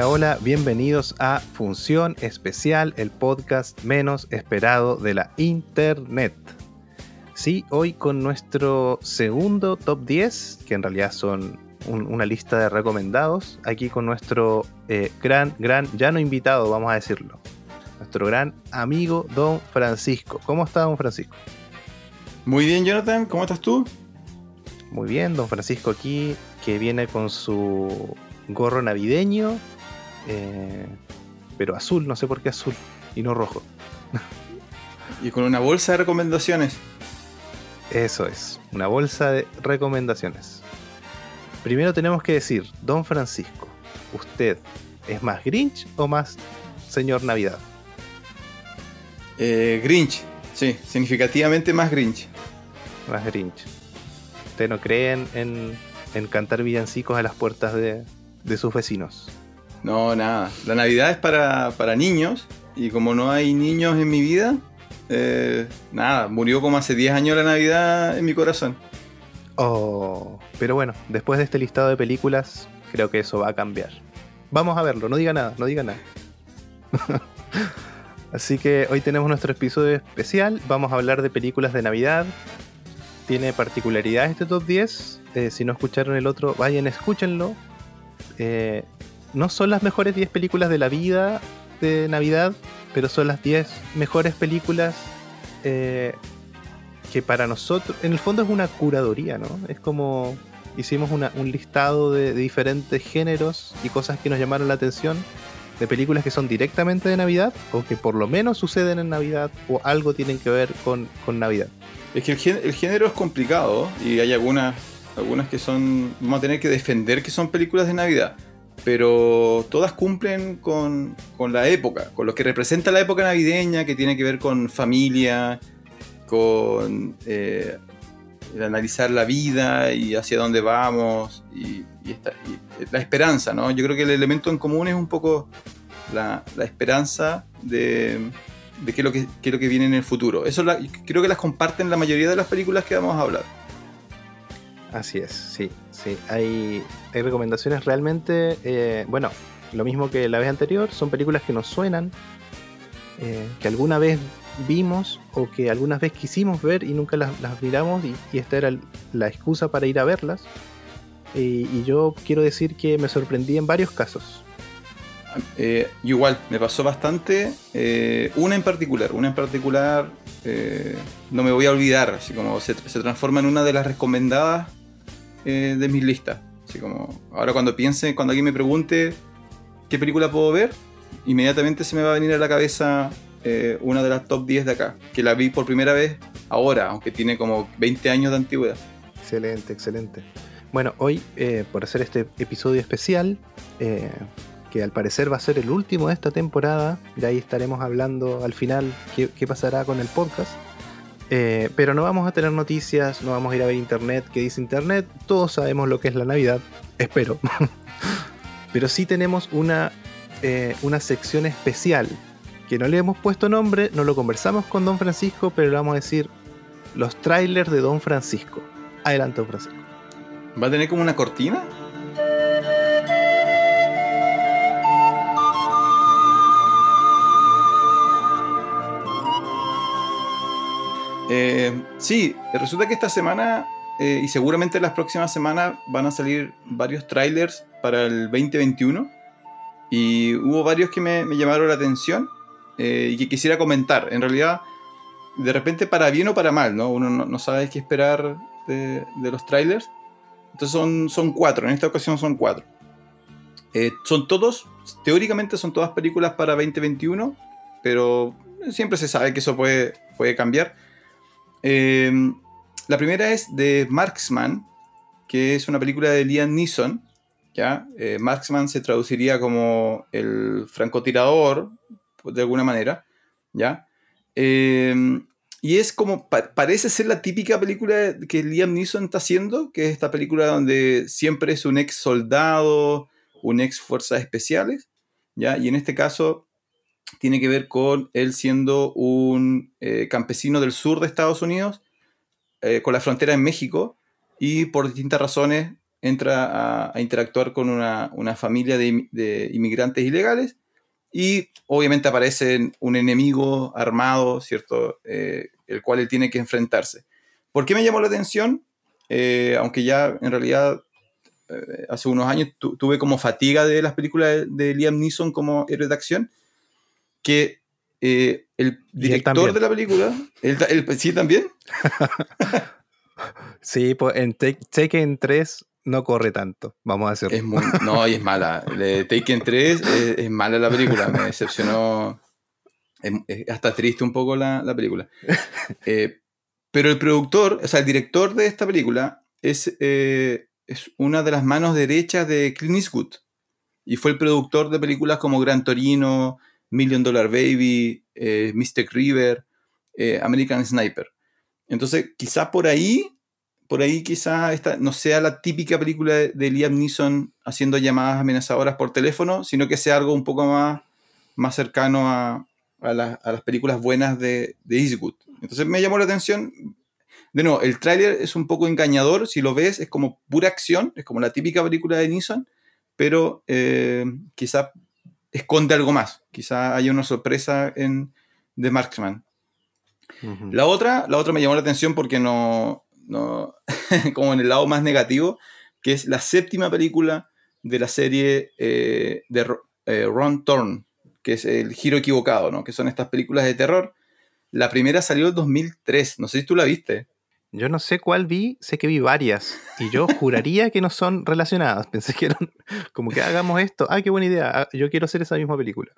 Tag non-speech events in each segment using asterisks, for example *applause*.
Hola, hola, bienvenidos a Función Especial, el podcast menos esperado de la Internet. Sí, hoy con nuestro segundo top 10, que en realidad son una lista de recomendados, aquí con nuestro eh, gran, gran, ya no invitado, vamos a decirlo, nuestro gran amigo Don Francisco. ¿Cómo está Don Francisco? Muy bien, Jonathan, ¿cómo estás tú? Muy bien, Don Francisco aquí, que viene con su gorro navideño, eh, pero azul, no sé por qué azul y no rojo. y con una bolsa de recomendaciones. Eso es, una bolsa de recomendaciones. Primero tenemos que decir, don Francisco, ¿usted es más Grinch o más señor Navidad? Eh, Grinch, sí, significativamente más Grinch. Más Grinch. ¿Usted no cree en, en cantar villancicos a las puertas de, de sus vecinos. No, nada. La Navidad es para, niños y como no hay niños en mi vida, eh, nada, murió como hace 10 años la Navidad en mi corazón. Oh, pero bueno, después de este listado de películas, creo que eso va a cambiar. Vamos a verlo, no diga nada, no diga nada. *laughs* Así que hoy tenemos nuestro episodio especial, vamos a hablar de películas de Navidad. Tiene particularidad este top 10. Eh, si no escucharon el otro, vayan, escúchenlo. Eh, no son las mejores 10 películas de la vida de Navidad, pero son las 10 mejores películas eh, que para nosotros, en el fondo es una curaduría, ¿no? Es como hicimos un listado de, diferentes géneros y cosas que nos llamaron la atención de películas que son directamente de Navidad o que por lo menos suceden en Navidad o algo tienen que ver con, Navidad. Es que el, el género es complicado y hay algunas algunas que son, vamos a tener que defender que son películas de Navidad, pero todas cumplen con, la época, con lo que representa la época navideña, que tiene que ver con familia, con eh, analizar la vida y hacia dónde vamos y, la esperanza, ¿no? Yo creo que el elemento en común es un poco la, esperanza de, qué es, lo que, lo que viene en el futuro. Eso creo que las comparten la mayoría de las películas que vamos a hablar. Así es, sí, sí. Hay, recomendaciones realmente, eh, bueno, lo mismo que la vez anterior, son películas que nos suenan, eh, que alguna vez vimos o que algunas vez quisimos ver y nunca las, miramos y, esta era la excusa para ir a verlas. Y, yo quiero decir que me sorprendí en varios casos. Eh, igual, me pasó bastante. una en particular, una en particular no me voy a olvidar, así como se transforma en una de las recomendadas eh, de mis listas. Así como, ahora cuando piense, cuando alguien me pregunte qué película puedo ver, inmediatamente se me va a venir a la cabeza eh, una de las top 10 de acá, que la vi por primera vez ahora, aunque tiene como 20 años de antigüedad. Excelente, excelente. Bueno, hoy, eh, por hacer este episodio especial, que al parecer va a ser el último de esta temporada, de ahí estaremos hablando al final qué pasará con el podcast. Eh, pero no vamos a tener noticias, no vamos a ir a ver internet, ¿qué dice internet? Todos sabemos lo que es la Navidad, espero. *laughs* pero sí tenemos una, eh, una sección especial que no le hemos puesto nombre, no lo conversamos con Don Francisco, pero le vamos a decir los trailers de Don Francisco. Adelante, Don Francisco. ¿Va a tener como una cortina? Eh, sí, resulta que esta semana eh, y seguramente las próximas semanas van a salir varios trailers para el 2021 y hubo varios que me, llamaron la atención eh, y que quisiera comentar. En realidad, de repente para bien o para mal, ¿no? Uno no, sabe qué esperar de, los trailers. Entonces son, son cuatro, en esta ocasión son cuatro. son todos, teóricamente son todas películas para 2021, pero siempre se sabe que eso puede cambiar. Em, la primera es de Marksman, que es una película de Liam Neeson. ¿ya? Eh, Marksman se traduciría como el francotirador, de alguna manera. ¿ya? Em, y es como, parece ser la típica película que Liam Neeson está haciendo, que es esta película donde siempre es un ex soldado, un ex fuerzas especiales. ¿ya? Y en este caso tiene que ver con él siendo un eh, campesino del sur de Estados Unidos, eh, con la frontera en México, y por distintas razones entra a, interactuar con una, familia de, inmigrantes ilegales y obviamente aparece un enemigo armado, ¿cierto? Eh, el cual él tiene que enfrentarse. ¿Por qué me llamó la atención? Aunque ya en realidad hace unos años tuve como fatiga de las películas de, Liam Neeson como héroe de acción, que el director de la película, ¿sí también? *laughs* sí, pues en Taken 3 no corre tanto, vamos a hacerlo. Es no, y es mala. Taken 3 es, mala la película, me decepcionó. Es, hasta triste un poco la, película. *laughs* Eh, pero el productor, o sea, el director de esta película es, eh, es una de las manos derechas de Clint Eastwood. Y fue el productor de películas como Gran Torino, Million Dollar Baby, eh, Mystic River, American Sniper. Entonces, quizás por ahí por ahí quizás esta no sea la típica película de, Liam Neeson haciendo llamadas amenazadoras por teléfono, sino que sea algo un poco más, más cercano a, las películas buenas de, de, Eastwood. Entonces me llamó la atención. De nuevo, el tráiler es un poco engañador, si lo ves es como pura acción, es como la típica película de Neeson, pero eh, quizás esconde algo más, quizás haya una sorpresa en The Marksman. la, otra, la otra me llamó la atención porque no, ¿no? *laughs* como en el lado más negativo, que es la séptima película de la serie eh, de eh, Ron Thorne, que es El Giro Equivocado, ¿no? que son estas películas de terror. La primera salió en 2003, no sé si tú la viste. Yo no sé cuál vi, sé que vi varias. Y yo juraría que no son relacionadas. Pensé que eran como que hagamos esto. Ah, qué buena idea. Ah, yo quiero hacer esa misma película.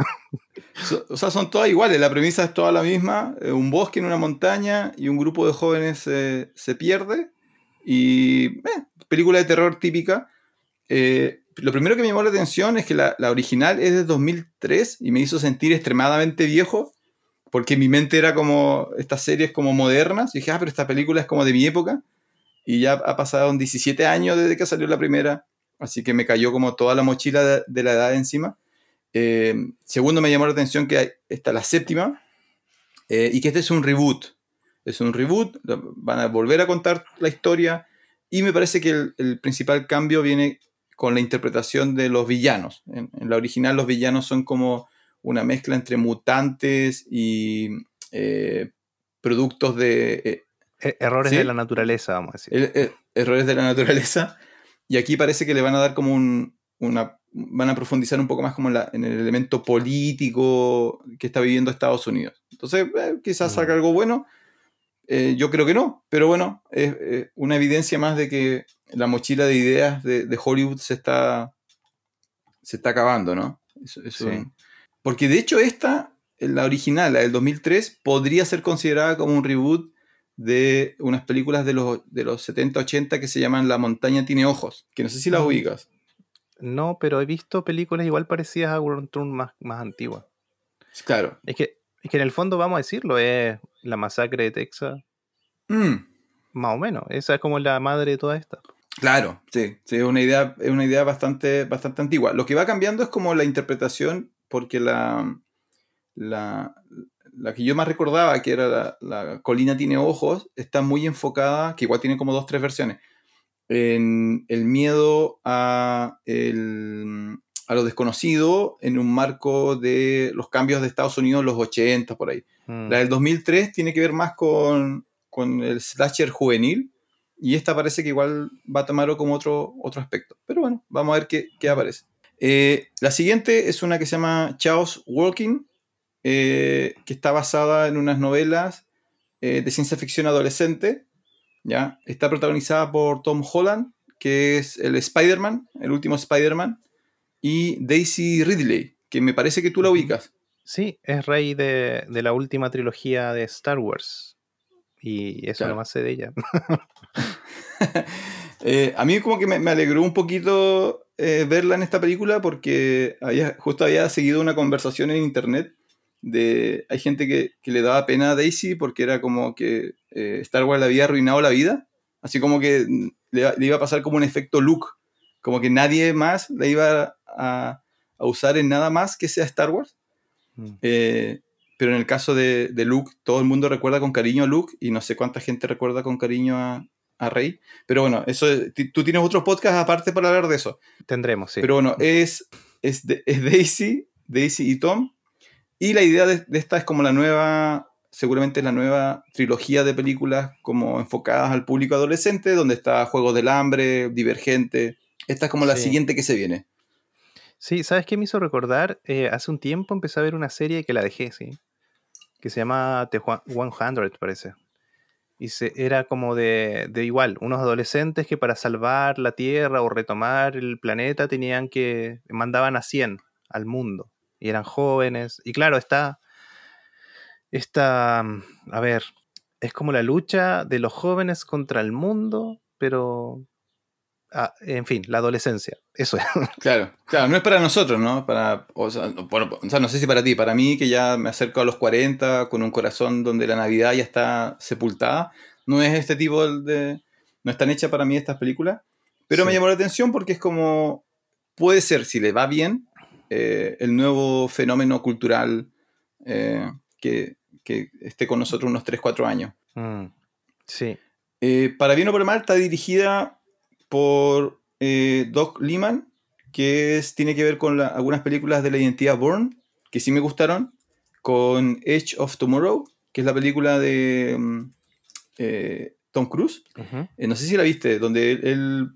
o sea, son todas iguales. La premisa es toda la misma. Eh, un bosque en una montaña y un grupo de jóvenes se pierde. Y eh, película de terror típica. Eh, lo primero que me llamó la atención es que la, la original es de 2003 y me hizo sentir extremadamente viejo porque mi mente era como estas series como modernas. Y dije, ah, pero esta película es como de mi época. Y ya ha pasado 17 años desde que salió la primera. Así que me cayó como toda la mochila de, la edad encima. Eh, segundo, me llamó la atención que está la séptima. Eh, y que este es un reboot. Es un reboot. Van a volver a contar la historia. Y me parece que el, principal cambio viene con la interpretación de los villanos. en, la original los villanos son como una mezcla entre mutantes y eh, productos de... Eh, e-, errores de la naturaleza, vamos a decir. errores de la naturaleza. Y aquí parece que le van a dar como un, una... van a profundizar un poco más como en, el elemento político que está viviendo Estados Unidos. Entonces, eh, quizás salga algo bueno. yo creo que no, pero bueno, es una evidencia más de que la mochila de ideas de, Hollywood se está, se está acabando, ¿no? Porque de hecho esta, la original, la del 2003, podría ser considerada como un reboot de unas películas de los, de los 70-80 que se llaman La montaña tiene ojos, que no sé si las ubicas. No, pero he visto películas igual parecidas a World más, más antiguas. Claro. Es que, es que en el fondo, vamos a decirlo, es la masacre de Texas. Mm. Más o menos. Esa es como la madre de toda esta. Claro, sí, sí, es una idea, es una idea bastante, bastante antigua. Lo que va cambiando es como la interpretación porque la, la, que yo más recordaba, que era la, colina tiene ojos, está muy enfocada, que igual tiene como dos, tres versiones, en el miedo a, a lo desconocido en un marco de los cambios de Estados Unidos en los 80, por ahí. Mm. La del 2003 tiene que ver más con, con el slasher juvenil, y esta parece que igual va a tomar como otro, otro aspecto. Pero bueno, vamos a ver qué, qué aparece. Eh, la siguiente es una que se llama Chaos Walking, eh, que está basada en unas novelas eh, de ciencia ficción adolescente. ¿ya? Está protagonizada por Tom Holland, que es el Spider-Man, el último Spider-Man, y Daisy Ridley, que me parece que tú la ubicas. Sí, es rey de, la última trilogía de Star Wars. Y eso no más sé de ella. *laughs* a mí como que me, alegró un poquito eh, verla en esta película porque había, justo había seguido una conversación en internet de hay gente que, le daba pena a Daisy porque era como que eh, Star Wars le había arruinado la vida, así como que le, iba a pasar como un efecto Luke, como que nadie más la iba a, usar en nada más que sea Star Wars. Mm. Eh, pero en el caso de, Luke, todo el mundo recuerda con cariño a Luke y no sé cuánta gente recuerda con cariño a, a Rey. Pero bueno, eso tú tienes otros podcasts aparte para hablar de eso. Tendremos, sí. Pero bueno, es, es, es Daisy, Daisy y Tom. Y la idea de, esta es como la nueva, seguramente la nueva trilogía de películas como enfocadas al público adolescente, donde está Juegos del Hambre, Divergente. Esta es como la siguiente que se viene. Sí, ¿sabes qué me hizo recordar? Eh, hace un tiempo empecé a ver una serie que la dejé, sí. Que se llama The 100, parece. Y se, era como de, de, igual, unos adolescentes que para salvar la Tierra o retomar el planeta tenían que, mandaban a 100 al mundo y eran jóvenes. Y claro, está, está, mm, a ver, es como la lucha de los jóvenes contra el mundo, pero, ah, en fin, la adolescencia, eso es. *laughs* Claro, claro, no es para nosotros, ¿no? Para, o sea, bueno, o sea, no sé si para ti, para mí que ya me acerco a los 40 con un corazón donde la Navidad ya está sepultada, no es este tipo de... No están hechas para mí estas películas, pero me llamó la atención porque es como, puede ser, si le va bien, eh, el nuevo fenómeno cultural eh, que, esté con nosotros unos 3-4 años. Mm, sí. Eh, para bien o por mal, está dirigida por Doc Liman, que es, tiene que ver con algunas películas de la identidad Bourne, que sí me gustaron, con Edge of Tomorrow, que es la película de mm, Tom Cruise. no sé si la viste, donde él,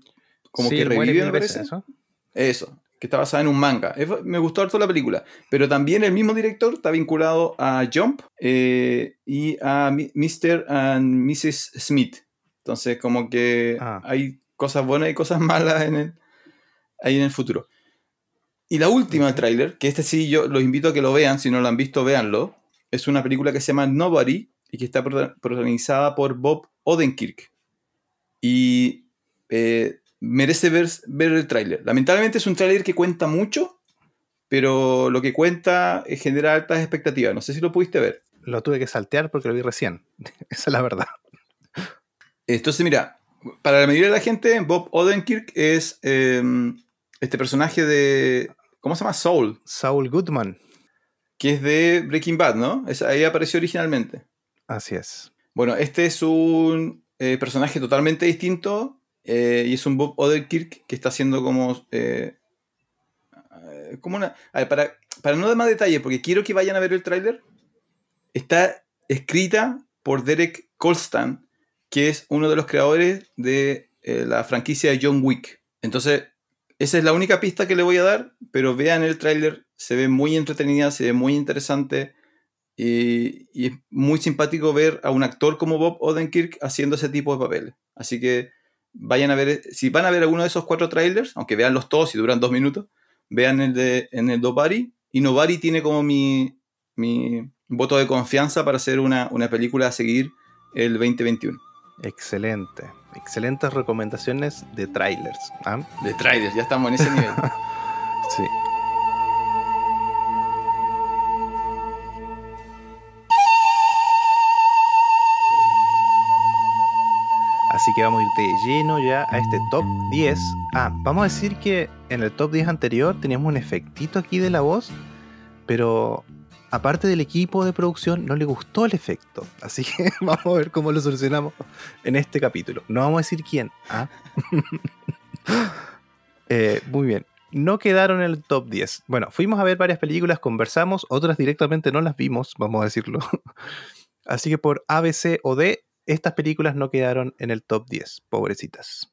como que revive, me parece. Eso. eso que está basada en un manga. Me gustó harto la película. Pero también el mismo director está vinculado a Jump eh, y a Mr. and Mrs. Smith. Entonces, como que ah. hay cosas buenas y cosas malas en el, ahí en el futuro. Y la última tráiler, que este sí yo los invito a que lo vean, si no lo han visto, véanlo. Es una película que se llama Nobody y que está protagonizada por Bob Odenkirk. Y eh, merece ver, ver el tráiler. Lamentablemente es un tráiler que cuenta mucho, pero lo que cuenta genera altas expectativas. No sé si lo pudiste ver. Lo tuve que saltear porque lo vi recién. *laughs* Esa es la verdad. Entonces, mira, para la mayoría de la gente, Bob Odenkirk es em, este personaje de. ¿Cómo se llama? Soul. Saul Goodman. Que es de Breaking Bad, ¿no? ahí apareció originalmente. Así es. Bueno, este es un eh, personaje totalmente distinto eh, y es un Bob Odenkirk que está haciendo como. Eh, como una. A ver, para, para no dar más detalle, porque quiero que vayan a ver el tráiler. Está escrita por Derek Kolstan, que es uno de los creadores de eh, la franquicia de John Wick. Entonces, esa es la única pista que le voy a dar, pero vean el tráiler, se ve muy entretenida, se ve muy interesante y, es muy simpático ver a un actor como Bob Odenkirk haciendo ese tipo de papeles. Así que vayan a ver, si van a ver alguno de esos cuatro trailers, aunque vean los todos y duran dos minutos, vean el de en el Nobody tiene como mi, mi voto de confianza para hacer una, película a seguir el 2021. Excelente. Excelentes recomendaciones de trailers. ¿ah? De trailers, ya estamos en ese nivel. *laughs* sí. Así que vamos a ir de lleno ya a este top 10. Ah, vamos a decir que en el top 10 anterior teníamos un efectito aquí de la voz, pero aparte del equipo de producción no le gustó el efecto. Así que *laughs* vamos a ver cómo lo solucionamos en este capítulo. No vamos a decir quién. ¿ah? *laughs* Eh, muy bien. No quedaron en el top 10. Bueno, fuimos a ver varias películas, conversamos, otras directamente no las vimos, vamos a decirlo. *laughs* Así que por A, B, C o D estas películas no quedaron en el top 10, pobrecitas.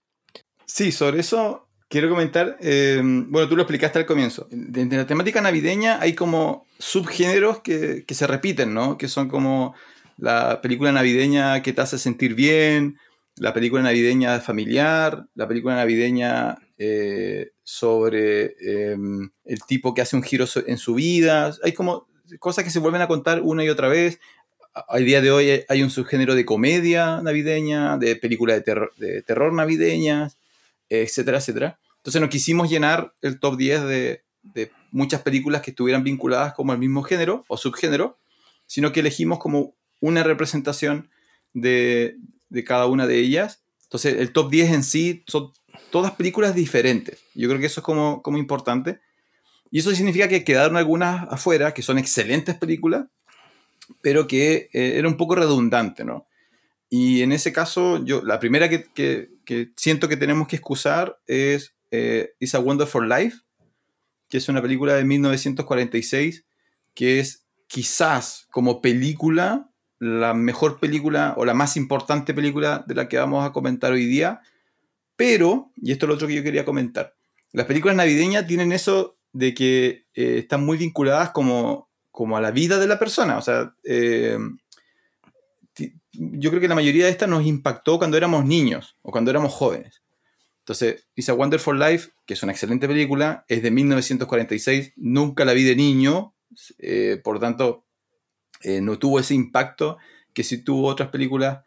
Sí, sobre eso quiero comentar, eh, bueno, tú lo explicaste al comienzo. En la temática navideña hay como subgéneros que, se repiten, ¿no? Que son como la película navideña que te hace sentir bien, la película navideña familiar, la película navideña eh, sobre em, el tipo que hace un giro en su vida. Hay como cosas que se vuelven a contar una y otra vez al día de hoy hay un subgénero de comedia navideña, de películas de de terror navideñas, etcétera, etcétera. Entonces no quisimos llenar el top 10 de, muchas películas que estuvieran vinculadas como al mismo género o subgénero, sino que elegimos como una representación de, cada una de ellas. Entonces el top 10 en sí son todas películas diferentes. Yo creo que eso es como, como importante. Y eso significa que quedaron algunas afuera, que son excelentes películas, pero que eh, era un poco redundante, ¿no? y en ese caso, yo la primera que, que, siento que tenemos que excusar es eh, It's a Wonderful Life, que es una película de 1946, que es quizás como película la mejor película o la más importante película de la que vamos a comentar hoy día. Pero, y esto es lo otro que yo quería comentar, las películas navideñas tienen eso de que eh, están muy vinculadas como, como a la vida de la persona. O sea, eh, yo creo que la mayoría de estas nos impactó cuando éramos niños o cuando éramos jóvenes. Entonces, It's a Wonderful Life, que es una excelente película, es de 1946, nunca la vi de niño, eh, por tanto, eh, no tuvo ese impacto que sí tuvo otras películas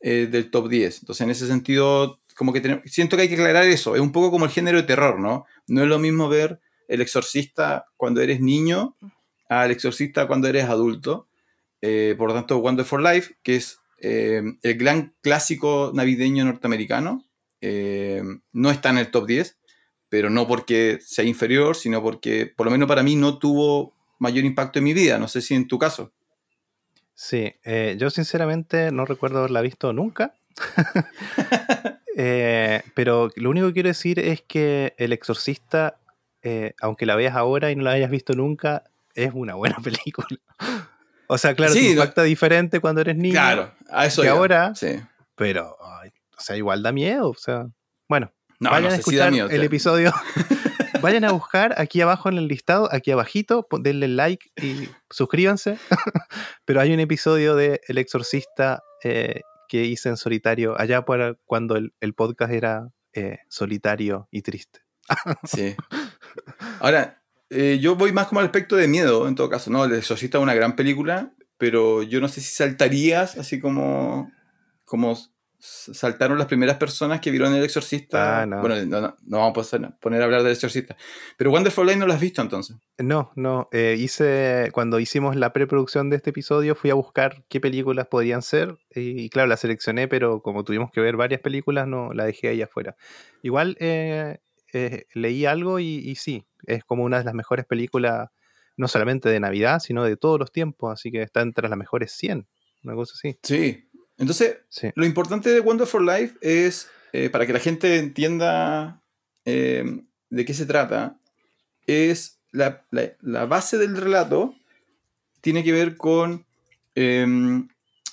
eh, del top 10. Entonces, en ese sentido, como que siento que hay que aclarar eso. Es un poco como el género de terror, ¿no? No es lo mismo ver El Exorcista cuando eres niño al Exorcista cuando eres adulto. Eh, por lo tanto, Wonderful Life, que es el gran clásico navideño norteamericano, no está en el top 10, pero no porque sea inferior, sino porque, por lo menos para mí, no tuvo mayor impacto en mi vida. No sé si en tu caso. Sí, eh, yo sinceramente no recuerdo haberla visto nunca. *laughs* Eh, pero lo único que quiero decir es que El Exorcista, eh, aunque la veas ahora y no la hayas visto nunca, es una buena *laughs* película. o sea, claro, sí, te impacta diferente cuando eres niño. Claro, a eso que ahora. Sí. Pero, o sea, igual da miedo. O sea, bueno, vayan a escuchar el episodio. *laughs* *laughs* Vayan a buscar aquí abajo en el listado, aquí abajito, denle like y suscríbanse. *laughs* Pero hay un episodio de El Exorcista eh, que hice en solitario, allá por cuando el, podcast era eh, solitario y triste. sí. Ahora, eh, yo voy más como al aspecto de miedo, en todo caso, ¿no? El Exorcista es una gran película, pero yo no sé si saltarías así como, como saltaron las primeras personas que vieron El Exorcista. Ah, bueno, no, vamos a poner a hablar del Exorcista. Pero Wonderful Life no lo has visto entonces. No, no. Eh, hice, cuando hicimos la preproducción de este episodio, fui a buscar qué películas podrían ser. Y, claro, la seleccioné, pero como tuvimos que ver varias películas, no la dejé ahí afuera. Igual eh, eh, leí algo y, y, sí, es como una de las mejores películas, no solamente de Navidad, sino de todos los tiempos. Así que está entre las mejores 100, una cosa así. Sí, entonces, lo importante de Wonderful Life es, eh, para que la gente entienda eh, de qué se trata, es la, base del relato tiene que ver con em,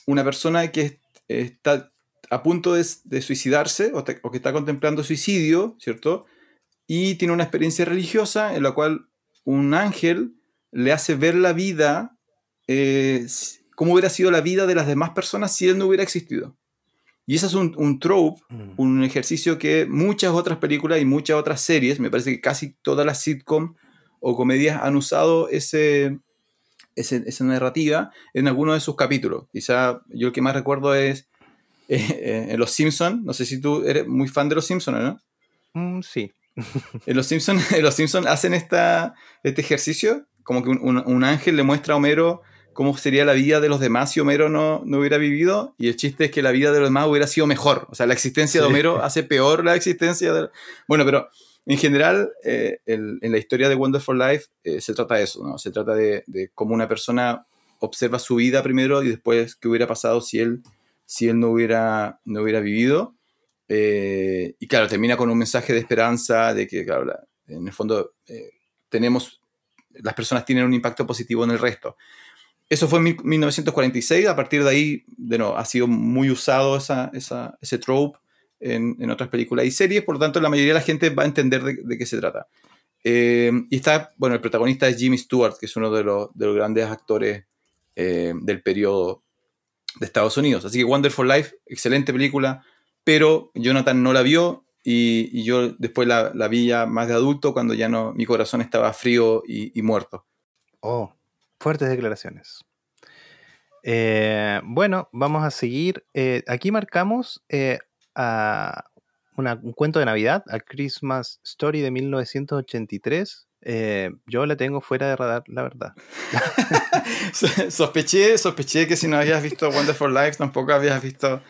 una persona que está a punto de, suicidarse o, que está contemplando suicidio, ¿cierto? Y tiene una experiencia religiosa en la cual un ángel le hace ver la vida eh, cómo hubiera sido la vida de las demás personas si él no hubiera existido. Y ese es un, un trope, mm. un ejercicio que muchas otras películas y muchas otras series, me parece que casi todas las sitcom o comedias han usado ese, esa narrativa en alguno de sus capítulos. Quizá yo el que más recuerdo es *laughs* eh, eh, en Los Simpsons. No sé si tú eres muy fan de Los Simpsons, ¿no? Mm, sí. *laughs* en Los Simpsons *laughs* Simpson hacen esta, este ejercicio, como que un, un ángel le muestra a Homero cómo sería la vida de los demás si Homero no, no, hubiera vivido. Y el chiste es que la vida de los demás hubiera sido mejor. O sea, la existencia de Homero hace peor la existencia de... Bueno, pero en general, eh, en la historia de Wonderful Life eh, se trata de eso, ¿no? Se trata de, de, cómo una persona observa su vida primero y después qué hubiera pasado si él, si él no, hubiera, no hubiera vivido. Eh, y claro, termina con un mensaje de esperanza, de que, claro, en el fondo tenemos, las personas tienen un impacto positivo en el resto. Eso fue en 1946, a partir de ahí, de no, ha sido muy usado ese trope en, otras películas y series, por lo tanto la mayoría de la gente va a entender de, qué se trata. Eh, y está, bueno, el protagonista es Jimmy Stewart, que es uno de los, de los grandes actores eh, del periodo de Estados Unidos. Así que Wonderful Life, excelente película, pero Jonathan no la vio y, yo después la, la, vi ya más de adulto cuando ya no, mi corazón estaba frío y, y muerto. Oh, Fuertes declaraciones. Eh, bueno, vamos a seguir. Eh, aquí marcamos eh, a un cuento de Navidad, a Christmas Story de 1983. yo la tengo fuera de radar, la verdad. *laughs* sospeché, sospeché que si no habías visto Wonderful Life tampoco habías visto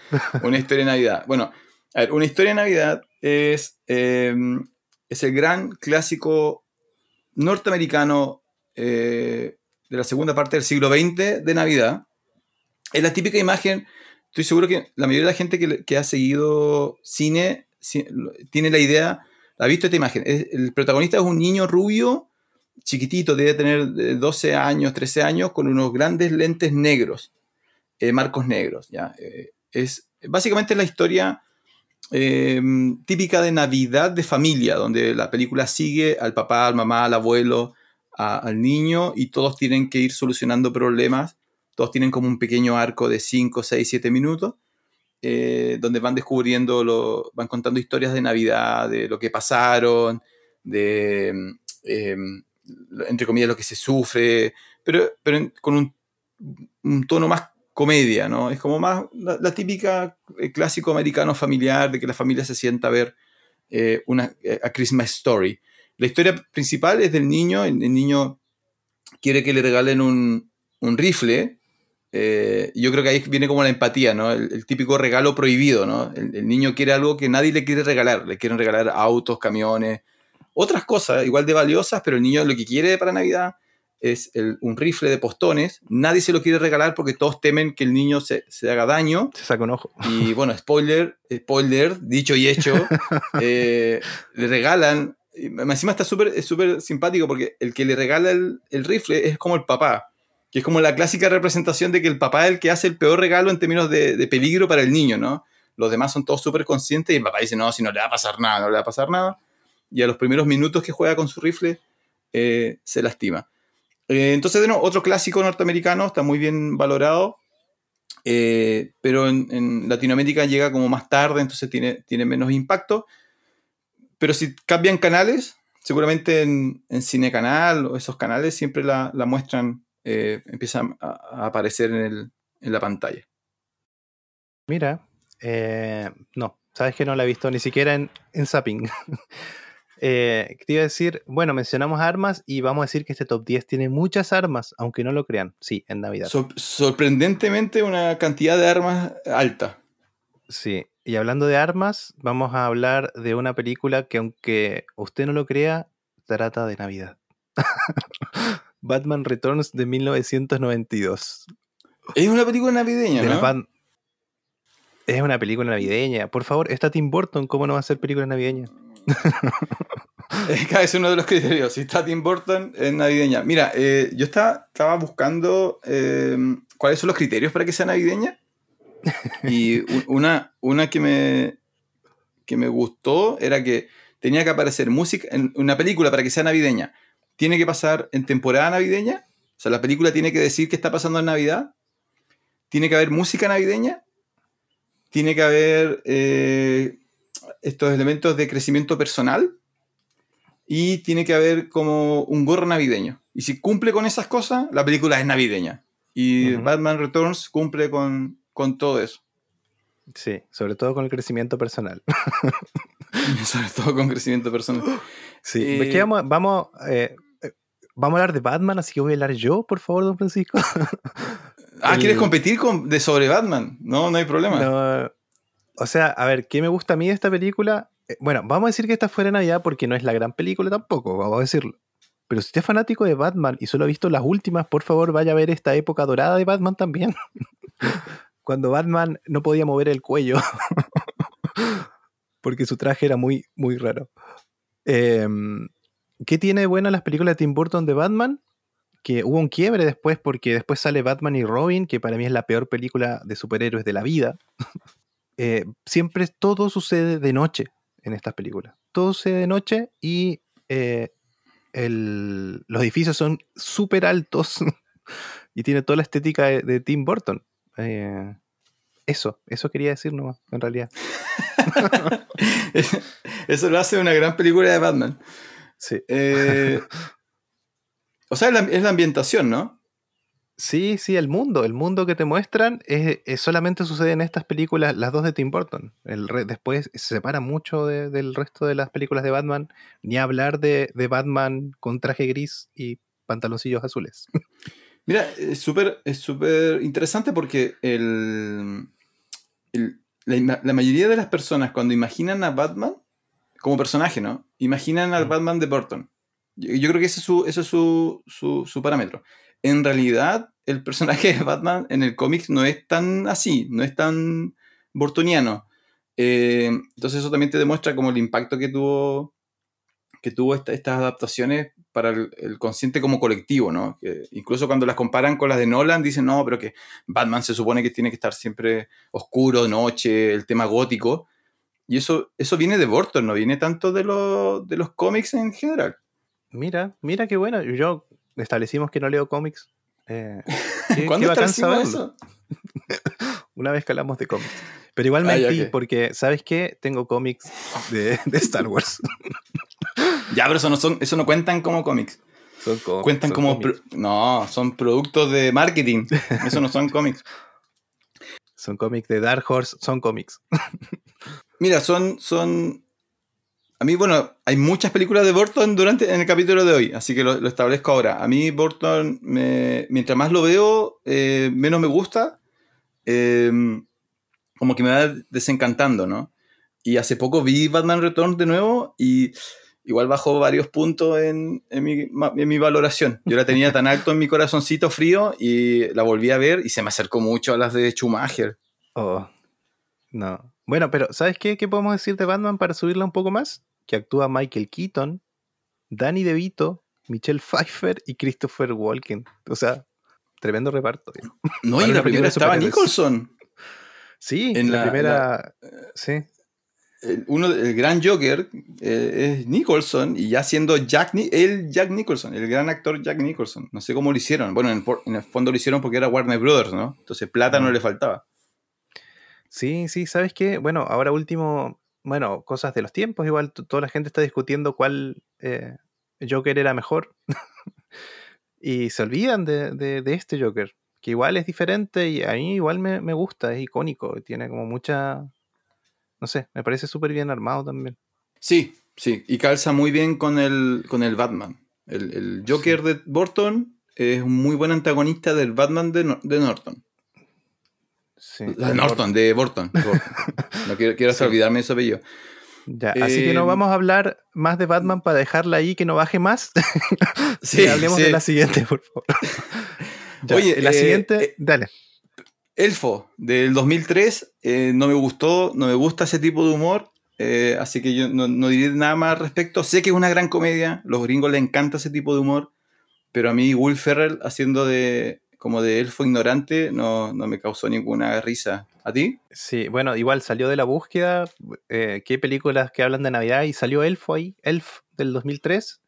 una historia de Navidad. Bueno, a ver, una historia de Navidad es, es el gran clásico norteamericano de la segunda parte del siglo XX de Navidad, es la típica imagen, estoy seguro que la mayoría de la gente que, ha seguido cine tiene la idea, ha visto esta imagen. el protagonista es un niño rubio, chiquitito, debe tener 12 años, 13 años, con unos grandes lentes negros, eh, marcos negros. ¿ya? Eh, es básicamente la historia em, típica de Navidad de familia, donde la película sigue al papá, al mamá, al abuelo, al niño y todos tienen que ir solucionando problemas todos tienen como un pequeño arco de 5, 6, 7 minutos, eh, donde van descubriendo, lo, van contando historias de Navidad, de lo que pasaron, de, em, entre comillas, lo que se sufre, pero, pero con un, tono más comedia, ¿no? Es como más la, típica eh, clásico americano familiar de que la familia se sienta a ver eh, una a Christmas Story. La historia principal es del niño, el, niño quiere que le regalen un, un rifle eh, yo creo que ahí viene como la empatía, ¿no? El, típico regalo prohibido, ¿no? El, niño quiere algo que nadie le quiere regalar. Le quieren regalar autos, camiones, otras cosas igual de valiosas, pero el niño lo que quiere para Navidad es un rifle de postones. Nadie se lo quiere regalar porque todos temen que el niño se, haga daño. Se saca un ojo. Y bueno, spoiler, spoiler, dicho y hecho, *laughs* eh, le regalan. Encima está súper súper simpático porque el que le regala el, rifle es como el papá que es como la clásica representación de que el papá es el que hace el peor regalo en términos de, peligro para el niño, ¿no? Los demás son todos súper conscientes y el papá dice, no, si no le va a pasar nada, no le va a pasar nada. Y a los primeros minutos que juega con su rifle, eh, se lastima. Eh, entonces, otro clásico norteamericano, está muy bien valorado, eh, pero en, Latinoamérica llega como más tarde, entonces tiene menos impacto. Pero si cambian canales, seguramente en, en Cine Canal o esos canales siempre la, la muestran eh, empieza a, aparecer en, la pantalla. Mira, eh, no, sabes que no la he visto ni siquiera en, en Zapping. *laughs* eh, te iba a decir, bueno, mencionamos armas y vamos a decir que este top 10 tiene muchas armas, aunque no lo crean. Sí, en Navidad. sorprendentemente una cantidad de armas alta. Sí, y hablando de armas, vamos a hablar de una película que aunque usted no lo crea, trata de Navidad. *laughs* Batman Returns de 1992. Es una película navideña, ¿no? Es una película navideña. Por favor, está Tim Burton, ¿cómo no va a ser película navideña? *laughs* es uno de los criterios. Si está Tim Burton, es navideña. Mira, eh, yo estaba, estaba buscando eh, cuáles son los criterios para que sea navideña. Y una, una que, me, que me gustó era que tenía que aparecer música en una película para que sea navideña tiene que pasar en temporada navideña. O sea, la película tiene que decir que está pasando en Navidad. Tiene que haber música navideña. Tiene que haber eh, estos elementos de crecimiento personal. Y tiene que haber como un gorro navideño. Y si cumple con esas cosas, la película es navideña. Y Batman Returns cumple con, todo eso. Sí, sobre todo con el crecimiento personal. *laughs* *laughs* sobre todo con crecimiento personal. Sí, eh, vamos, vamos eh, vamos a hablar de Batman, así que voy a hablar yo, por favor, don Francisco. ah, ¿quieres competir con, de sobre Batman? No, no hay problema. o sea, a ver, ¿qué me gusta a mí de esta película? Eh, bueno, vamos a decir que esta fuera Navidad porque no es la gran película tampoco, vamos a decirlo. Pero si usted es fanático de Batman y solo ha visto las últimas, por favor vaya a ver esta época dorada de Batman también. *laughs* Cuando Batman no podía mover el cuello. *laughs* porque su traje era muy, muy raro. Eh, ¿Qué tiene buena las películas de Tim Burton de Batman? Que hubo un quiebre después porque después sale Batman y Robin, que para mí es la peor película de superhéroes de la vida. *laughs* Eh, siempre todo sucede de noche en estas películas. Todo sucede de noche y eh, los edificios son súper altos *laughs* y tiene toda la estética de, Tim Burton. Eh, eso, eso quería decir nomás, en realidad. *laughs* eso lo hace una gran película de Batman. Sí. Eh, *laughs* o sea, es la, ambientación, ¿no? Sí, sí, el mundo. El mundo que te muestran es, solamente sucede en estas películas, las dos de Tim Burton. El después se separa mucho del resto de las películas de Batman, ni hablar de, Batman con traje gris y pantaloncillos azules. *laughs* Mira, es súper es súper interesante porque el, la, mayoría de las personas cuando imaginan a Batman como personaje, ¿no? Imaginan al. Batman de Burton. Yo, creo que ese es, su, es su, parámetro. En realidad, el personaje de Batman en el cómic no es tan así, no es tan bortoniano. Eh, entonces eso también te demuestra como el impacto que tuvo, que tuvo estas adaptaciones para el, consciente como colectivo, ¿no? incluso cuando las comparan con las de Nolan, dicen, no, pero que Batman se supone que tiene que estar siempre oscuro, noche, el tema gótico. Y eso, eso viene de Burton, no viene tanto de, de los cómics en general. Mira, mira qué bueno. Yo establecimos que no leo cómics. Eh, *laughs* ¿Cuándo establecimos eso? *laughs* Una vez que hablamos de cómics. Pero igual ah, mentí, porque, ¿sabes qué? Tengo cómics *laughs* de, Star Wars. ya, pero eso no, son, eso no cuentan como cómics. Son cómics. Cuentan como. No, son productos de marketing. Eso no son cómics. Son cómics de Dark Horse, son cómics. Mira, son, son. A mí, bueno, hay muchas películas de Burton durante en el capítulo de hoy, así que lo, establezco ahora. A mí Burton, mientras más lo veo, eh, menos me gusta. Eh, como que me va desencantando, ¿no? Y hace poco vi Batman Returns de nuevo y igual bajó varios puntos en, mi, valoración. Yo la tenía tan alto en mi corazoncito frío y la volví a ver y se me acercó mucho a las de Schumacher. Oh, no. Bueno, pero ¿sabes qué? ¿Qué podemos decir de Batman para subirla un poco más? Que actúa Michael Keaton, Danny DeVito, Michelle Pfeiffer y Christopher Walken. O sea, tremendo reparto. No, y la primera estaba Nicholson. Sí, en la, primera. sí. El, uno, el gran Joker eh, es Nicholson y ya siendo Jack, el Jack Nicholson, el gran actor Jack Nicholson. No sé cómo lo hicieron. Bueno, en, el fondo lo hicieron porque era Warner Brothers, ¿no? Entonces plata no le faltaba. Sí, sí, ¿sabes qué? Bueno, ahora último, bueno, cosas de los tiempos, igual toda la gente está discutiendo cuál eh, Joker era mejor. *laughs* y se olvidan de, de este Joker que igual es diferente y a mí igual me, gusta, es icónico, tiene como mucha, no sé, me parece súper bien armado también. Sí, sí, y calza muy bien con el, con el Batman. El, Joker de Burton es un muy buen antagonista del Batman de, Norton. Sí, de Norton, de Burton. *laughs* no quiero, quiero olvidarme de su apellido. Ya, así que no em, vamos a hablar más de Batman para dejarla ahí que no baje más. *laughs* sí, hablemos de la siguiente, por favor. *laughs* Oye, la eh, siguiente, eh, dale. Elfo, del 2003, eh, no me gustó, no me gusta ese tipo de humor, así que yo no, diré nada más al respecto. Sé que es una gran comedia, los gringos les encanta ese tipo de humor, pero a mí Will Ferrell haciendo de como de elfo ignorante no, no me causó ninguna risa. ¿A ti? Sí, bueno, igual salió de la búsqueda, qué películas que hablan de Navidad y salió Elfo ahí, Elf del 2003.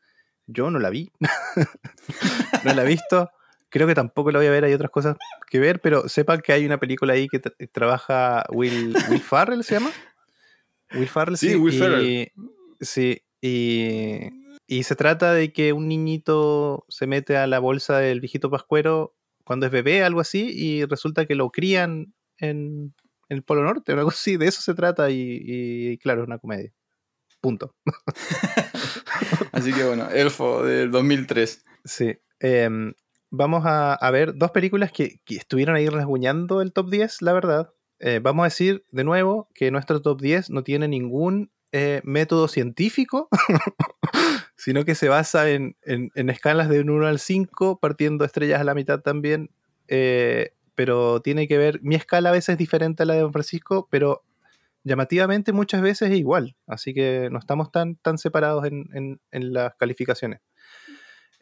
Yo no la vi, *laughs* no la he visto. Creo que tampoco lo voy a ver, hay otras cosas que ver, pero sepan que hay una película ahí que trabaja Will, Will Farrell, ¿se llama? Will Farrell, sí. Will Farrell. Sí, y, se trata de que un niñito se mete a la bolsa del viejito pascuero cuando es bebé, algo así, y resulta que lo crían en, el Polo Norte, *laughs* o algo así, de eso se trata, y, y claro, es una comedia. Punto. *laughs* así que bueno, Elfo del 2003. Sí. Eh, vamos a, ver dos películas que, estuvieron ahí rasguñando el top 10, la verdad. Eh, vamos a decir de nuevo que nuestro top 10 no tiene ningún eh, método científico, *laughs* sino que se basa en, escalas de 1 al 5, partiendo estrellas a la mitad también. Eh, pero tiene que ver, mi escala a veces es diferente a la de Don Francisco, pero llamativamente muchas veces es igual. Así que no estamos tan, tan separados en las calificaciones.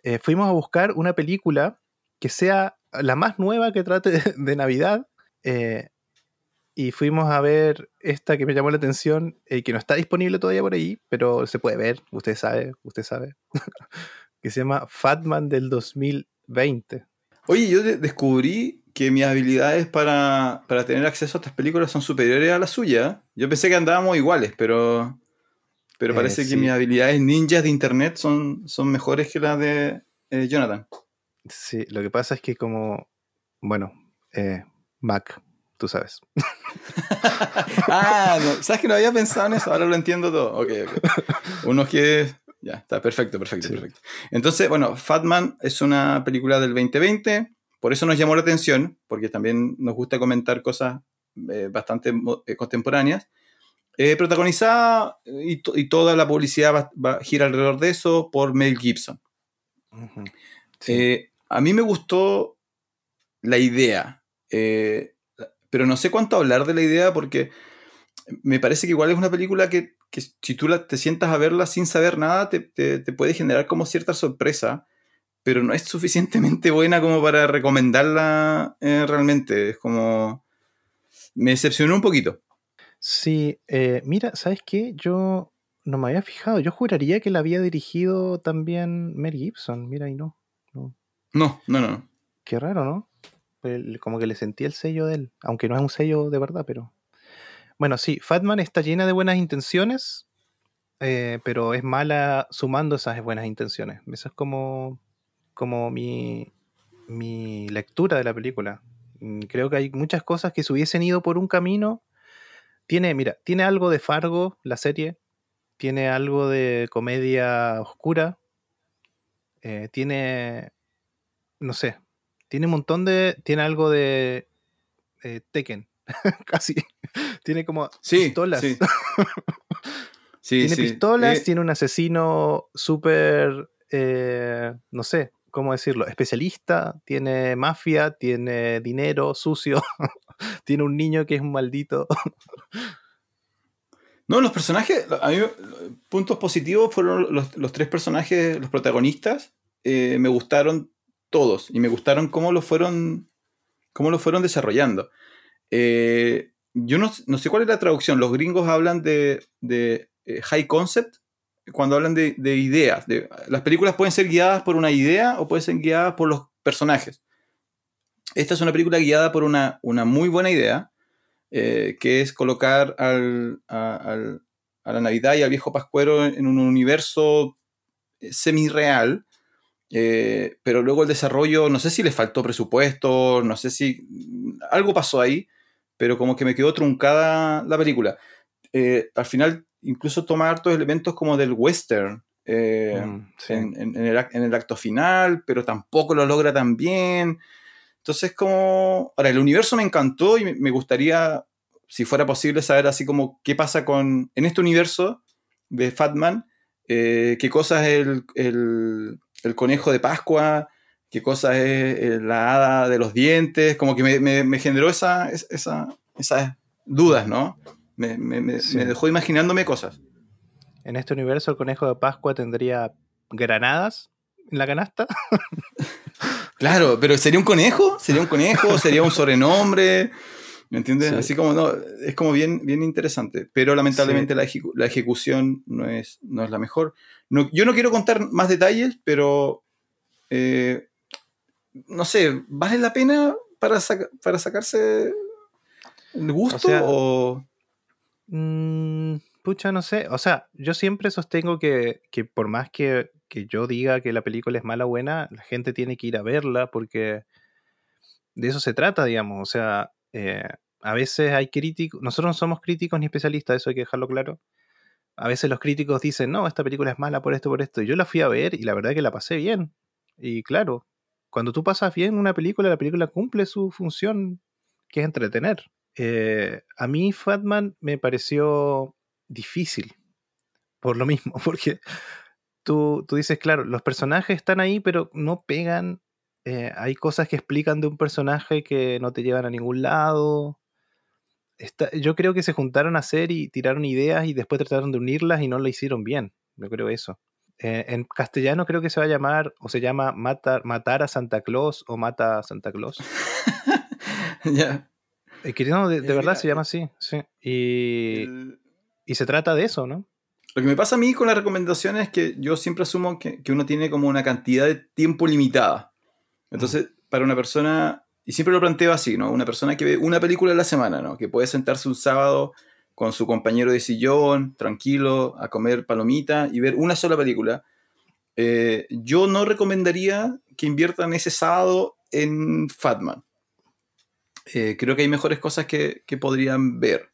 Eh, fuimos a buscar una película que sea la más nueva que trate *laughs* de, Navidad. Eh, y fuimos a ver esta que me llamó la atención, y eh, que no está disponible todavía por ahí, pero se puede ver, usted sabe, usted sabe. *laughs* que se llama Fatman del 2020. Oye, yo descubrí que mis habilidades para, tener acceso a estas películas son superiores a las suyas. Yo pensé que andábamos iguales, pero pero eh, parece que mis habilidades ninjas de internet son, son mejores que las de eh, Jonathan. Sí, lo que pasa es que como, bueno, eh, Mac, tú sabes. *laughs* ah, sabes que no había pensado en eso, ahora lo entiendo todo. Ok, ok. Uno que... Ya, está perfecto, perfecto, perfecto. Entonces, bueno, Fatman es una película del 2020, por eso nos llamó la atención, porque también nos gusta comentar cosas bastante contemporáneas. Eh, protagonizada y, toda la publicidad va, gira alrededor de eso por Mel Gibson. Eh, a mí me gustó la idea. Eh, pero no sé cuánto hablar de la idea porque me parece que igual es una película que, si tú te sientas a verla sin saber nada, te, puede generar como cierta sorpresa, pero no es suficientemente buena como para recomendarla eh, realmente. Es como... Me decepcionó un poquito. Sí, eh, mira, ¿sabes qué? Yo no me había fijado. Yo juraría que la había dirigido también Mel Gibson. Mira, y no. No, no, no. no. Qué raro, ¿no? Como que le sentí el sello de él. Aunque no es un sello de verdad, pero. Bueno, sí, Fatman está llena de buenas intenciones, eh, pero es mala sumando esas buenas intenciones. Esa es como, como mi, mi lectura de la película. Mm, creo que hay muchas cosas que se hubiesen ido por un camino. Tiene, mira, tiene algo de Fargo, la serie. Tiene algo de comedia oscura. Eh, tiene, no sé, tiene un montón de, tiene algo de eh, Tekken, *laughs* casi. Tiene como pistolas. *laughs* tiene pistolas, eh, tiene un asesino súper, eh, no sé, ¿cómo decirlo? Especialista, tiene mafia, tiene dinero sucio, *laughs* tiene un niño que es un maldito. No, los personajes, a mí, puntos positivos fueron los, tres personajes, los protagonistas, eh, me gustaron todos y me gustaron cómo lo fueron, cómo lo fueron desarrollando. Eh, yo no, sé cuál es la traducción. Los gringos hablan de, eh, high concept cuando hablan de, ideas. las películas pueden ser guiadas por una idea o pueden ser guiadas por los personajes. Esta es una película guiada por una, una muy buena idea, eh, que es colocar al, a, la Navidad y al viejo Pascuero en un universo eh, pero luego el desarrollo, no sé si le faltó presupuesto, no sé si algo pasó ahí, pero como que me quedó truncada la película. Eh, al final, incluso toma hartos elementos como del western eh, mm, en, el, acto final, pero tampoco lo logra tan bien. Entonces, como. Ahora, el universo me encantó y me gustaría, si fuera posible, saber así como qué pasa con. En este universo de Fatman, qué cosa es el, el, el conejo de Pascua, qué cosa es eh, la hada de los dientes, como que me, generó esa, esa, esas dudas, ¿no? Me, dejó imaginándome cosas. En este universo el conejo de Pascua tendría granadas en la canasta. *laughs* claro, pero ¿sería un conejo? ¿Sería un conejo? ¿Sería un sobrenombre? ¿Me entiendes? Así como, no, es como bien, bien interesante, pero lamentablemente la, ejecución no es, no es la mejor. No, yo no quiero contar más detalles, pero eh, no sé, ¿vale la pena para, para sacarse el gusto o...? Mm, pucha, no sé. O sea, yo siempre sostengo que, por más que, yo diga que la película es mala o buena, la gente tiene que ir a verla porque de eso se trata, digamos. O sea, eh, a veces hay críticos, nosotros no somos críticos ni especialistas, eso hay que dejarlo claro. A veces los críticos dicen, no, esta película es mala por esto, por esto. Y yo la fui a ver y la verdad es que la pasé bien. Y claro, cuando tú pasas bien una película, la película cumple su función, que es entretener. Eh, a mí Fatman me pareció difícil, por lo mismo, *laughs* porque tú, tú dices, claro, los personajes están ahí, pero no pegan. Eh, hay cosas que explican de un personaje que no te llevan a ningún lado. Yo creo que se juntaron a hacer y tiraron ideas y después trataron de unirlas y no lo hicieron bien. Yo creo eso. Eh, en castellano creo que se va a llamar, o se llama Matar, matar a Santa Claus o Mata a Santa Claus. *laughs* ya. Eh, de, verdad se llama así, sí. Y, y, se trata de eso, ¿no? Lo que me pasa a mí con la recomendación es que yo siempre asumo que, que uno tiene como una cantidad de tiempo limitada. Entonces, para una persona, y siempre lo planteo así, ¿no? Una persona que ve una película a la semana, ¿no? Que puede sentarse un sábado con su compañero de sillón, tranquilo, a comer palomita y ver una sola película. Eh, yo no recomendaría que inviertan ese sábado en Fatman. Eh, creo que hay mejores cosas que, podrían ver.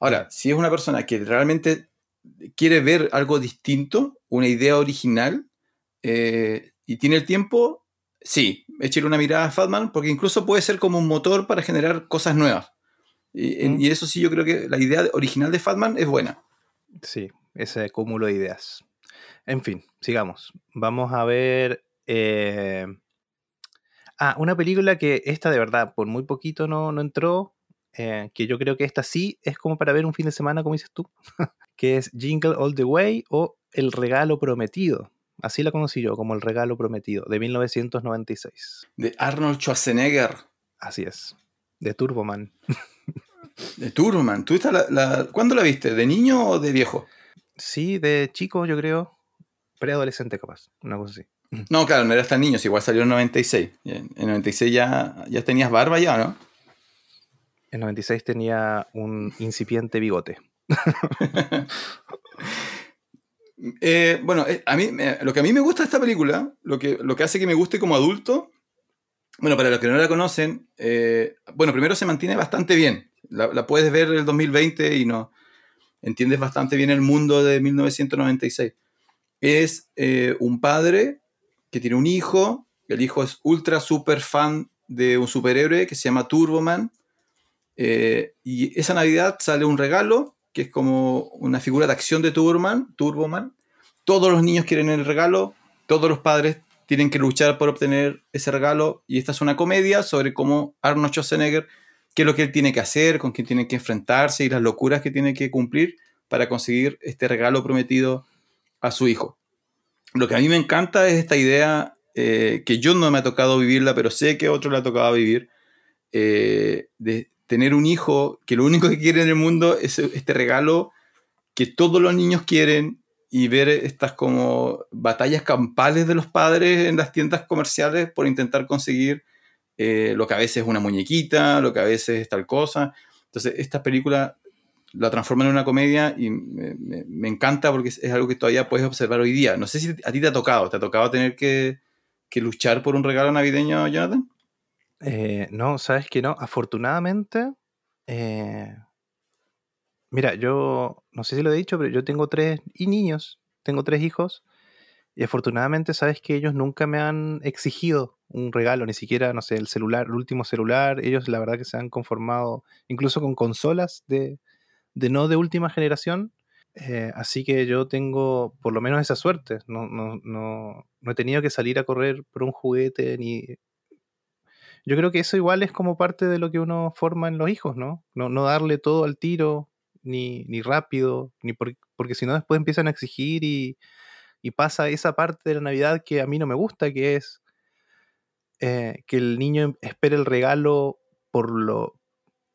Ahora, si es una persona que realmente quiere ver algo distinto, una idea original, eh, y tiene el tiempo, sí, échale una mirada a Fatman, porque incluso puede ser como un motor para generar cosas nuevas. Mm. Y, eso sí, yo creo que la idea original de Fatman es buena. Sí, ese cúmulo de ideas. En fin, sigamos. Vamos a ver. Eh, Ah, una película que esta de verdad por muy poquito no, no entró, eh, que yo creo que esta sí es como para ver un fin de semana, como dices tú, *laughs* que es Jingle All the Way o El Regalo Prometido. Así la conocí yo, como El Regalo Prometido, de 1996. De Arnold Schwarzenegger. Así es, de Turboman. *laughs* De Turboman. ¿Tú la, ¿Cuándo la viste? ¿De niño o de viejo? Sí, de chico, yo creo. Preadolescente, capaz. Una cosa así. *laughs* No, claro, no eras tan niño, igual salió en 96. En 96 ya, ya tenías barba ya, ¿no? En 96 tenía un incipiente bigote. *laughs* Eh, bueno, eh, a mí, lo que a mí me gusta de esta película, lo que, lo que hace que me guste como adulto, bueno, para los que no la conocen, eh, bueno, primero se mantiene bastante bien. La, la, puedes ver el 2020 y no entiendes bastante bien el mundo de 1996. Es un padre que tiene un hijo, el hijo es ultra super fan de un superhéroe que se llama Turboman, eh, y esa Navidad sale un regalo, que es como una figura de acción de Turboman, Turboman. Todos los niños quieren el regalo, todos los padres tienen que luchar por obtener ese regalo, y esta es una comedia sobre cómo Arnold Schwarzenegger, qué es lo que él tiene que hacer, con quién tiene que enfrentarse y las locuras que tiene que cumplir para conseguir este regalo prometido a su hijo lo que a mí me encanta es esta idea eh, que yo no me ha tocado vivirla, pero sé que a otro le ha tocado vivir, eh, de tener un hijo que lo único que quiere en el mundo es este regalo que todos los niños quieren y ver estas como batallas campales de los padres en las tiendas comerciales por intentar conseguir eh, lo que a veces es una muñequita, lo que a veces es tal cosa. Entonces, esta película la transforma en una comedia y me, encanta porque es, algo que todavía puedes observar hoy día. No sé si a ti te ha tocado, ¿te ha tocado tener que, luchar por un regalo navideño, Jonathan? Eh, no, sabes que no. Afortunadamente, eh, mira, yo no sé si lo he dicho, pero yo tengo tres y niños, tengo tres hijos. Y afortunadamente, sabes que ellos nunca me han exigido un regalo, ni siquiera, no sé, el celular, el último celular. Ellos, la verdad, que se han conformado incluso con consolas de, de no de última generación. Eh, así que yo tengo por lo menos esa suerte. No, no, no, no, he tenido que salir a correr por un juguete ni. Yo creo que eso igual es como parte de lo que uno forma en los hijos, ¿no? No, darle todo al tiro, ni, ni rápido, ni porque si no después empiezan a exigir y, y, pasa esa parte de la Navidad que a mí no me gusta, que es eh, que el niño espere el regalo por lo,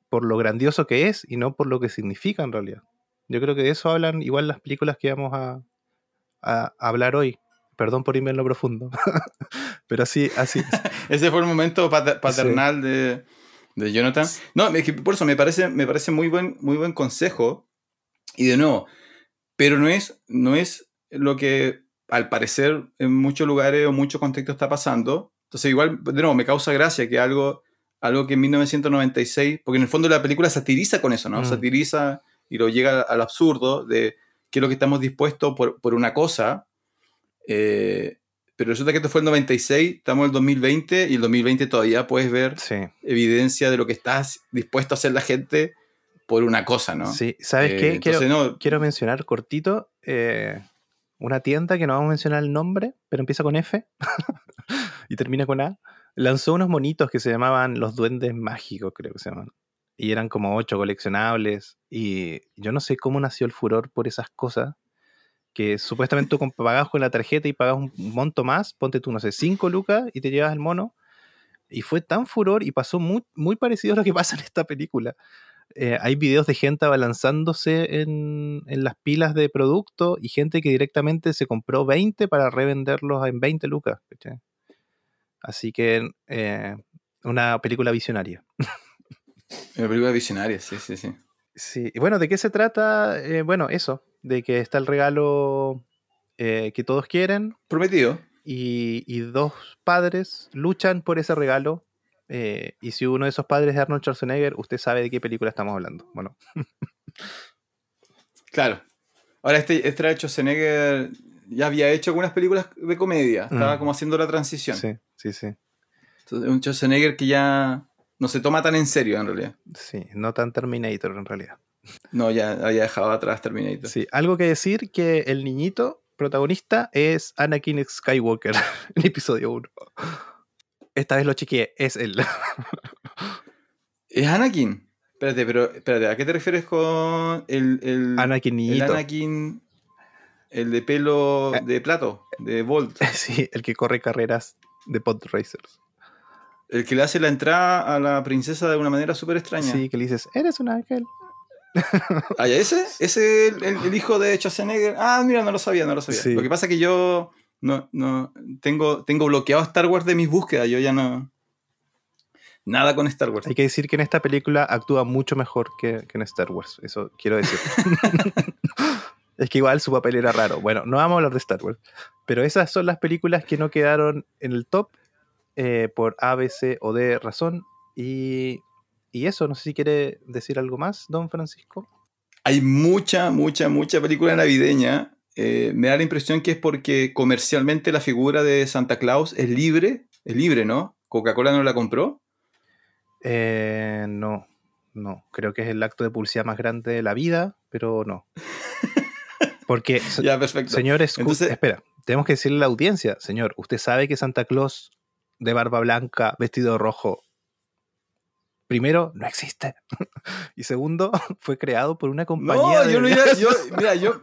por lo grandioso que es y no por lo que significa en realidad. Yo creo que de eso hablan igual las películas que vamos a, hablar hoy. Perdón por irme en lo profundo, *laughs* pero así, así. *laughs* Ese fue el momento paternal de, Jonathan. No, por eso me parece, me parece muy, buen, muy buen consejo. Y de nuevo, pero no es, no es lo que al parecer en muchos lugares o muchos contextos está pasando. Entonces igual, de nuevo, me causa gracia que algo algo que en 1996, porque en el fondo la película satiriza con eso, ¿no? Mm. Satiriza y lo llega al absurdo de qué es lo que estamos dispuestos por, por una cosa. Eh, pero resulta que esto fue el 96, estamos en el 2020 y el 2020 todavía puedes ver evidencia de lo que estás dispuesto a hacer la gente por una cosa, ¿no? Sí, ¿sabes qué? Eh, quiero, mencionar cortito eh, una tienda que no vamos a mencionar el nombre, pero empieza con F *laughs* y termina con A lanzó unos monitos que se llamaban los duendes mágicos, creo que se llaman. Y eran como ocho coleccionables. Y yo no sé cómo nació el furor por esas cosas. Que supuestamente tú pagas con la tarjeta y pagas un monto más, ponte tú, no sé, cinco lucas y te llevas el mono. Y fue tan furor y pasó muy, muy parecido a lo que pasa en esta película. Eh, hay videos de gente abalanzándose en, en, las pilas de producto y gente que directamente se compró 20 para revenderlos en 20 lucas. Así que eh, una película visionaria. Una película visionaria, sí, sí, sí. Sí, y bueno, ¿de qué se trata? Eh, bueno, eso, de que está el regalo eh, que todos quieren. Prometido. Y, dos padres luchan por ese regalo. y si uno de esos padres es Arnold Schwarzenegger, usted sabe de qué película estamos hablando. Bueno. *laughs* claro. Ahora, este, este Schwarzenegger ya había hecho algunas películas de comedia. Estaba mm. como haciendo la transición. Sí, sí, sí. Entonces, un Schwarzenegger que ya no se toma tan en serio en realidad. Sí, no tan Terminator en realidad. No, ya había dejado atrás Terminator. Sí, algo que decir que el niñito protagonista es Anakin Skywalker *laughs* en episodio 1. Esta vez lo chequeé, es él. ¿Es Anakin? Espérate, pero espérate, ¿a qué te refieres con el, el, Anakinito. el Anakin, el de pelo Eh. de plato, de Volt? *laughs* Sí, el que corre carreras de pod racers. El que le hace la entrada a la princesa de una manera súper extraña. Sí, que le dices, eres un ángel. *laughs* Ah, ¿ya ese? ¿Ese es el, el- el hijo de Schwarzenegger? Ah, mira, no lo sabía, no lo sabía. Sí. Lo que pasa es que yo no, no tengo, tengo bloqueado Star Wars de mis búsquedas. Yo ya no. Nada con Star Wars. Hay que decir que en esta película actúa mucho mejor que, que en Star Wars. Eso quiero decir. *laughs* *laughs* es que igual su papel era raro. Bueno, no vamos a hablar de Star Wars. Pero esas son las películas que no quedaron en el top eh, por A, B, C o D razón. Y, y eso, no sé si quiere decir algo más, don Francisco. Hay mucha, mucha, mucha película navideña. Eh, me da la impresión que es porque comercialmente la figura de Santa Claus es libre. Es libre, ¿no? Coca-Cola no la compró. Eh, no, no. Creo que es el acto de publicidad más grande de la vida, pero no. *laughs* Porque, Ya, perfecto. señor, Entonces- espera, tenemos que decirle a la audiencia, señor, usted sabe que Santa Claus de barba blanca, vestido de rojo, primero, no existe. *laughs* y segundo, *laughs* fue creado por una compañía No, yo no iba. Yo, mira, yo.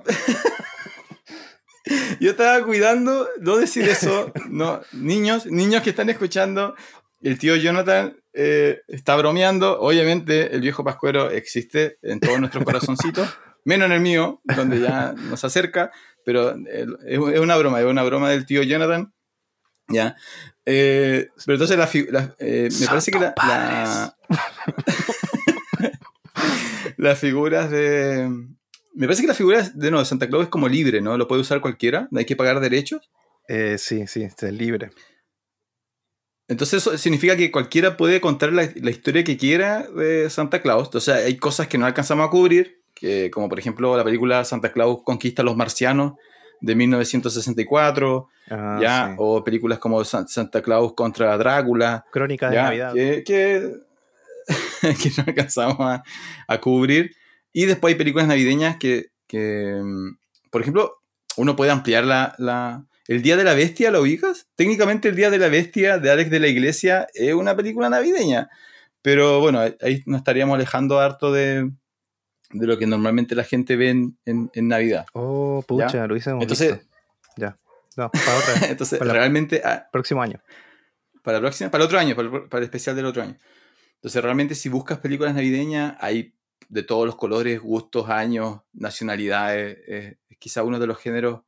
*laughs* yo estaba cuidando no decir eso. No, niños, niños que están escuchando, el tío Jonathan eh, está bromeando. Obviamente, el viejo Pascuero existe en todos nuestros corazoncitos, menos en el mío, donde ya nos acerca. Pero eh, es es una broma, es una broma del tío Jonathan. Ya. Eh, pero entonces la, la- eh, me parece que la, la- *laughs* las figuras de. Me parece que las figuras de, no, Santa Claus es como libre, ¿no? Lo puede usar cualquiera, no hay que pagar derechos. Eh, sí, sí, este es libre. Entonces eso significa que cualquiera puede contar la, la historia que quiera de Santa Claus. Entonces hay cosas que no alcanzamos a cubrir, que, como por ejemplo la película Santa Claus conquista a los marcianos de 1964, Ah, ya, sí. o películas como San- Santa Claus contra Drácula, Crónica de ya, Navidad. que, que, *laughs* que no alcanzamos a, a cubrir. Y después hay películas navideñas que, que, mm, por ejemplo, uno puede ampliar la, la- El Día de la Bestia, ¿lo ubicas? Técnicamente El Día de la Bestia de Alex de la Iglesia es una película navideña. Pero bueno, ahí nos estaríamos alejando harto de, de lo que normalmente la gente ve en, en- en Navidad. Oh, pucha, lo hice Entonces, Ya. No, para otra. *laughs* entonces Para realmente ah, próximo año. para la próxima, para el otro año, para el, para el especial del otro año. Entonces, realmente, si buscas películas navideñas, hay de todos los colores, gustos, años, nacionalidades. eh, es quizá uno de los géneros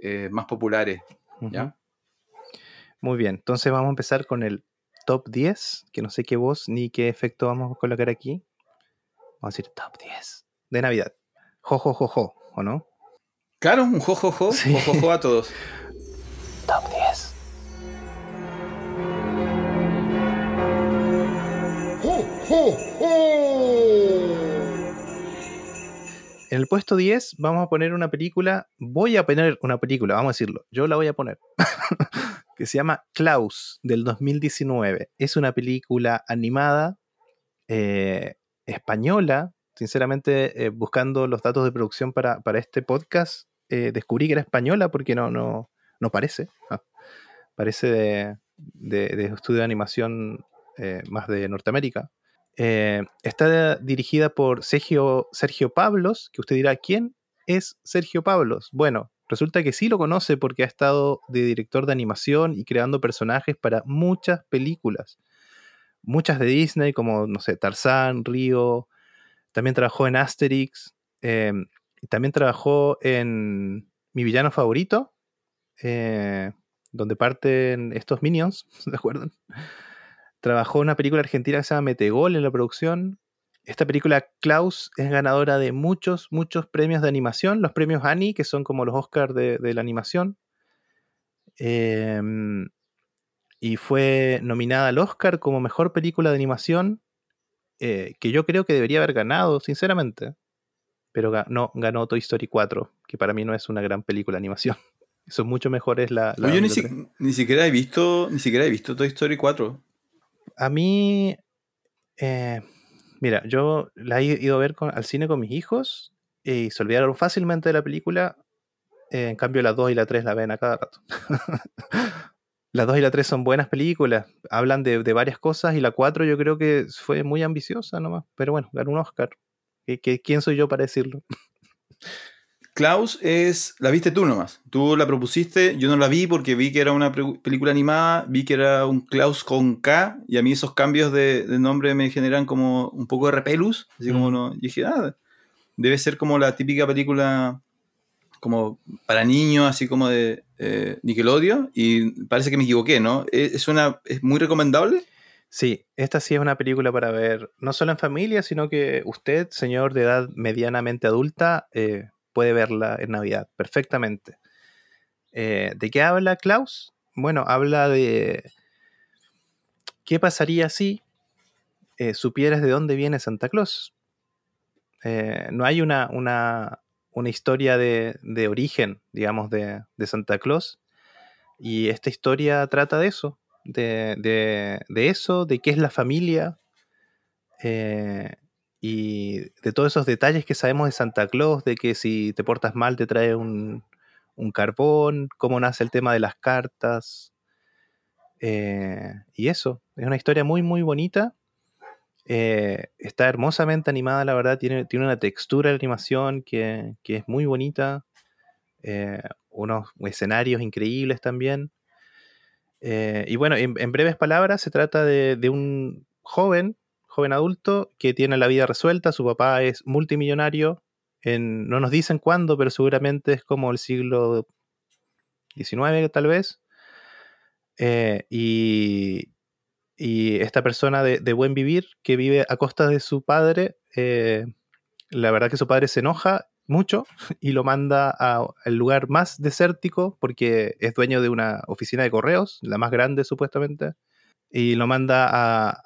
eh, más populares. Muy bien, entonces vamos a empezar con el top 10, que no sé qué voz ni qué efecto vamos a colocar aquí. Vamos a decir top 10 de Navidad. Jo, jo, jo, jo, ¿o no? Claro, un jojojo, Sí. jojojo a todos. *laughs* Top 10. En el puesto 10 vamos a poner una película, voy a poner una película, vamos a decirlo, yo la voy a poner, *laughs* que se llama Klaus del 2019. Es una película animada eh, española, sinceramente eh, buscando los datos de producción para, para este podcast, eh, descubrí que era española porque no, no, no parece, ah, parece de, de, estudio de animación eh, más de Norteamérica. Está dirigida por Sergio, Sergio Pablos, que usted dirá, ¿quién es Sergio Pablos? Bueno, resulta que sí lo conoce porque ha estado de director de animación y creando personajes para muchas películas. Muchas de Disney, como, no sé, Tarzán, Río. También trabajó en Asterix. y también trabajó en Mi villano favorito, eh, donde parten estos minions, *laughs* ¿se acuerdan? Trabajó en una película argentina que se llama Metegol en la producción. Esta película, Klaus, es ganadora de muchos, muchos premios de animación. Los premios Annie, que son como los Oscars de, de la animación. Eh, y fue nominada al Oscar como mejor película de animación, eh, que yo creo que debería haber ganado, sinceramente. Pero no, ganó Toy Story 4, que para mí no es una gran película de animación. *laughs* Eso mucho mejor es la... la yo ni, la- si- ni siquiera he visto, ni siquiera he visto Toy Story 4. A mí, eh, mira, yo la he ido a ver con- al cine con mis hijos y se olvidaron fácilmente de la película. eh, en cambio, la 2 y la 3 la ven a cada rato. *laughs* La 2 y la 3 son buenas películas, hablan de, de, varias cosas y la 4 yo creo que fue muy ambiciosa nomás, pero bueno, ganó un Oscar. ¿Qué, quién soy yo para decirlo? *laughs* Klaus es. La viste tú nomás. Tú la propusiste. Yo no la vi porque vi que era una película animada. Vi que era un Klaus con K. Y a mí esos cambios de, nombre me generan como un poco de repelus. Así como no. dije, ah, debe ser como la típica película como para niños, así como de eh, Nickelodeon. Y parece que me equivoqué, ¿no? ¿Es, una, ¿Es muy recomendable? Sí, esta sí es una película para ver, no solo en familia, sino que usted, señor de edad medianamente adulta, eh, puede verla en Navidad perfectamente. Eh, ¿De qué habla Klaus? Bueno, habla de qué pasaría si eh, supieras de dónde viene Santa Claus. No hay una, una, una historia de, de, origen, digamos, de, de, Santa Claus. Y esta historia trata de eso, de, de eso, de qué es la familia, y de todos esos detalles que sabemos de Santa Claus, de que si te portas mal te trae un, carbón, cómo nace el tema de las cartas. Eh, y eso, es una historia muy, muy bonita. Eh, está hermosamente animada, la verdad, tiene, tiene una textura de animación que, es muy bonita. Eh, unos escenarios increíbles también. y bueno, en, breves palabras, se trata de, un joven joven adulto que tiene la vida resuelta, su papá es multimillonario, en, no nos dicen cuándo, pero seguramente es como el siglo XIX tal vez. Eh, y, esta persona de, buen vivir que vive a costa de su padre, eh, la verdad que su padre se enoja mucho *laughs* y lo manda al lugar más desértico porque es dueño de una oficina de correos, la más grande supuestamente, y lo manda a,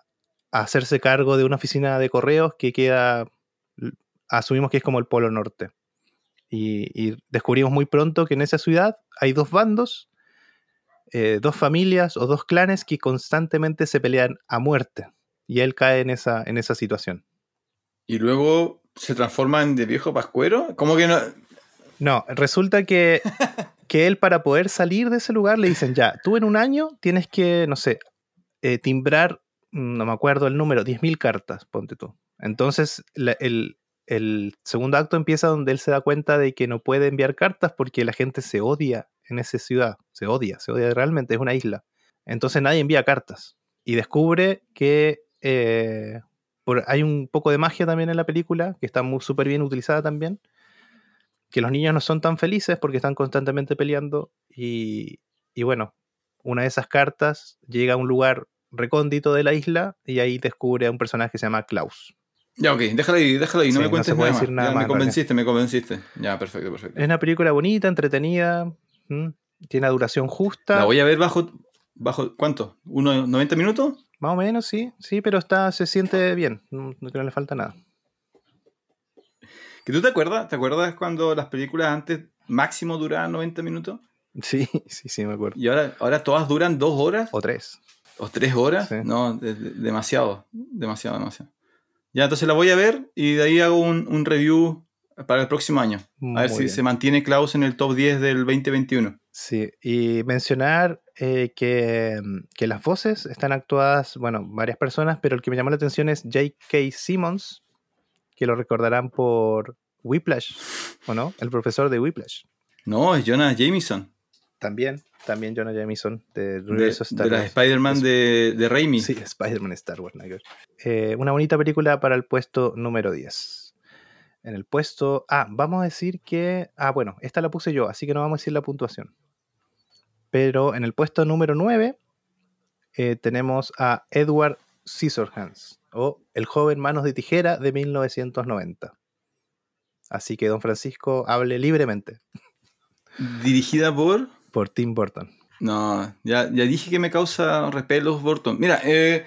hacerse cargo de una oficina de correos que queda, asumimos que es como el Polo Norte. Y, descubrimos muy pronto que en esa ciudad hay dos bandos, eh, dos familias o dos clanes que constantemente se pelean a muerte. Y él cae en esa, en esa situación. Y luego se transforma en de viejo pascuero. ¿Cómo que no? No, resulta que, *laughs* que él para poder salir de ese lugar le dicen, ya, tú en un año tienes que, no sé, eh, timbrar no me acuerdo el número, 10.000 cartas, ponte tú. Entonces, el, segundo acto empieza donde él se da cuenta de que no puede enviar cartas porque la gente se odia en esa ciudad, se odia, se odia realmente, es una isla. Entonces nadie envía cartas. Y descubre que eh, hay un poco de magia también en la película, que está muy súper bien utilizada también, que los niños no son tan felices porque están constantemente peleando y, y bueno, una de esas cartas llega a un lugar recóndito de la isla y ahí descubre a un personaje que se llama Klaus. Ya, ok, déjalo ahí, déjalo ahí, no me cuentes nada, decir nada Me convenciste, me convenciste. Ya, perfecto, perfecto. Es una película bonita, entretenida, tiene duración justa. La voy a ver bajo, bajo ¿cuánto? ¿Uno, ¿90 minutos? Más o menos, sí, sí, pero está, se siente bien, no, no le falta nada. ¿Que tú te acuerdas? ¿Te acuerdas cuando las películas antes máximo duraban 90 minutos? Sí, *laughs* sí, sí, me acuerdo. ¿Y ahora, ahora todas duran dos horas? O tres. ¿O tres horas? No, demasiado, demasiado, demasiado. Ya, entonces la voy a ver y de ahí hago un, review para el próximo año. a ver si se mantiene Klaus en el top 10 del 2021. Sí, y mencionar eh, que, que, las voces están actuadas, bueno, varias personas, pero el que me llamó la atención es J.K. Simmons, que lo recordarán por Whiplash, ¿o no? El profesor de Whiplash. No, es Jonah Jameson. También, también Jonah Jameson de, de, Star de la Spider-Man de, de Raimi. Sí, Spider-Man Star Wars. Eh, una bonita película para el puesto número 10. En el puesto. Ah, vamos a decir que. Ah, bueno, esta la puse yo, así que no vamos a decir la puntuación. Pero en el puesto número 9 eh, tenemos a Edward Scissorhands o El joven manos de tijera de 1990. Así que, don Francisco, hable libremente. Dirigida por por Tim Burton. No, ya, ya dije que me causa repelos Burton. Mira, eh,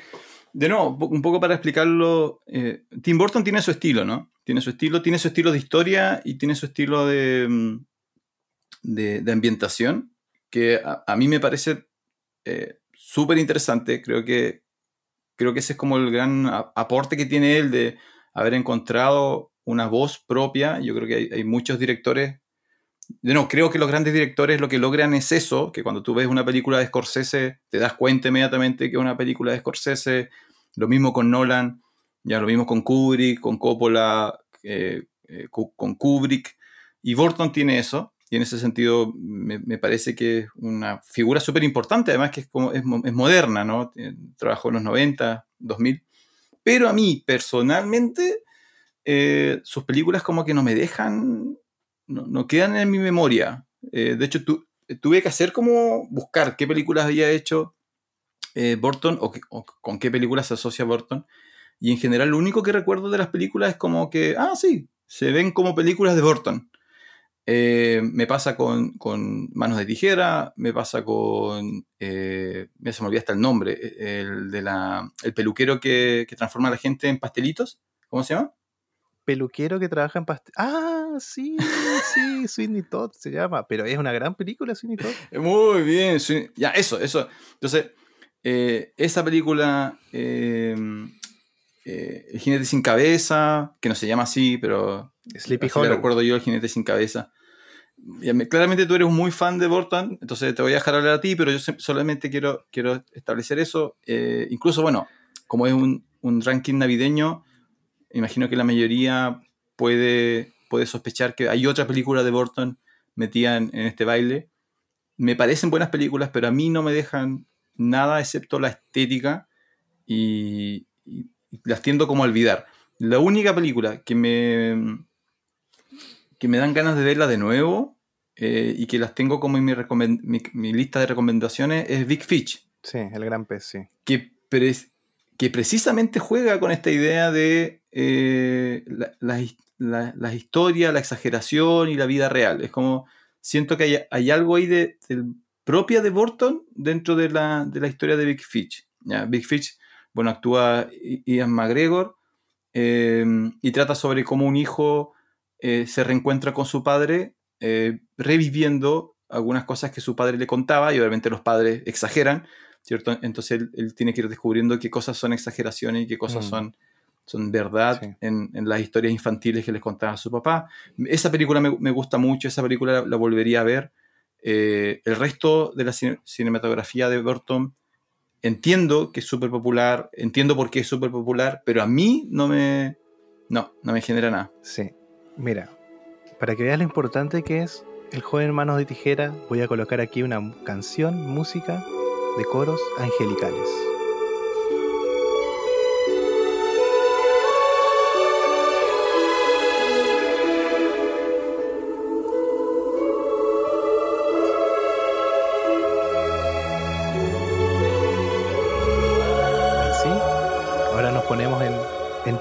de nuevo, un poco para explicarlo, eh, Tim Burton tiene su estilo, ¿no? Tiene su estilo, tiene su estilo de historia y tiene su estilo de, mm, de, ambientación, que a, mí me parece eh, súper interesante. Creo que, creo que ese es como el gran aporte que tiene él de haber encontrado una voz propia. Yo creo que hay muchos directores no, creo que los grandes directores lo que logran es eso, que cuando tú ves una película de Scorsese te das cuenta inmediatamente que es una película de Scorsese, lo mismo con Nolan, ya lo mismo con Kubrick, con Coppola, eh, eh, con Kubrick, y Burton tiene eso, y en ese sentido me, parece que es una figura súper importante, además que es, como, es, moderna, ¿no? Trabajó en los 90, 2000, pero a mí personalmente eh, sus películas como que no me dejan no, quedan en mi memoria. De hecho, tuve que hacer como buscar qué películas había hecho Burton o, con qué películas se asocia Burton. Y en general lo único que recuerdo de las películas es como que, ah, sí, se ven como películas de Burton. Eh, me pasa con, Manos de Tijera, me pasa con, eh, se me olvidó hasta el nombre, el, de la, el peluquero que, que transforma a la gente en pastelitos, ¿cómo se llama? peluquero que trabaja en pastel. Ah, sí, sí, *laughs* Sweeney Todd se llama, pero es una gran película Sweeney Todd. Muy bien, ya, eso, eso. Entonces, eh, esa película, eh, El jinete sin cabeza, que no se llama así, pero Sleepy Hollow. recuerdo yo, El jinete sin cabeza. claramente tú eres muy fan de Burton, entonces te voy a dejar hablar a ti, pero yo solamente quiero, quiero establecer eso. Eh, incluso, bueno, como es un, un ranking navideño, imagino que la mayoría puede, puede sospechar que hay otra película de Burton metida en, este baile. Me parecen buenas películas, pero a mí no me dejan nada excepto la estética y, las tiendo como a olvidar. La única película que me, que me dan ganas de verla de nuevo eh, y que las tengo como en mi, mi, lista de recomendaciones es Big Fish. Sí, el gran pez, sí. Que, que precisamente juega con esta idea de eh, la, historia, la exageración y la vida real. Es como, siento que hay, algo ahí de, propia de Burton dentro de la, historia de Big Fish. ¿ya? Big Fish, bueno, actúa Ian McGregor em, y trata sobre cómo un hijo eh, se reencuentra con su padre eh, reviviendo algunas cosas que su padre le contaba y obviamente los padres exageran, ¿cierto? Entonces él, tiene que ir descubriendo qué cosas son exageraciones y qué cosas mm. son, son verdad en, las historias infantiles que les contaba a su papá. Esa película me, gusta mucho, esa película la, volvería a ver. Eh, el resto de la cinematografía de Burton entiendo que es súper popular, entiendo por qué es súper popular, pero a mí no me, no, no me genera nada. Sí, mira, para que veas lo importante que es El joven manos de tijera, voy a colocar aquí una canción, música de coros angelicales.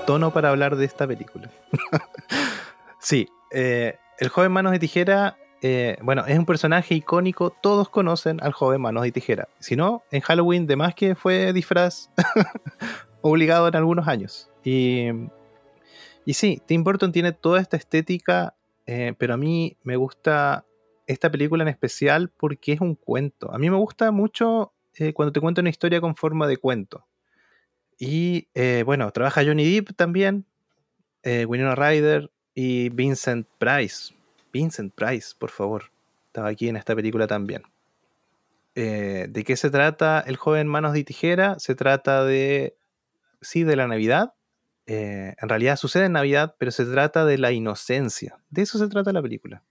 Tono para hablar de esta película. *laughs* sí, eh, el joven Manos de Tijera eh, bueno, es un personaje icónico, todos conocen al joven Manos de Tijera. Si no, en Halloween, de más que fue disfraz *laughs* obligado en algunos años. Y, y sí, Tim Burton tiene toda esta estética, eh, pero a mí me gusta esta película en especial porque es un cuento. A mí me gusta mucho cuando te cuento una historia con forma de cuento. Y bueno, trabaja Johnny Depp también, Winona Ryder y Vincent Price Vincent Price, por favor. Estaba aquí en esta película también. Eh, ¿De qué se trata el joven Manos de Tijera? Se trata de, sí, de la Navidad. Eh, en realidad sucede en Navidad, pero se trata de la inocencia. De eso se trata la película.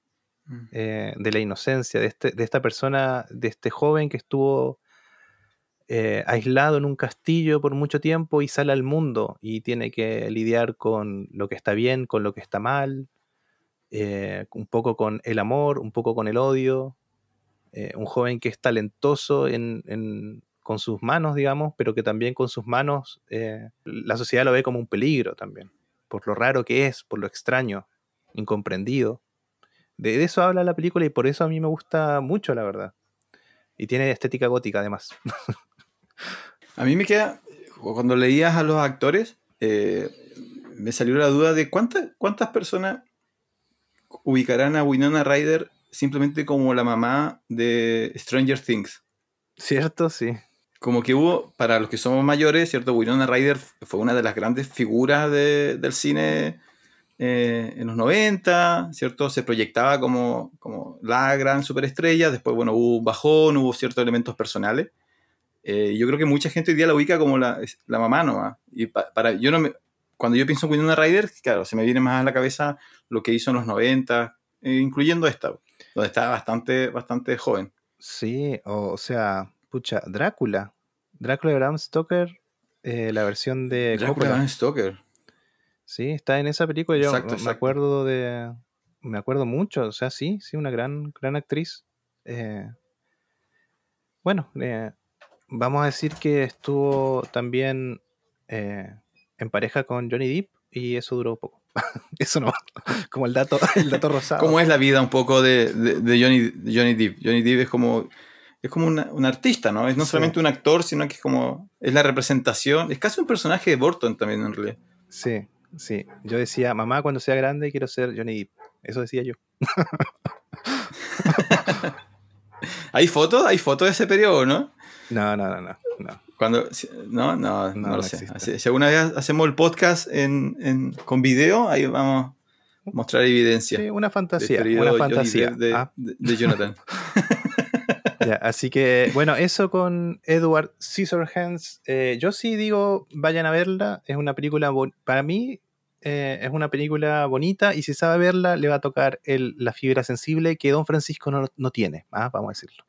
Mm. Eh, de la inocencia, de, este, de, esta persona, de este joven que estuvo aislado en un castillo por mucho tiempo y sale al mundo y tiene que lidiar con lo que está bien, con lo que está mal, eh, un poco con el amor, un poco con el odio, eh, un joven que es talentoso con sus manos, digamos, pero que también con sus manos eh, la sociedad lo ve como un peligro también, por lo raro que es, por lo extraño, incomprendido. De, eso habla la película y por eso a mí me gusta mucho, la verdad. Y tiene estética gótica además. *laughs* a mí me queda, cuando leías a los actores, me salió la duda de cuántas, cuántas personas ubicarán a Winona Ryder simplemente como la mamá de Stranger Things. Cierto, sí. Como que hubo, para los que somos mayores, ¿cierto? Winona Ryder fue una de las grandes figuras del cine eh, en los 90, ¿cierto? Se proyectaba como, como la gran superestrella, después, bueno, hubo un bajón, hubo ciertos elementos personales. Eh, yo creo que mucha gente hoy día la ubica como la, la mamá nomás. Y para, yo no me, cuando yo pienso en Winona Ryder, claro, se me viene más a la cabeza lo que hizo en los 90, eh, incluyendo esta, donde estaba bastante, bastante joven. Sí, o, sea, pucha, Drácula. Drácula de Bram Stoker, eh, la versión de Drácula de Bram Stoker. Sí, está en esa película. Yo me acuerdo de. Me acuerdo mucho. O sea, sí, sí, una gran, gran actriz. Eh, bueno, vamos a decir que estuvo también en pareja con Johnny Depp y eso duró poco. *laughs* eso no, como el dato, el dato rosado. ¿Cómo es la vida un poco de, de, Johnny, Johnny Depp? Johnny Depp es como, es como un artista, ¿no? Es no solamente un actor, sino que es como, es la representación, es casi un personaje de Burton también en realidad. Sí, sí. Yo decía, mamá, cuando sea grande quiero ser Johnny Depp. Eso decía yo. *laughs* ¿Hay fotos? ¿Hay fotos de ese periodo, no? No, no, no, no. Cuando, no, no, no, lo sé. Si alguna vez hacemos el podcast en, con video, ahí vamos a mostrar evidencia. Sí, una fantasía. Una fantasía. Ah. De, Jonathan. *laughs* *laughs* así que, bueno, eso con Edward Scissorhands. Eh, yo sí digo, vayan a verla. Es una película, para mí, eh, es una película bonita y si sabe verla le va a tocar la fibra sensible que Don Francisco no, tiene, ¿ah? vamos a decirlo.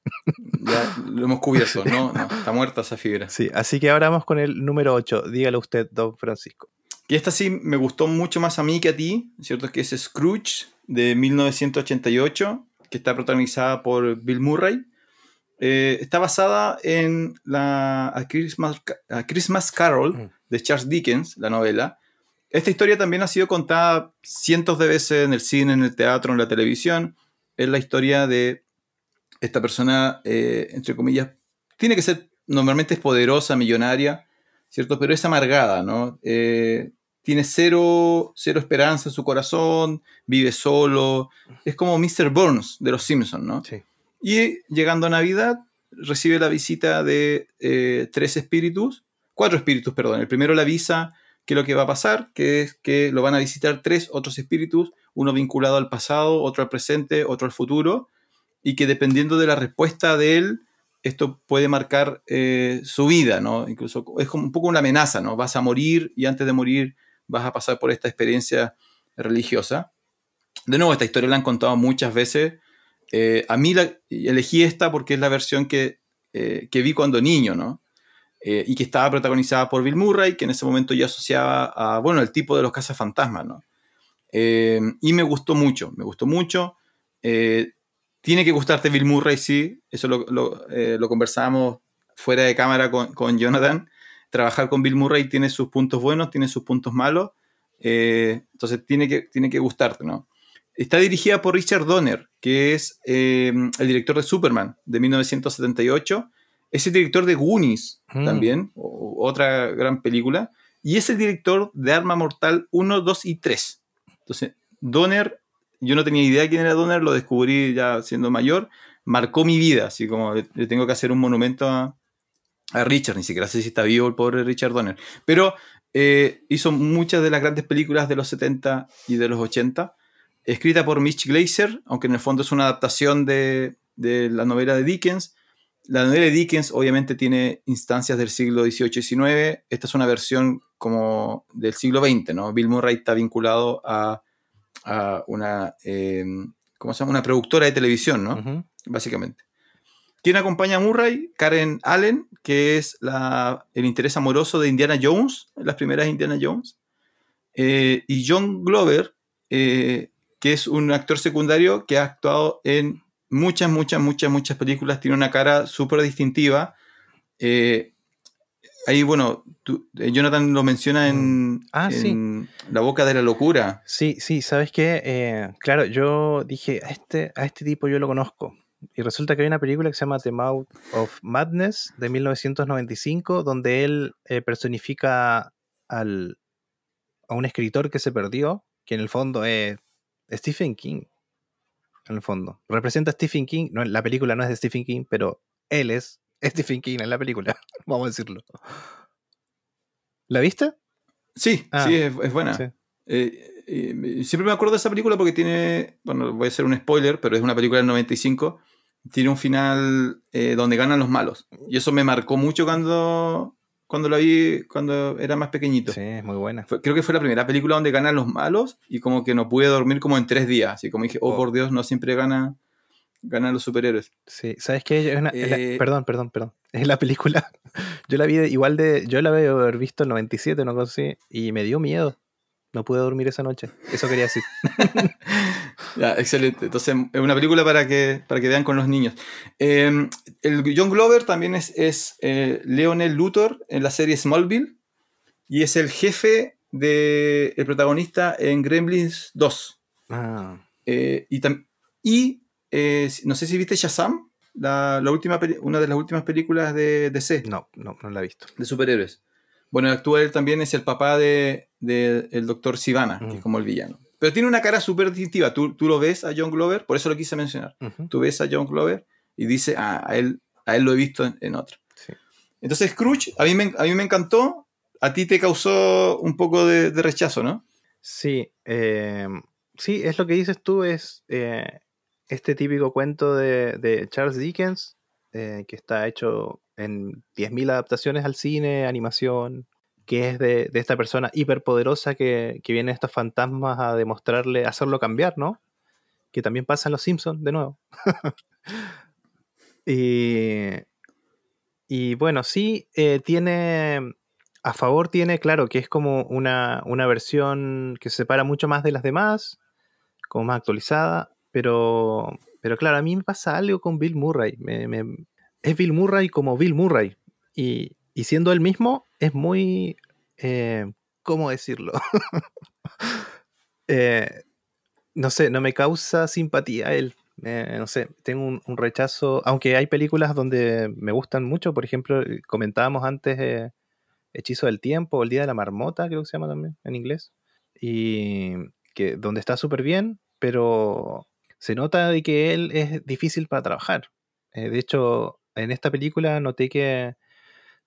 Ya lo hemos cubierto, ¿no? Está muerta esa fibra. Sí, así que ahora vamos con el número 8. Dígalo usted, Don Francisco. Y esta sí me gustó mucho más a mí que a ti, ¿cierto? Que es Scrooge de 1988, que está protagonizada por Bill Murray. Eh, está basada en la Christmas, Christmas Carol mm. de Charles Dickens, la novela, esta historia también ha sido contada cientos de veces en el cine, en el teatro, en la televisión. Es la historia de esta persona, eh, entre comillas, tiene que ser, normalmente es poderosa, millonaria, ¿cierto? Pero es amargada, ¿no? Eh, tiene cero, cero esperanza en su corazón, vive solo. Es como Mr. Burns de los Simpsons, ¿no? Sí. Y llegando a Navidad, recibe la visita de eh, tres espíritus, cuatro espíritus, perdón. El primero la avisa qué es lo que va a pasar, que es que lo van a visitar tres otros espíritus, uno vinculado al pasado, otro al presente, otro al futuro, y que dependiendo de la respuesta de él, esto puede marcar eh, su vida, ¿no? Incluso es como un poco una amenaza, ¿no? Vas a morir y antes de morir vas a pasar por esta experiencia religiosa. De nuevo, esta historia la han contado muchas veces. Eh, a mí elegí esta porque es la versión que, eh, que vi cuando niño, ¿no? Eh, y que estaba protagonizada por Bill Murray, que en ese momento ya asociaba a, bueno, el tipo de los cazafantasmas, ¿no? Eh, y me gustó mucho, me gustó mucho. Eh, tiene que gustarte Bill Murray, sí, eso lo, lo, conversábamos fuera de cámara con, con, Jonathan. Trabajar con Bill Murray tiene sus puntos buenos, tiene sus puntos malos, entonces tiene que, tiene que gustarte, ¿no? Está dirigida por Richard Donner, que es el director de Superman de 1978 es el director de Goonies mm. también, otra gran película. Y es el director de Arma Mortal 1, 2 y 3. Entonces, Donner, yo no tenía idea quién era Donner, lo descubrí ya siendo mayor. Marcó mi vida, así como le, tengo que hacer un monumento a, Richard. Ni siquiera sé si está vivo el pobre Richard Donner. Pero eh, hizo muchas de las grandes películas de los 70 y de los 80. Escrita por Mitch Glazer, aunque en el fondo es una adaptación de, de la novela de Dickens la novela de Dickens obviamente tiene instancias del siglo XVIII y XIX. Esta es una versión como del siglo XX, ¿no? Bill Murray está vinculado a, una, em, ¿cómo se llama? Una productora de televisión, ¿no? Básicamente. ¿Quién acompaña a Murray? Karen Allen, que es la, el interés amoroso de Indiana Jones, las primeras Indiana Jones. Eh, y John Glover, eh, que es un actor secundario que ha actuado en muchas, muchas, muchas, muchas películas, tiene una cara súper distintiva. Eh, ahí, bueno, eh, Jonathan lo menciona en, mm. ah, La Boca de la Locura. Sí, sí, ¿sabes qué? Eh, claro, yo dije, a este, a este tipo yo lo conozco. Y resulta que hay una película que se llama The Mouth of Madness de 1995, donde él personifica al, a un escritor que se perdió, que en el fondo es Stephen King en el fondo. Representa a Stephen King, no, la película no es de Stephen King, pero él es *laughs* Stephen King en la película, *laughs* vamos a decirlo. ¿La viste? Sí, ah, sí, es, buena. Eh, eh, siempre me acuerdo de esa película porque tiene, bueno, voy a hacer un spoiler, pero es una película del 95, tiene un final eh, donde ganan los malos. Y eso me marcó mucho cuando, cuando la vi, cuando era más pequeñito. Sí, es muy buena. creo que fue la primera película donde ganan los malos y como que no pude dormir como en tres días. Así como dije, oh, oh. por Dios, no siempre gana ganan los superhéroes. Sí, ¿sabes qué? Eh, perdón, perdón, perdón. Es la película. *laughs* Yo la vi igual de. Yo la había haber visto en 97, no sé, y me dio miedo. No pude dormir esa noche. Eso quería decir. *laughs* ya, excelente. Entonces, es una película para que, para que vean con los niños. Em, el John Glover también es, es eh, Leonel Luthor en la serie Smallville y es el jefe del el protagonista en Gremlins 2. Ah. Eh, y, y eh, no sé si viste Shazam, la, última una de las últimas películas de DC. No, no, no la he visto. De superhéroes. Bueno, actúa él también, es el papá del de, el doctor Sivana, que es como el villano. Pero tiene una cara súper distintiva. Tú, tú, lo ves a John Glover, por eso lo quise mencionar. Tú ves a John Glover y dice, ah, a él, a él lo he visto en, otro. Entonces, Scrooge, a mí, me, a mí me encantó. A ti te causó un poco de, rechazo, ¿no? Sí, eh, sí, es lo que dices tú, es eh, este típico cuento de, Charles Dickens, eh, que está hecho en 10.000 adaptaciones al cine, animación, que es de, esta persona hiperpoderosa que, que viene estos fantasmas a demostrarle, a hacerlo cambiar, ¿no? Que también pasa en Los Simpsons, de nuevo. *laughs* y, bueno, sí, eh, tiene, a favor tiene, claro, que es como una, una versión que se separa mucho más de las demás, como más actualizada. Pero, pero claro, a mí me pasa algo con Bill Murray. es Bill Murray como Bill Murray. Y, siendo el mismo, es muy... Eh, ¿Cómo decirlo? *laughs* Eh, no sé, no me causa simpatía él. no sé, tengo un, rechazo, aunque hay películas donde me gustan mucho, por ejemplo, eh, comentábamos antes Hechizo del Tiempo, El Día de la Marmota, creo que se llama también en inglés, y que donde está súper bien, pero se nota de que él es difícil para trabajar. Eh, de hecho, en esta película noté que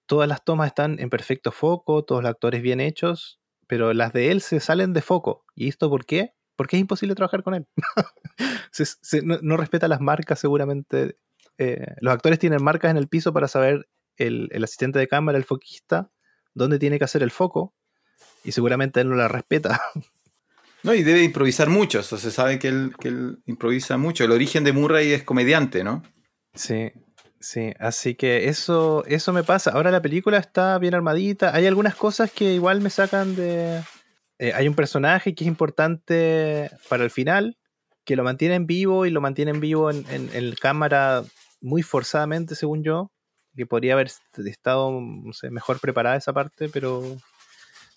todas las tomas están en perfecto foco, todos los actores bien hechos, pero las de él se salen de foco. ¿Y esto por qué? Porque es imposible trabajar con él. *laughs* no, respeta las marcas seguramente. Eh, los actores tienen marcas en el piso para saber el, el asistente de cámara, el foquista, dónde tiene que hacer el foco. Y seguramente él no la respeta. *laughs* No, y debe improvisar mucho, eso se sabe que él, que él improvisa mucho. El origen de Murray es comediante, ¿no? Sí, sí, así que eso, eso me pasa. Ahora la película está bien armadita, hay algunas cosas que igual me sacan de... Eh, hay un personaje que es importante para el final, que lo mantiene en vivo y lo mantiene en vivo en, en, cámara muy forzadamente, según yo, que podría haber estado no sé, mejor preparada esa parte, pero,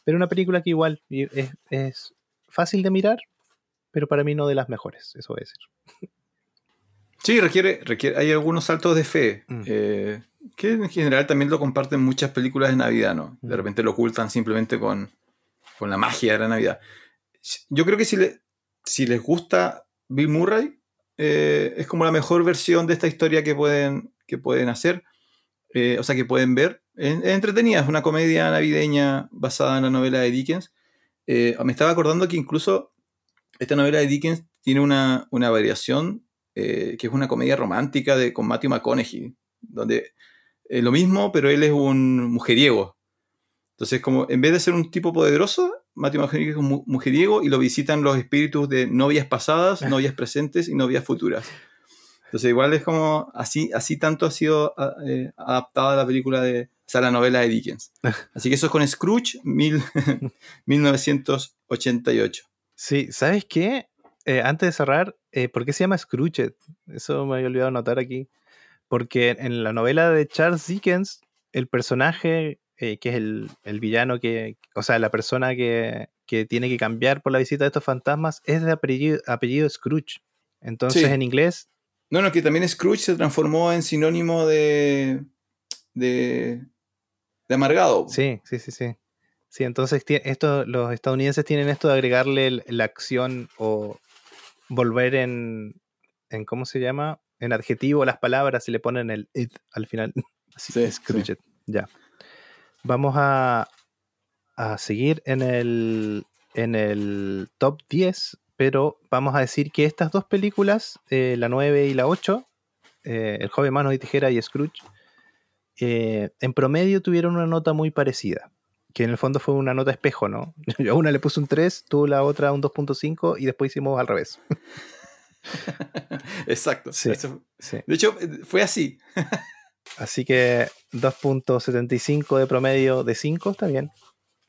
pero una película que igual es, es fácil de mirar, pero para mí no de las mejores, eso voy a decir. Sí, requiere, requiere, hay algunos saltos de fe, mm. eh, que en general también lo comparten muchas películas de Navidad, ¿no? De mm. repente lo ocultan simplemente con, la magia de la Navidad. Yo creo que si, le, si les gusta Bill Murray, eh, es como la mejor versión de esta historia que pueden, que pueden hacer, eh, o sea, que pueden ver. Es, es entretenida, es una comedia navideña basada en la novela de Dickens eh, me estaba acordando que incluso esta novela de Dickens tiene una, variación eh, que es una comedia romántica de, con Matthew McConaughey, donde es lo mismo, pero él es un mujeriego. Entonces, como en vez de ser un tipo poderoso, Matthew McConaughey es un mujeriego y lo visitan los espíritus de novias pasadas, *laughs* novias presentes y novias futuras. Entonces, igual es como así, así tanto ha sido eh, adaptada la película de, sea, la novela de Dickens. *laughs* Así que eso es con Scrooge, mil, *laughs* 1988. Sí, ¿sabes qué? Eh, antes de cerrar, eh, ¿por qué se llama Scrooge? Eso me había olvidado notar aquí. Porque en la novela de Charles Dickens, el personaje eh, que es el, villano que, o sea, la persona que, tiene que cambiar por la visita de estos fantasmas es de apellido, Scrooge. Entonces en inglés... No, no, que también Scrooge se transformó en sinónimo de, de, amargado. Sí, sí, sí, sí. Sí, entonces esto, los estadounidenses tienen esto de agregarle la acción o volver en, en, ¿cómo se llama? En adjetivo las palabras y le ponen el it al final. *laughs* Así sí, Ya. Vamos a, a seguir en el, en el top 10, pero vamos a decir que estas dos películas, eh, la 9 y la 8, eh, El joven mano de tijera y Scrooge, eh, en promedio tuvieron una nota muy parecida, que en el fondo fue una nota espejo, ¿no? *laughs* Yo a una le puse un 3, tú la otra un 2.5 y después hicimos al revés. *laughs* Exacto. De hecho, fue así. así que 2.75 de promedio de 5 está bien.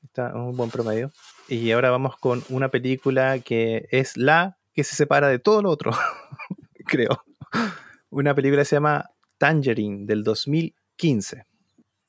Está un buen promedio. Y ahora vamos con una película que es la que se separa de todo lo otro, *laughs* creo. Una película que se llama Tangerine del 2015.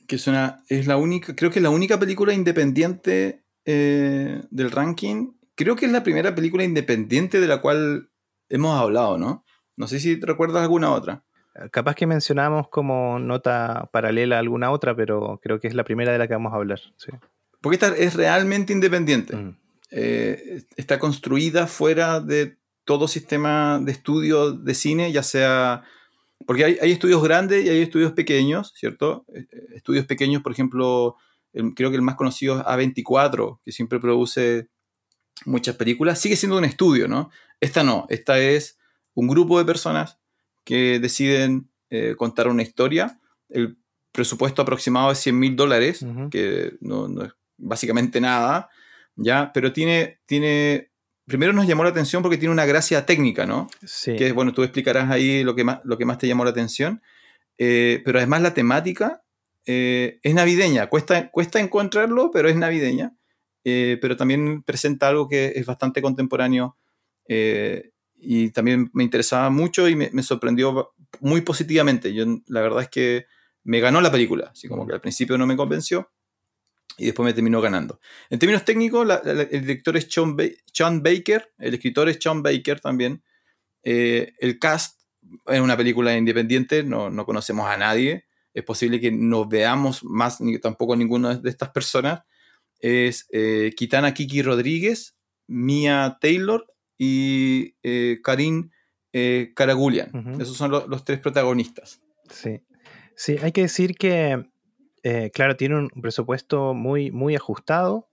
Que es una, es la única, creo que es la única película independiente eh, del ranking. Creo que es la primera película independiente de la cual hemos hablado, ¿no? No sé si te recuerdas alguna otra. Capaz que mencionamos como nota paralela alguna otra, pero creo que es la primera de la que vamos a hablar. Sí. Porque esta es realmente independiente. Mm. Eh, está construida fuera de todo sistema de estudio de cine, ya sea... Porque hay, estudios grandes y hay estudios pequeños, ¿cierto? Eh, eh, estudios pequeños, por ejemplo, creo que el más conocido es A24, que siempre produce muchas películas. Sigue siendo un estudio, ¿no? Esta no, esta es un grupo de personas que deciden contar una historia. El presupuesto aproximado es 100 mil dólares, que no, no, es básicamente nada, ¿ya? Pero tiene, tiene, primero nos llamó la atención porque tiene una gracia técnica, ¿no? Sí. Que, bueno, tú explicarás ahí lo que más, lo que más te llamó la atención, eh, pero además la temática eh, es navideña, cuesta, cuesta encontrarlo, pero es navideña, eh, pero también presenta algo que es bastante contemporáneo y también me interesaba mucho y me, me, sorprendió muy positivamente. Yo, la verdad es que me ganó la película, así como que al principio no me convenció, y después me terminó ganando. En términos técnicos, el director es Sean, Baker, el escritor es Sean Baker también. Eh, el cast es una película independiente, no, no, conocemos a nadie. Es posible que no veamos más ni tampoco ninguna de estas personas. Es eh, Kitana Kiki Rodríguez, Mia Taylor y eh, Karin Karagulian. Esos son los tres protagonistas. Sí. Sí, hay que decir que eh, claro, tiene un presupuesto muy, muy ajustado,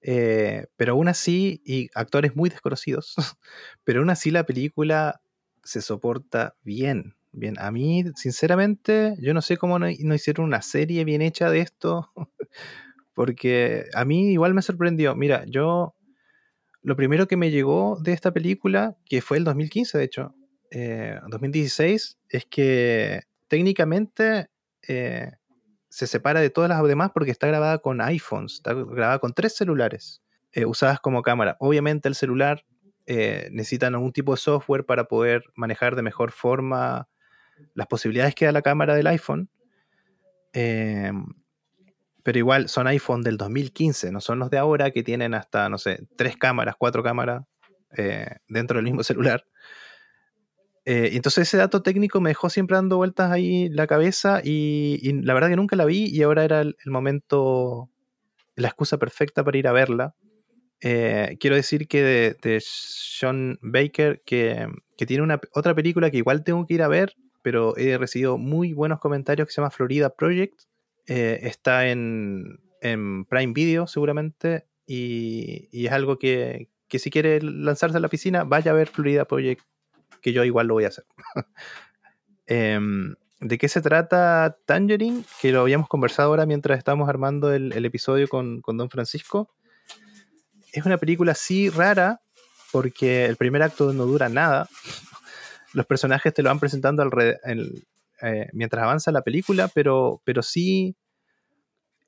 eh, pero aún así, y actores muy desconocidos, *laughs* pero aún así la película se soporta bien. Bien, a mí, sinceramente, yo no sé cómo no, hicieron una serie bien hecha de esto, *laughs* porque a mí igual me sorprendió. Mira, yo, lo primero que me llegó de esta película, que fue el 2015, de hecho, 2016, eh, es que técnicamente se separa de todas las demás porque está grabada con iPhones, está grabada con tres celulares eh, usadas como cámara. Obviamente el celular eh, necesita algún tipo de software para poder manejar de mejor forma las posibilidades que da la cámara del iPhone. Em, pero igual son iPhone del 2015, no son los de ahora que tienen hasta, no sé, tres cámaras, cuatro cámaras eh, dentro del mismo *laughs* celular. Eh, entonces ese dato técnico me dejó siempre dando vueltas ahí la cabeza y, la verdad que nunca la vi y ahora era el, momento, la excusa perfecta para ir a verla. Eh, quiero decir que de, Sean Baker, que, tiene una, otra película que igual tengo que ir a ver, pero he recibido muy buenos comentarios que se llama Florida Project. Eh, está en, Prime Video seguramente y, y es algo que, que si quiere lanzarse a la piscina, vaya a ver Florida Project que yo igual lo voy a hacer. *laughs* Em, ¿De qué se trata Tangerine? Que lo habíamos conversado ahora mientras estábamos armando el, episodio con, Don Francisco. Es una película así rara, porque el primer acto no dura nada. *laughs* Los personajes te lo van presentando eh, mientras avanza la película, pero, pero sí,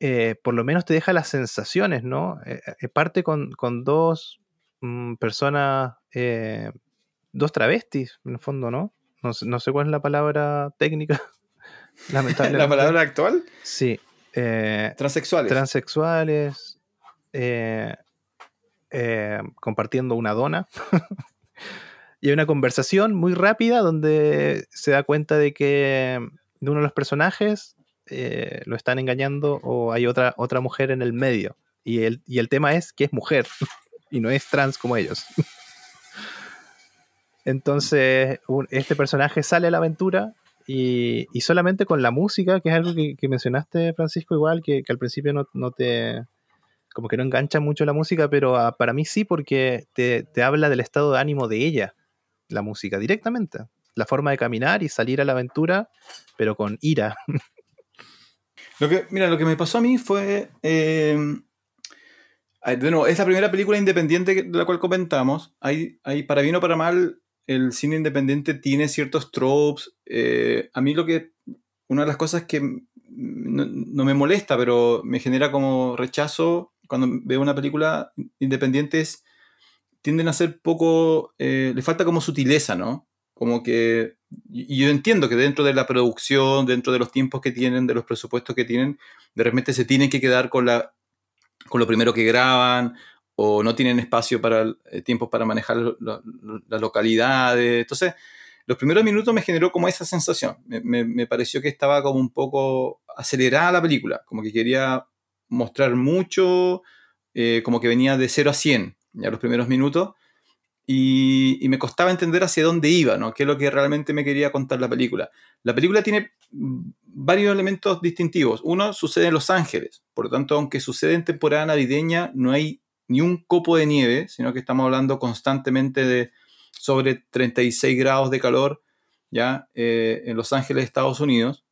eh, por lo menos te deja las sensaciones, ¿no? Eh, parte con, dos mm, personas dos travestis, en el fondo, ¿no? No, sé cuál es la palabra técnica. *laughs* ¿La palabra actual? Sí. Eh, transexuales. Transexuales. Eh, eh, compartiendo una dona. *laughs* y hay una conversación muy rápida donde se da cuenta de que de uno de los personajes lo están engañando o hay otra, otra mujer en el medio. Y el, y el tema es que es mujer *laughs* y no es trans como ellos. Entonces, este personaje sale a la aventura y, solamente con la música, que es algo que, mencionaste, Francisco, igual, que, al principio no, te como que no engancha mucho la música, pero ah, para mí sí, porque te, te habla del estado de ánimo de ella, la música, directamente. La forma de caminar y salir a la aventura, pero con ira. *laughs* Lo que, mira, lo que me pasó a mí fue. Eh, de es la primera película independiente de la cual comentamos. Hay, hay, para bien o para mal, el cine independiente tiene ciertos tropes. Eh, a mí lo que. Una de las cosas que no, me molesta, pero me genera como rechazo cuando veo una película independiente es. tienden a ser poco. Eh, le falta como sutileza, ¿no? Como que y yo entiendo que dentro de la producción, dentro de los tiempos que tienen, de los presupuestos que tienen, de repente se tienen que quedar con, la, con lo primero que graban o no tienen espacio para eh, tiempos para manejar las localidades. Entonces, los primeros minutos me generó como esa sensación. Me, me, pareció que estaba como un poco acelerada la película, como que quería mostrar mucho, eh, como que venía de 0 a 100 ya los primeros minutos y, me costaba entender hacia dónde iba, ¿no? qué es lo que realmente me quería contar la película. La película tiene varios elementos distintivos. Uno sucede en Los Ángeles, por lo tanto, aunque sucede en temporada navideña, no hay ni un copo de nieve, sino que estamos hablando constantemente de sobre 36 grados de calor ya eh, en Los Ángeles, Estados Unidos.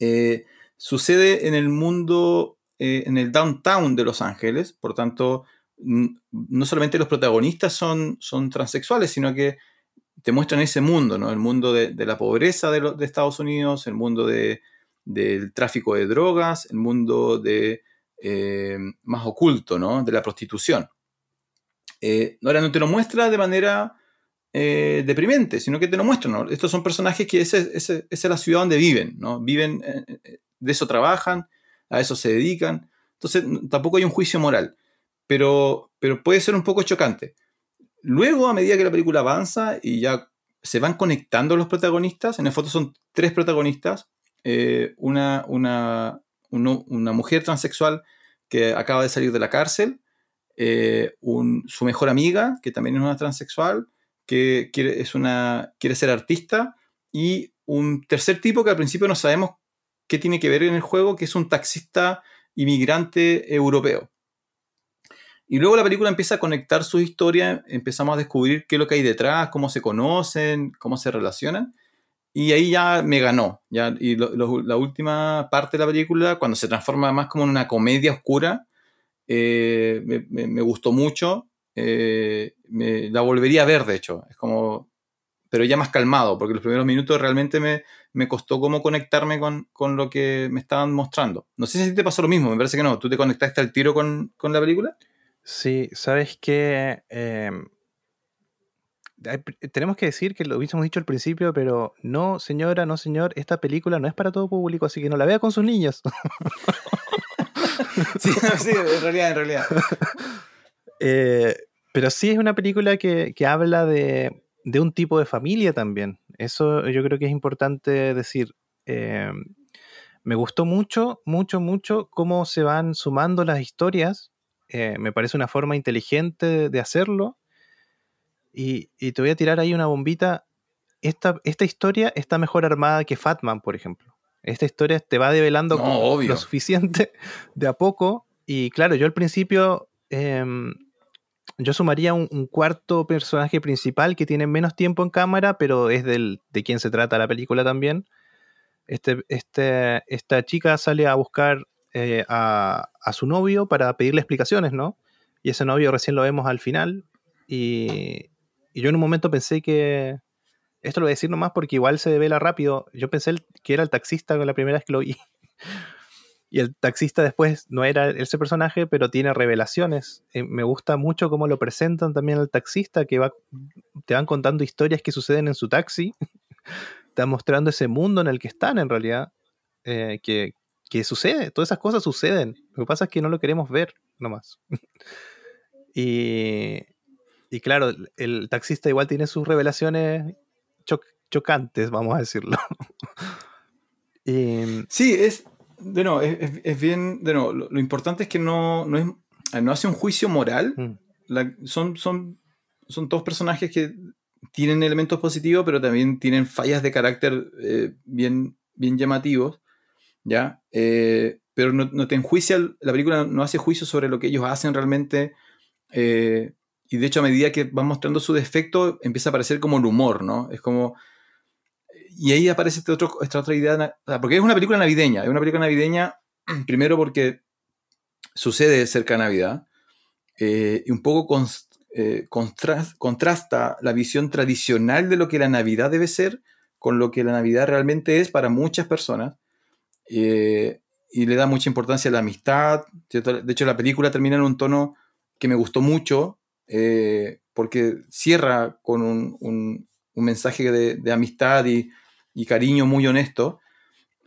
Eh, sucede en el mundo, eh, en el downtown de Los Ángeles, por tanto, no solamente los protagonistas son, son transexuales, sino que te muestran ese mundo, ¿no? El mundo de, la pobreza de, Estados Unidos, el mundo del tráfico de drogas, el mundo de, eh, más oculto, ¿no? De la prostitución. Eh, ahora no te lo muestra de manera eh, deprimente, sino que te lo muestra, ¿no? Estos son personajes que esa es la ciudad donde viven, ¿no? Viven, de eso trabajan, a eso se dedican. Entonces, tampoco hay un juicio moral pero, pero puede ser un poco chocante. Luego, a medida que la película avanza y ya se van conectando los protagonistas, en el foto son tres protagonistas, eh, una, una, una, mujer transexual que acaba de salir de la cárcel, eh, su mejor amiga, que también es una transexual, que quiere, es una, quiere ser artista, y un tercer tipo que al principio no sabemos qué tiene que ver en el juego, que es un taxista inmigrante europeo. Y luego la película empieza a conectar su historia, empezamos a descubrir qué es lo que hay detrás, cómo se conocen, cómo se relacionan. Y ahí ya me ganó. Ya, y la última parte de la película, cuando se transforma más como en una comedia oscura, eh, me, gustó mucho. Eh, la volvería a ver, de hecho. Es como. Pero ya más calmado, porque los primeros minutos realmente me, me costó como conectarme con, con, lo que me estaban mostrando. No sé si te pasó lo mismo, me parece que no. ¿Tú te conectaste al tiro con, con la película? Sí, sabes que em, tenemos que decir que lo hubiésemos dicho al principio, pero no, señora, no, señor, esta película no es para todo público, así que no la vea con sus niños. *laughs* sí, sí, en realidad, en realidad. *laughs* Eh, pero sí es una película que, habla de, un tipo de familia también. Eso yo creo que es importante decir. Em, me gustó mucho, mucho, mucho cómo se van sumando las historias eh, me parece una forma inteligente de hacerlo. Y, te voy a tirar ahí una bombita. Esta, esta, historia está mejor armada que Fatman, por ejemplo. Esta historia te va develando lo suficiente *laughs* de a poco. Y claro, yo al principio em, yo sumaría un, cuarto personaje principal que tiene menos tiempo en cámara, pero es del, de quien se trata la película también. Este, este, esta chica sale a buscar eh, a, su novio para pedirle explicaciones, ¿no? Y ese novio recién lo vemos al final. Y, yo en un momento pensé que. Esto lo voy a decir nomás porque igual se devela rápido. Yo pensé que era el taxista la primera vez que lo vi. *laughs* y el taxista después no era ese personaje, pero tiene revelaciones. Eh, me gusta mucho cómo lo presentan también al taxista, que va, te van contando historias que suceden en su taxi. *laughs* te van mostrando ese mundo en el que están en realidad. Eh, que, que sucede, todas esas cosas suceden. Lo que pasa es que no lo queremos ver nomás. *laughs* y, y claro, el taxista igual tiene sus revelaciones chocantes, vamos a decirlo. *laughs* sí, es, de no, es, bien, de no, lo, importante es que no, no, es, no hace un juicio moral. Mm. son, son, son todos personajes que tienen elementos positivos, pero también tienen fallas de carácter eh, bien, bien llamativos. ¿ya? Eh, pero no, te enjuicia, la película no hace juicio sobre lo que ellos hacen realmente. Eh, y de hecho, a medida que van mostrando su defecto, empieza a aparecer como el humor, ¿no? Es como. Y ahí aparece este otro, esta otra idea, porque es una película navideña, es una película navideña, *clears throat* primero porque sucede cerca de Navidad, eh, y un poco eh, contrasta la visión tradicional de lo que la Navidad debe ser con lo que la Navidad realmente es para muchas personas. Eh, y le da mucha importancia a la amistad. De hecho, la película termina en un tono que me gustó mucho, eh, porque cierra con un, mensaje de, amistad y, cariño muy honesto,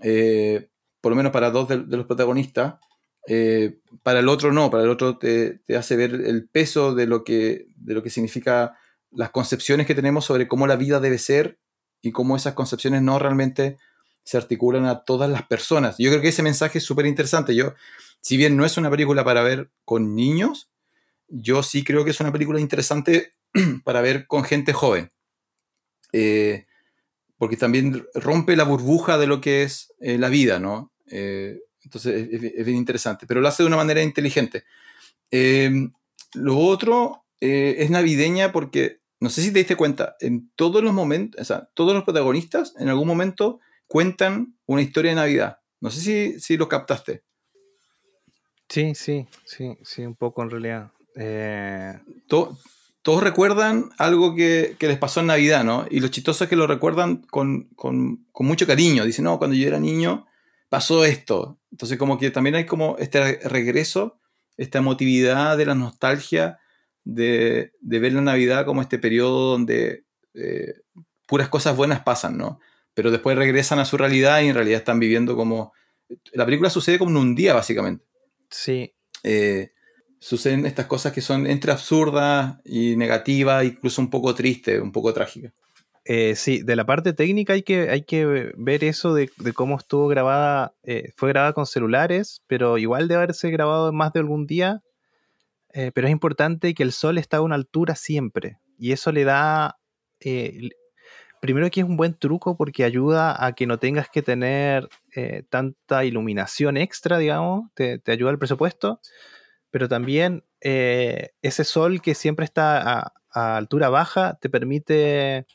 eh, por lo menos para dos de, los protagonistas. para el otro no, para el otro te, hace ver el peso de lo, que, de lo que significa las concepciones que tenemos sobre cómo la vida debe ser y cómo esas concepciones no realmente se articulan a todas las personas. Yo creo que ese mensaje es súper interesante. Yo, si bien no es una película para ver con niños, yo sí creo que es una película interesante *clears throat* para ver con gente joven. Eh, porque también rompe la burbuja de lo que es eh, la vida, ¿no? Eh, entonces es, bien interesante, pero lo hace de una manera inteligente. lo otro es navideña porque no sé si te diste cuenta, en todos los momentos, o sea, todos los protagonistas en algún momento cuentan una historia de Navidad. No sé si, si lo captaste. Sí, sí, sí, sí, un poco en realidad. Eh, todos recuerdan algo que, les pasó en Navidad, ¿no? Y lo chistoso es que lo recuerdan con, mucho cariño. Dicen, no, cuando yo era niño pasó esto. Entonces como que también hay como este regreso, esta emotividad de la nostalgia de, ver la Navidad como este periodo donde eh, puras cosas buenas pasan, ¿no? Pero después regresan a su realidad y en realidad están viviendo como... La película sucede como en un día, básicamente. Sí. Eh, suceden estas cosas que son entre absurdas y negativas, incluso un poco tristes, un poco trágicas. Eh, sí, de la parte técnica hay que, hay que ver eso de, cómo estuvo grabada. fue grabada con celulares, pero igual de haberse grabado más de algún día. Eh, pero es importante que el sol está a una altura siempre. Y eso le da. Eh, primero que es un buen truco porque ayuda a que no tengas que tener eh, tanta iluminación extra, digamos, te, ayuda el presupuesto, pero también ese sol que siempre está a, altura baja te permite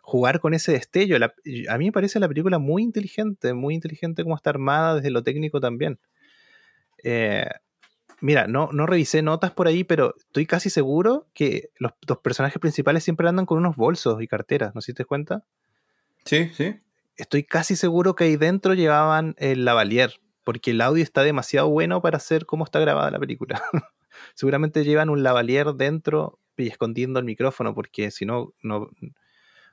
jugar con ese destello. a mí me parece la película muy inteligente, muy inteligente como está armada desde lo técnico también. Mira, no, no revisé notas por ahí, pero estoy casi seguro que los, personajes principales siempre andan con unos bolsos y carteras, ¿no se te cuenta? Sí, sí. Estoy casi seguro que ahí dentro llevaban el lavalier, porque el audio está demasiado bueno para hacer cómo está grabada la película. *laughs* Seguramente llevan un lavalier dentro y escondiendo el micrófono, porque si no, no,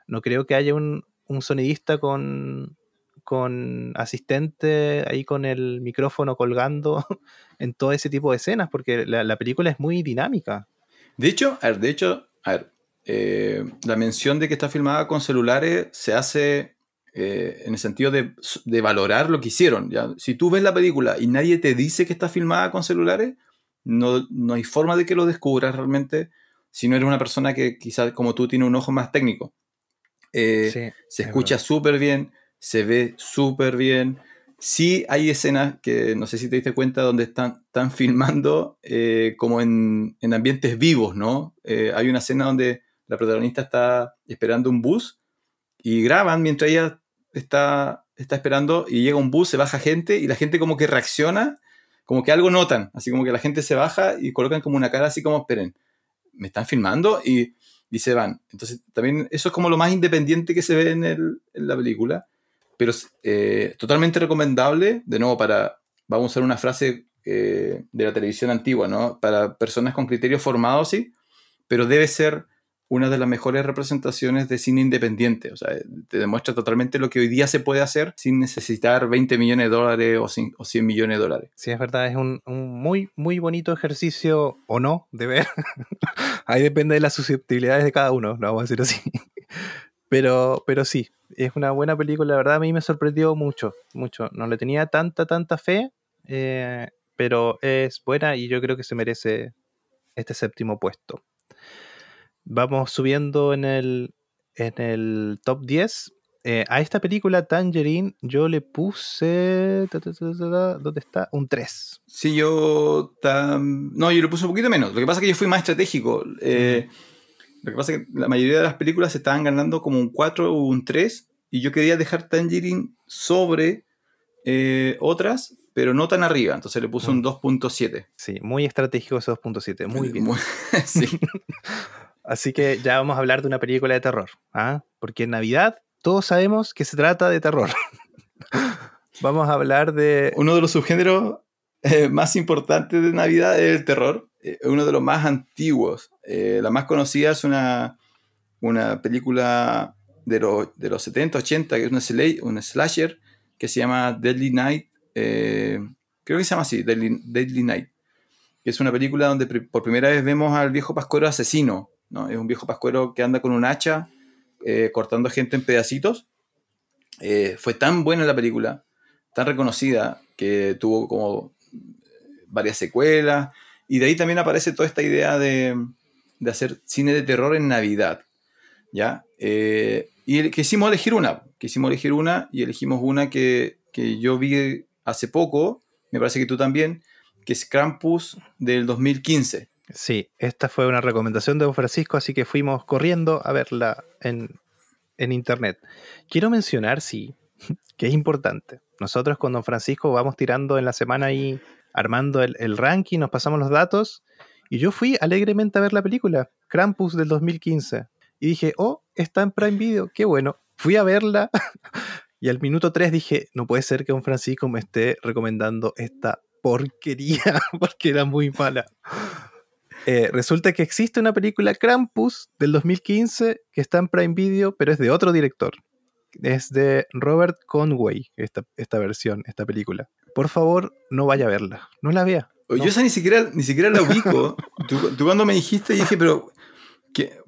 no creo que haya un, un sonidista con, con asistente ahí con el micrófono colgando *laughs* en todo ese tipo de escenas, porque la, película es muy dinámica. De hecho, a ver, de hecho, a ver, eh, la mención de que está filmada con celulares se hace eh, en el sentido de, valorar lo que hicieron. ¿ya? Si tú ves la película y nadie te dice que está filmada con celulares, no, no hay forma de que lo descubras realmente si no eres una persona que quizás como tú tiene un ojo más técnico. Eh, se escucha súper bien, se ve súper bien. Sí hay escenas que no sé si te diste cuenta donde están, están filmando eh, como en, en, ambientes vivos, ¿no? Hay una escena donde la protagonista está esperando un bus y graban mientras ella está, está esperando y llega un bus, se baja gente y la gente como que reacciona, como que algo notan, así como que la gente se baja y colocan como una cara así como, esperen, me están filmando y, y se van. Entonces también eso es como lo más independiente que se ve en, el, en la película pero eh, totalmente recomendable, de nuevo, para, vamos a usar una frase eh, de la televisión antigua, ¿no? Para personas con criterios formados, sí, pero debe ser una de las mejores representaciones de cine independiente. O sea, te demuestra totalmente lo que hoy día se puede hacer sin necesitar 20 millones de dólares o 100, millones de dólares. Sí, es verdad, es un, muy, muy bonito ejercicio, o no, de ver. *laughs* Ahí depende de las susceptibilidades de cada uno, lo vamos a decir así. *laughs* Pero, pero sí, es una buena película, la verdad a mí me sorprendió mucho, mucho. No le tenía tanta, tanta fe, eh, pero es buena y yo creo que se merece este séptimo puesto. Vamos subiendo en el, en el top 10. eh, a esta película Tangerine yo le puse. ¿Dónde está? Un 3. Sí, yo. No, yo le puse un poquito menos. Lo que pasa es que yo fui más estratégico. Eh, lo que pasa es que la mayoría de las películas se estaban ganando como un 4 o un 3. Y yo quería dejar Tangerine sobre eh, otras, pero no tan arriba. Entonces le puse un 2.7. Mm. Sí, muy estratégico ese 2.7. Muy bien. *laughs* sí. *laughs* Así que ya vamos a hablar de una película de terror. ¿ah? Porque en Navidad todos sabemos que se trata de terror. *laughs* Vamos a hablar de... Uno de los subgéneros eh, más importantes de Navidad es el terror. Eh, uno de los más antiguos. Eh, la más conocida es una, una película de, de los 70, 80, que es una, una slasher, que se llama Deadly Night. creo que se llama así, Deadly, Deadly Night. Que es una película donde por primera vez vemos al viejo pascuero asesino. ¿No? Es un viejo pascuero que anda con un hacha eh, cortando gente en pedacitos. Eh, fue tan buena la película, tan reconocida, que tuvo como varias secuelas. Y de ahí también aparece toda esta idea de, de hacer cine de terror en Navidad. ¿ya? Eh, y quisimos elegir una, quisimos elegir una y elegimos una que, que, yo vi hace poco, me parece que tú también, que es Krampus del 2015. Sí, esta fue una recomendación de Don Francisco, así que fuimos corriendo a verla en, internet. Quiero mencionar, sí, *laughs* que es importante. Nosotros con Don Francisco vamos tirando en la semana ahí, armando el, el ranking, nos pasamos los datos, y yo fui alegremente a ver la película, Krampus del 2015, y dije, oh, está en Prime Video, qué bueno. Fui a verla *laughs* y al minuto 3 dije, no puede ser que Don Francisco me esté recomendando esta porquería, *laughs* porque era muy mala. Eh, resulta que existe una película Krampus del 2015 que está en Prime Video, pero es de otro director. Es de Robert Conway, esta, esta versión, esta película. Por favor, no vaya a verla. No la vea. Yo esa ni siquiera, ni siquiera la ubico. *laughs* tú, cuando me dijiste, dije, pero...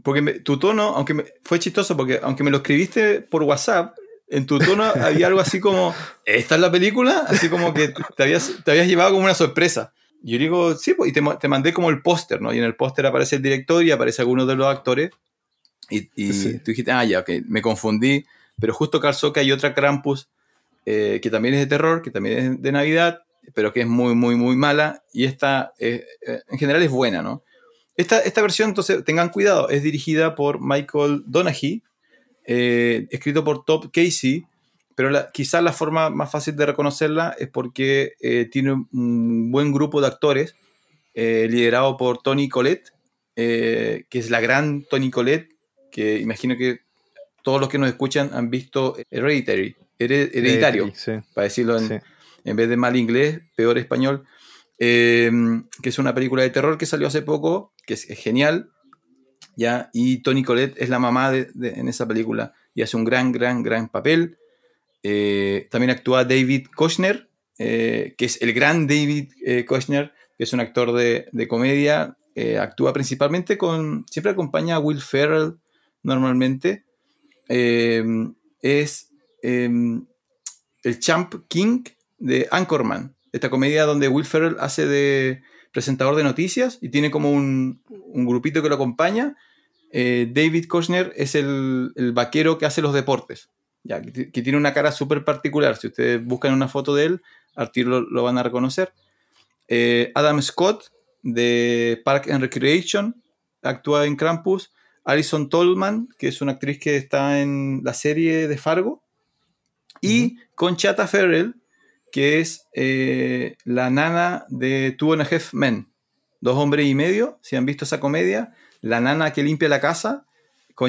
porque tu tono, aunque fue chistoso, porque aunque me lo escribiste por WhatsApp, en tu tono había algo así como, ¿esta es la película? Así como que te habías, te habías llevado como una sorpresa. Yo digo, sí, pues, y te, te mandé como el póster, ¿no? Y en el póster aparece el director y aparece alguno de los actores. Y, y tú dijiste, ah, ya, ok, me confundí. Pero justo calzó que hay otra Krampus eh, que también es de terror, que también es de Navidad, pero que es muy, muy, muy mala. Y esta, eh, en general, es buena, ¿no? Esta, esta versión, entonces, tengan cuidado, es dirigida por Michael Donaghy, eh, escrito por Top Casey pero quizás la forma más fácil de reconocerla es porque eh, tiene un buen grupo de actores eh, liderado por Tony Collette, eh, que es la gran Tony Collette, que imagino que todos los que nos escuchan han visto Hereditary, Hereditario, para decirlo en, en, vez de mal inglés, peor español, que es una película de terror que salió hace poco, que es, genial, ¿ya? y Tony Collette es la mamá de, en esa película y hace un gran, gran, gran papel. Eh, también actúa David Kochner, eh, que es el gran David eh, Kochner, que es un actor de, comedia. actúa principalmente con. Siempre acompaña a Will Ferrell normalmente. es el Champ King de Anchorman, esta comedia donde Will Ferrell hace de presentador de noticias y tiene como un, grupito que lo acompaña. David Kochner es el, vaquero que hace los deportes que, tiene una cara súper particular. Si ustedes buscan una foto de él, al tiro lo, van a reconocer. Eh, Adam Scott, de Park and Recreation, actúa en Krampus. Alison Tolman, que es una actriz que está en la serie de Fargo. Y Conchata Ferrell, que es eh, la nana de Two and a Half Men. Dos hombres y medio, si han visto esa comedia. La nana que limpia la casa.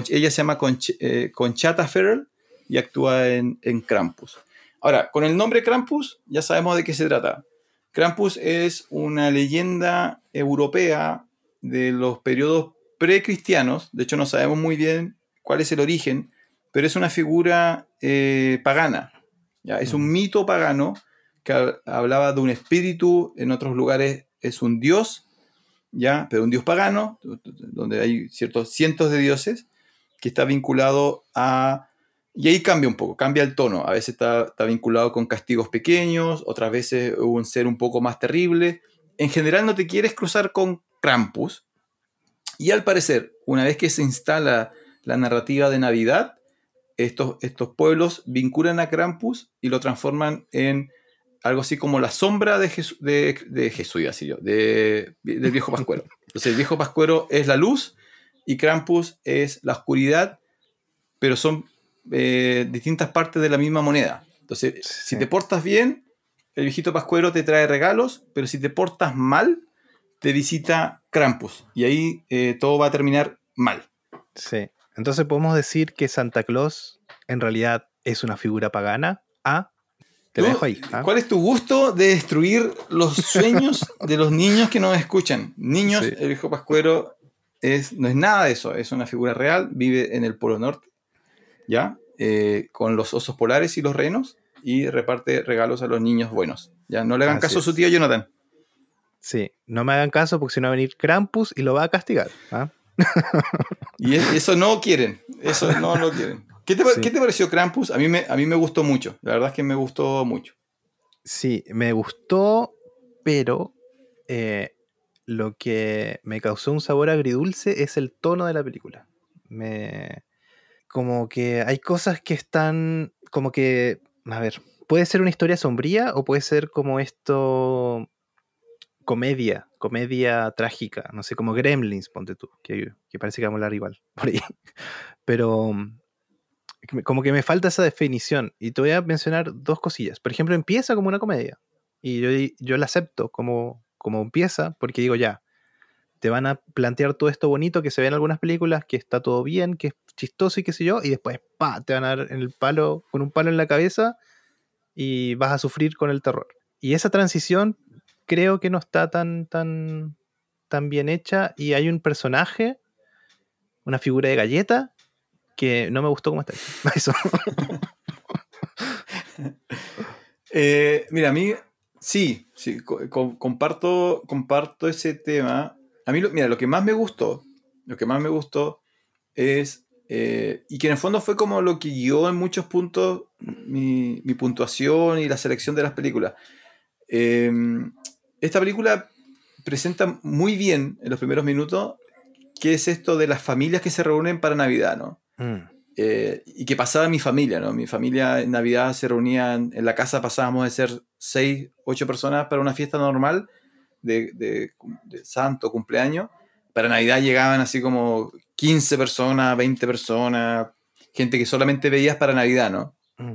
ella se llama eh, Conchata Ferrell y actúa en, en Krampus. Ahora, con el nombre Krampus ya sabemos de qué se trata. Krampus es una leyenda europea de los periodos precristianos, de hecho no sabemos muy bien cuál es el origen, pero es una figura eh, pagana, ¿ya? es un mito pagano que hablaba de un espíritu, en otros lugares es un dios, ¿ya? pero un dios pagano, donde hay ciertos cientos de dioses, que está vinculado a y ahí cambia un poco, cambia el tono. A veces está, vinculado con castigos pequeños, otras veces un ser un poco más terrible. En general no te quieres cruzar con Krampus. Y al parecer, una vez que se instala la narrativa de Navidad, estos, estos pueblos vinculan a Krampus y lo transforman en algo así como la sombra de Jesús, de, Jesús, así yo, de, del viejo Pascuero. Entonces el viejo Pascuero es la luz y Krampus es la oscuridad, pero son eh, distintas partes de la misma moneda. Entonces, si te portas bien, el viejito Pascuero te trae regalos, pero si te portas mal, te visita Krampus. Y ahí eh, todo va a terminar mal. Sí. Entonces podemos decir que Santa Claus en realidad es una figura pagana. ¿Ah? Te dejo ahí. ¿ah? ¿Cuál es tu gusto de destruir los *laughs* sueños de los niños que nos escuchan? Niños, el viejo Pascuero es, no es nada de eso, es una figura real, vive en el Polo Norte, ¿ya? Eh, con los osos polares y los renos y reparte regalos a los niños buenos. Ya no le hagan caso a su tío Jonathan. Sí, no me hagan caso porque si no va a venir Krampus y lo va a castigar. ¿ah? *laughs* y eso no quieren, eso no lo quieren. ¿Qué te, pareció Krampus? A mí, me, a mí me gustó mucho, la verdad es que me gustó mucho. Sí, me gustó, pero eh, lo que me causó un sabor agridulce es el tono de la película. Me, como que hay cosas que están, como que, a ver, puede ser una historia sombría o puede ser como esto comedia, comedia trágica, no sé, como Gremlins, ponte tú, que, parece que vamos a hablar igual *laughs* por ahí. Pero como que me falta esa definición. Y te voy a mencionar dos cosillas. Por ejemplo, empieza como una comedia. Y yo, yo la acepto como, como empieza, porque digo ya, te van a plantear todo esto bonito que se ve en algunas películas, que está todo bien, que es chistoso y qué sé yo, y después, pa, te van a dar en el palo, con un palo en la cabeza y vas a sufrir con el terror. Y esa transición creo que no está tan, tan, tan bien hecha y hay un personaje, una figura de galleta, que no me gustó cómo está *laughs* Eso. *laughs* Eh, mira, a mí sí, sí comparto, comparto ese tema. A mí, mira, lo que más me gustó, lo que más me gustó es, eh, y que en el fondo fue como lo que guió en muchos puntos mi, puntuación y la selección de las películas. Em, esta película presenta muy bien en los primeros minutos qué es esto de las familias que se reúnen para Navidad, ¿no? Mm. Eh, y que pasaba en mi familia, ¿no? Mi familia en Navidad se reunía en, la casa, pasábamos de ser seis, ocho personas para una fiesta normal de, santo, cumpleaños. Para Navidad llegaban así como 15 personas, 20 personas, gente que solamente veías para Navidad, ¿no? Mm.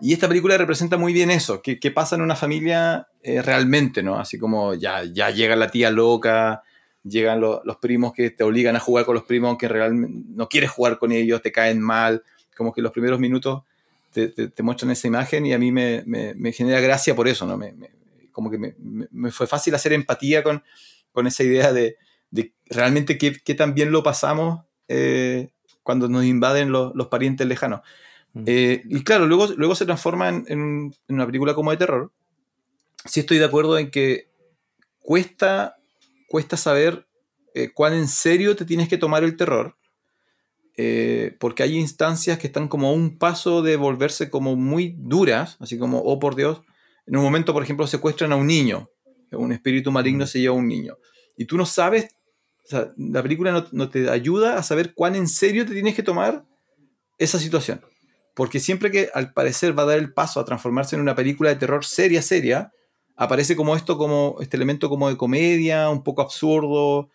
Y esta película representa muy bien eso, que, pasa en una familia eh, realmente, ¿no? Así como ya, ya llega la tía loca, llegan los primos que te obligan a jugar con los primos aunque realmente no quieres jugar con ellos, te caen mal, como que los primeros minutos te, te, muestran esa imagen y a mí me, me, genera gracia por eso, ¿no? Me, como que me, fue fácil hacer empatía con, con esa idea de, de realmente qué, qué, tan bien lo pasamos eh, cuando nos invaden los, los parientes lejanos. Mm. Eh, y claro, luego, luego se transforma en, en, una película como de terror. Sí estoy de acuerdo en que cuesta, cuesta saber eh, cuán en serio te tienes que tomar el terror. porque hay instancias que están como a un paso de volverse como muy duras, así como, oh por Dios, en un momento, por ejemplo, secuestran a un niño, un espíritu maligno se lleva a un niño, y tú no sabes, o sea, la película no, te ayuda a saber cuán en serio te tienes que tomar esa situación. Porque siempre que al parecer va a dar el paso a transformarse en una película de terror seria, seria, aparece como esto, como este elemento como de comedia, un poco absurdo.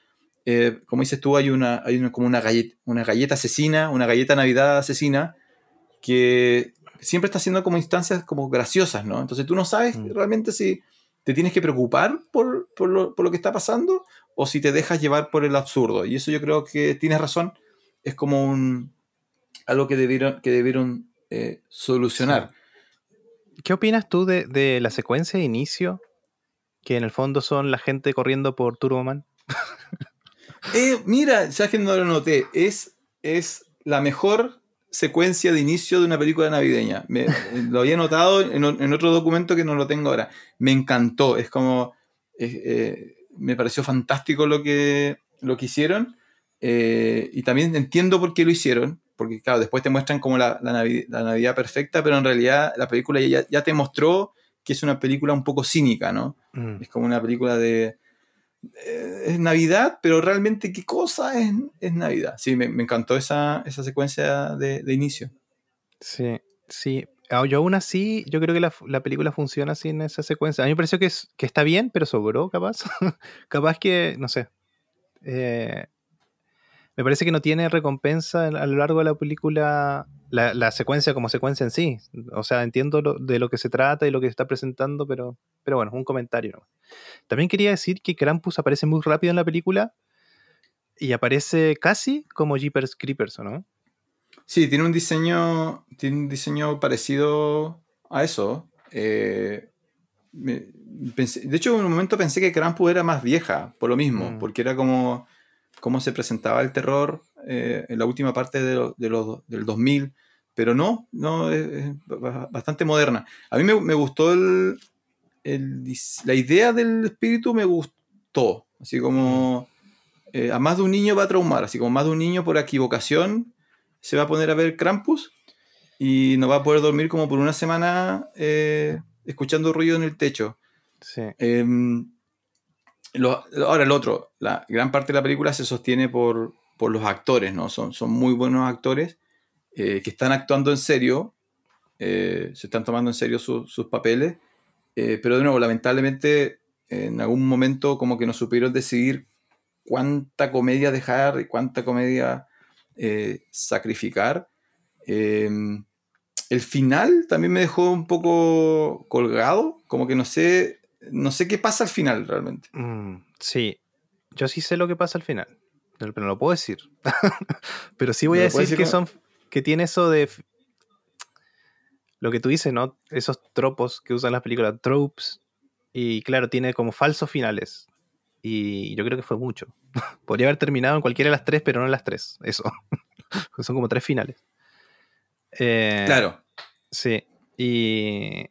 Eh, como dices tú, hay una, hay una, como una galleta, una galleta asesina, una galleta navidad asesina, que siempre está haciendo como instancias como graciosas, ¿no? Entonces tú no sabes mm. realmente si te tienes que preocupar por, lo, que está pasando o si te dejas llevar por el absurdo. Y eso yo creo que tienes razón, es como un algo que debieron, que debieron eh, solucionar. ¿Qué opinas tú de, la secuencia de inicio? Que en el fondo son la gente corriendo por Turboman. *laughs* eh, mira, ya que no lo noté, es, es la mejor secuencia de inicio de una película navideña. Me, lo había notado en, otro documento que no lo tengo ahora. Me encantó, es como... Eh, me pareció fantástico lo que, lo que hicieron eh, y también entiendo por qué lo hicieron, porque claro, después te muestran como la, la, Navidad, perfecta, pero en realidad la película ya, ya, te mostró que es una película un poco cínica, ¿no? Mm. Es como una película de, es Navidad, pero realmente qué cosa es, es Navidad. Sí, me, me encantó esa, esa secuencia de, de, inicio. Sí, sí. Ah, Yo aún así, yo creo que la, la película funciona sin esa secuencia. A mí me pareció que, es- que está bien, pero sobró, capaz. *laughs* capaz que, no sé. eh, me parece que no tiene recompensa en- a lo largo de la película la, la secuencia como secuencia en sí. O sea, entiendo lo- de lo que se trata y lo que se está presentando, pero, pero bueno, un comentario. También quería decir que Krampus aparece muy rápido en la película y aparece casi como Jeepers Creepers, ¿o no? Sí, tiene un diseño, tiene un diseño parecido a eso. Eh, me- pensé- de hecho, en un momento pensé que Krampus era más vieja, por lo mismo, Mm. porque era como cómo se presentaba el terror eh, en la última parte de lo- de los- del 2000, pero no, no es, es ba- bastante moderna. A mí me, me gustó el, la idea del espíritu, me gustó, así como eh, a más de un niño va a traumar, así como más de un niño por equivocación se va a poner a ver Krampus y no va a poder dormir como por una semana eh, escuchando ruido en el techo. Sí. Lo- ahora el otro, la gran parte de la película se sostiene por, por los actores, ¿no? Son, son muy buenos actores eh, que están actuando en serio, eh, se están tomando en serio su- sus papeles, eh, pero de nuevo, lamentablemente en algún momento como que no supieron decidir cuánta comedia dejar y cuánta comedia eh, sacrificar. Em, el final también me dejó un poco colgado, como que no sé, no sé qué pasa al final realmente. Mm, sí, yo sí sé lo que pasa al final, pero no lo puedo decir. *laughs* pero sí voy ¿No a decir que son que tiene eso de lo que tú dices, ¿no? Esos tropos que usan las películas, tropes, y claro, tiene como falsos finales. Y yo creo que fue mucho. *laughs* Podría haber terminado en cualquiera de las tres, pero no en las tres. Eso. *laughs* son como tres finales. Eh, Claro, Sí, y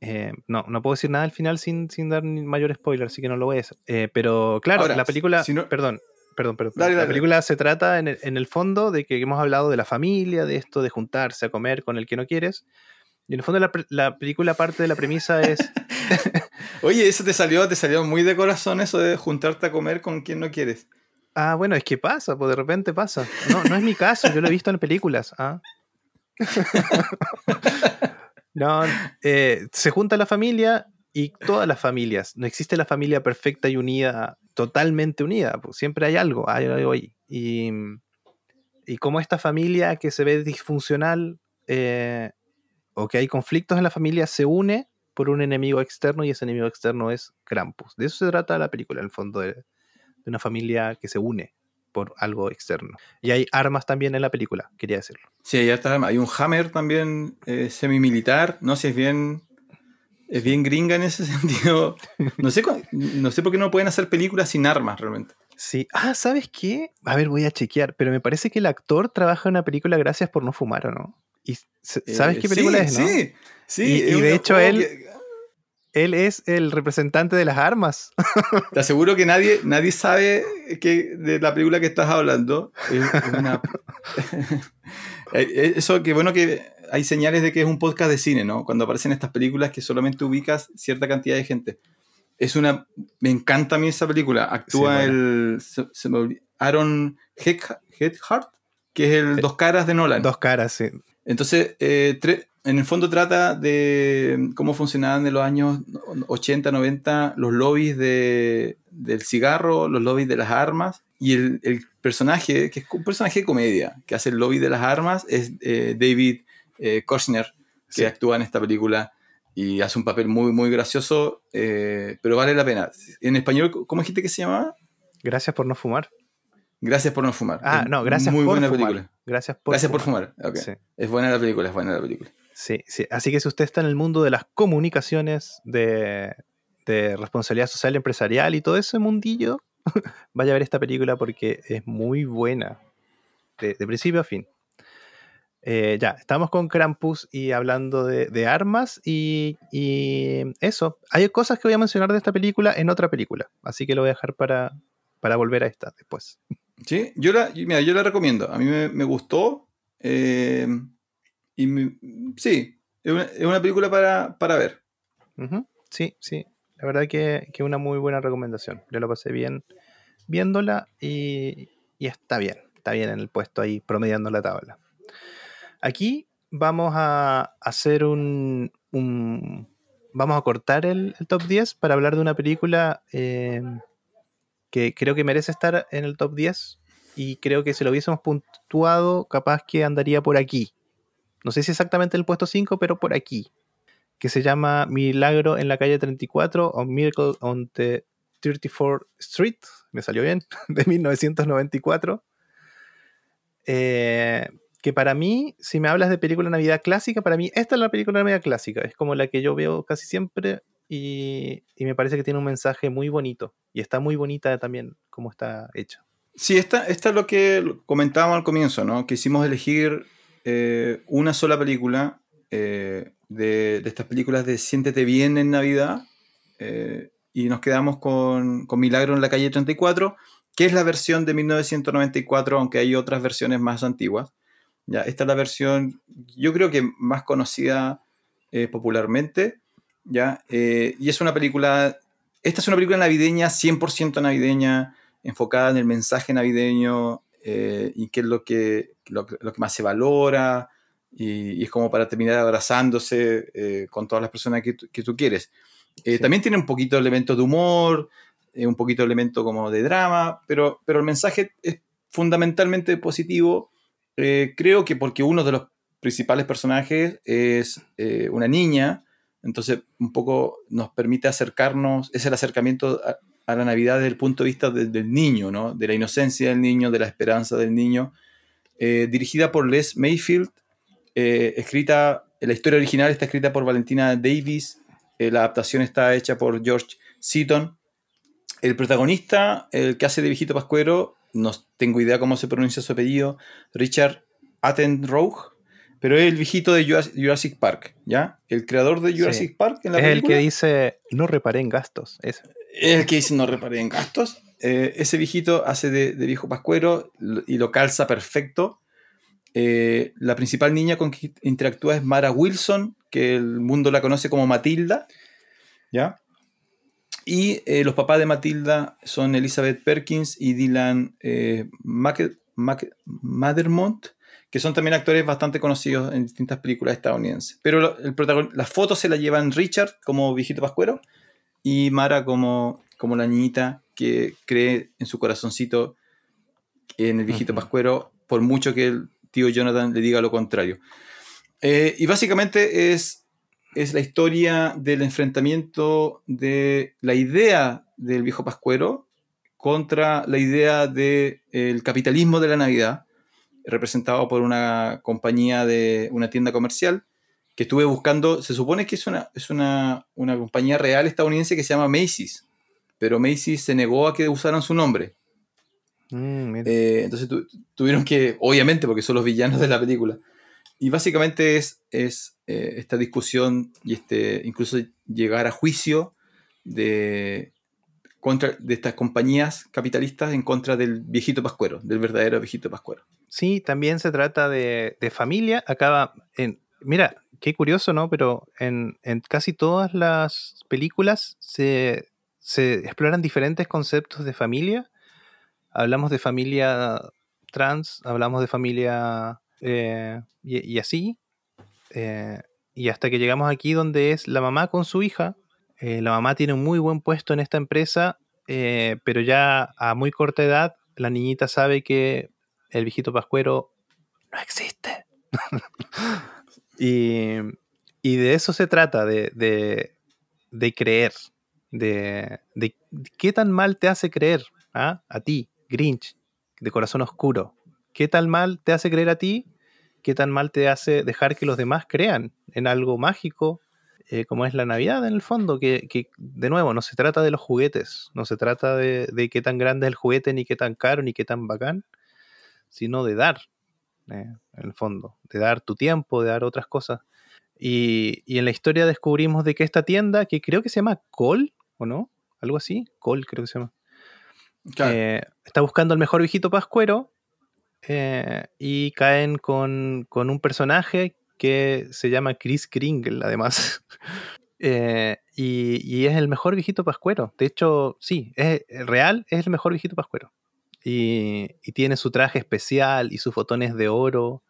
eh, no, no puedo decir nada al final sin, sin dar mayor spoiler, así que no lo voy a hacer. Eh, pero claro, Ahora, la película, si no- perdón, perdón, perdón. Dale, la dale. película se trata en el, en el fondo de que hemos hablado de la familia, de esto, de juntarse a comer con el que no quieres. Y en el fondo la, la película parte de la premisa es, *laughs* Oye, eso te salió, te salió muy de corazón eso de juntarte a comer con quien no quieres. ah, bueno, es que pasa, pues de repente pasa. No, no es mi caso, yo lo he visto en películas. ¿ah? *laughs* No, eh, se junta la familia y todas las familias. No existe la familia perfecta y unida, totalmente unida. pues, siempre hay algo, hay algo ahí. Y, y como esta familia que se ve disfuncional eh, o que hay conflictos en la familia se une por un enemigo externo y ese enemigo externo es Krampus. De eso se trata la película, en el fondo, de una familia que se une por algo externo. Y hay armas también en la película, quería decirlo. Sí, está. Hay un Hammer también eh, semi-militar. No sé, es bien. Es bien gringa en ese *laughs* sentido. No sé, no sé por qué no pueden hacer películas sin armas realmente. Sí. Ah, ¿sabes qué? A ver, voy a chequear, pero me parece que el actor trabaja en una película Gracias por no fumar, ¿o no? ¿Y sabes Eh, qué película sí, es, no? Sí, sí. Y- y de hecho él- que- Él es el representante de las armas. Te aseguro que nadie, nadie sabe que, de la película que estás hablando. Es, una- *laughs* Eh, Eso, que bueno que hay señales de que es un podcast de cine, ¿no? Cuando aparecen estas películas que solamente ubicas cierta cantidad de gente. Es una... Me encanta a mí esa película. Actúa Sí, el... se- se me Aaron Eckhart, que es el. Dos Caras de Nolan. Dos caras, sí. Entonces, eh, tre- en el fondo trata de cómo funcionaban en los años 80, 90 los lobbies de, del cigarro, los lobbies de las armas. Y el, el personaje, que es un personaje de comedia, que hace el lobby de las armas, es eh, David eh, que Sí. actúa en esta película y hace un papel muy, muy gracioso, eh, pero vale la pena. En español, ¿cómo dijiste que se llamaba? Gracias por no fumar. Gracias por no fumar. Ah, Es no, gracias muy por buena fumar. película. Gracias por Gracias por fumar. fumar. ok. Sí. Es buena la película, es buena la película. Sí, sí. Así que si usted está en el mundo de las comunicaciones, de, responsabilidad social empresarial y todo ese mundillo, *laughs* vaya a ver esta película porque es muy buena. De, principio a fin. Eh, ya, estamos con Krampus y hablando de, armas y, eso. Hay cosas que voy a mencionar de esta película en otra película, así que lo voy a dejar para, para volver a esta después. Sí, yo la, mira, yo la recomiendo. A mí me, me gustó. eh, y sí, es una, película para, para ver. Sí, sí. La verdad que, que una muy buena recomendación. Yo lo pasé bien viéndola y, y está bien. Está bien en el puesto ahí promediando la tabla. Aquí vamos a hacer un, vamos a cortar el, top 10 para hablar de una película eh, que creo que merece estar en el top 10 y creo que si lo hubiésemos puntuado, capaz que andaría por aquí. No sé si exactamente el puesto 5, pero por aquí. Que se llama Milagro en la calle 34 o Miracle on the 34th Street, me salió bien, *laughs* de 1994. Eh, que para mí, si me hablas de película de Navidad clásica, para mí esta es la película de Navidad clásica. Es como la que yo veo casi siempre y, me parece que tiene un mensaje muy bonito. Y está muy bonita también como está hecha. Sí, esta, esta es lo que comentábamos al comienzo, ¿no? Que hicimos elegir eh, una sola película eh, de, estas películas de Siéntete bien en Navidad. Eh, y nos quedamos con, con Milagro en la calle 34, que es la versión de 1994, aunque hay otras versiones más antiguas. Ya, esta es la versión, yo creo que más conocida popularmente, ¿ya? Y es una película, esta es una película navideña, 100% navideña, enfocada en el mensaje navideño eh, y qué es lo que, lo, que más se valora, y, es como para terminar abrazándose con todas las personas que, que tú quieres. También tiene un poquito de elementos de humor, un poquito de elemento como de drama, pero, pero el mensaje es fundamentalmente positivo eh, creo que porque uno de los principales personajes es eh, una niña, entonces un poco nos permite acercarnos, es el acercamiento a, la Navidad desde el punto de vista del niño, ¿no? de la inocencia del niño, de la esperanza del niño, eh, dirigida por Les Mayfield, escrita, la historia original está escrita por Valentina Davis, la adaptación está hecha por George Seaton. El protagonista, el que hace de viejito pascuero, no tengo idea cómo se pronuncia su apellido, Richard Attenborough, pero es el viejito de Jurassic Park, ¿ya? El creador de Jurassic Park en la es el que dice, no reparé en gastos, Es el que dice, no reparé en gastos. Eh, ese viejito hace de, viejo pascuero y lo calza perfecto. Eh, la principal niña con que interactúa es Mara Wilson, que el mundo la conoce como Matilda, ¿ya? Y eh, los papás de Matilda son Elizabeth Perkins y Dylan eh, Madermont, que son también actores bastante conocidos en distintas películas estadounidenses. Pero el las fotos se las llevan Richard como viejito pascuero y Mara como, como la niñita que cree en su corazoncito en el viejito pascuero, por mucho que el tío Jonathan le diga lo contrario. Eh, y básicamente es es la historia del enfrentamiento de la idea del viejo pascuero contra la idea del capitalismo de la Navidad, representado por una compañía de una tienda comercial que estuve buscando, se supone que es una, es una, compañía real estadounidense que se llama Macy's, pero Macy's se negó a que usaran su nombre. Mm, eh, entonces tuvieron que, obviamente, porque son los villanos de la película, y básicamente es, es eh, esta discusión y este, incluso llegar a juicio de, contra, de estas compañías capitalistas en contra del viejito pascuero, del verdadero viejito pascuero. Sí, también se trata de, familia. Acaba en. Mira, qué curioso, ¿no? Pero en, casi todas las películas se, exploran diferentes conceptos de familia. Hablamos de familia trans, hablamos de familia eh, y, así. Eh, y hasta que llegamos aquí donde es la mamá con su hija. Eh, la mamá tiene un muy buen puesto en esta empresa, pero ya a muy corta edad la niñita sabe que el viejito pascuero no existe. *laughs* y, de eso se trata, de, de, creer, de, de, qué tan mal te hace creer ¿ah? a ti, Grinch, de corazón oscuro. ¿Qué tan mal te hace creer a ti qué tan mal te hace dejar que los demás crean en algo mágico, eh, como es la Navidad en el fondo, que, de nuevo no se trata de los juguetes, no se trata de, qué tan grande es el juguete, ni qué tan caro, ni qué tan bacán, sino de dar, eh, en el fondo, de dar tu tiempo, de dar otras cosas. Y, en la historia descubrimos de que esta tienda, que creo que se llama Col, ¿o no? Algo así, Col creo que se llama. Eh, está buscando el mejor viejito pascuero eh, y caen con, un personaje que se llama Chris Kringle, además. *laughs* Eh, y, es el mejor viejito pascuero. De hecho, sí, es real, es el mejor viejito pascuero. Y, tiene su traje especial y sus botones de oro.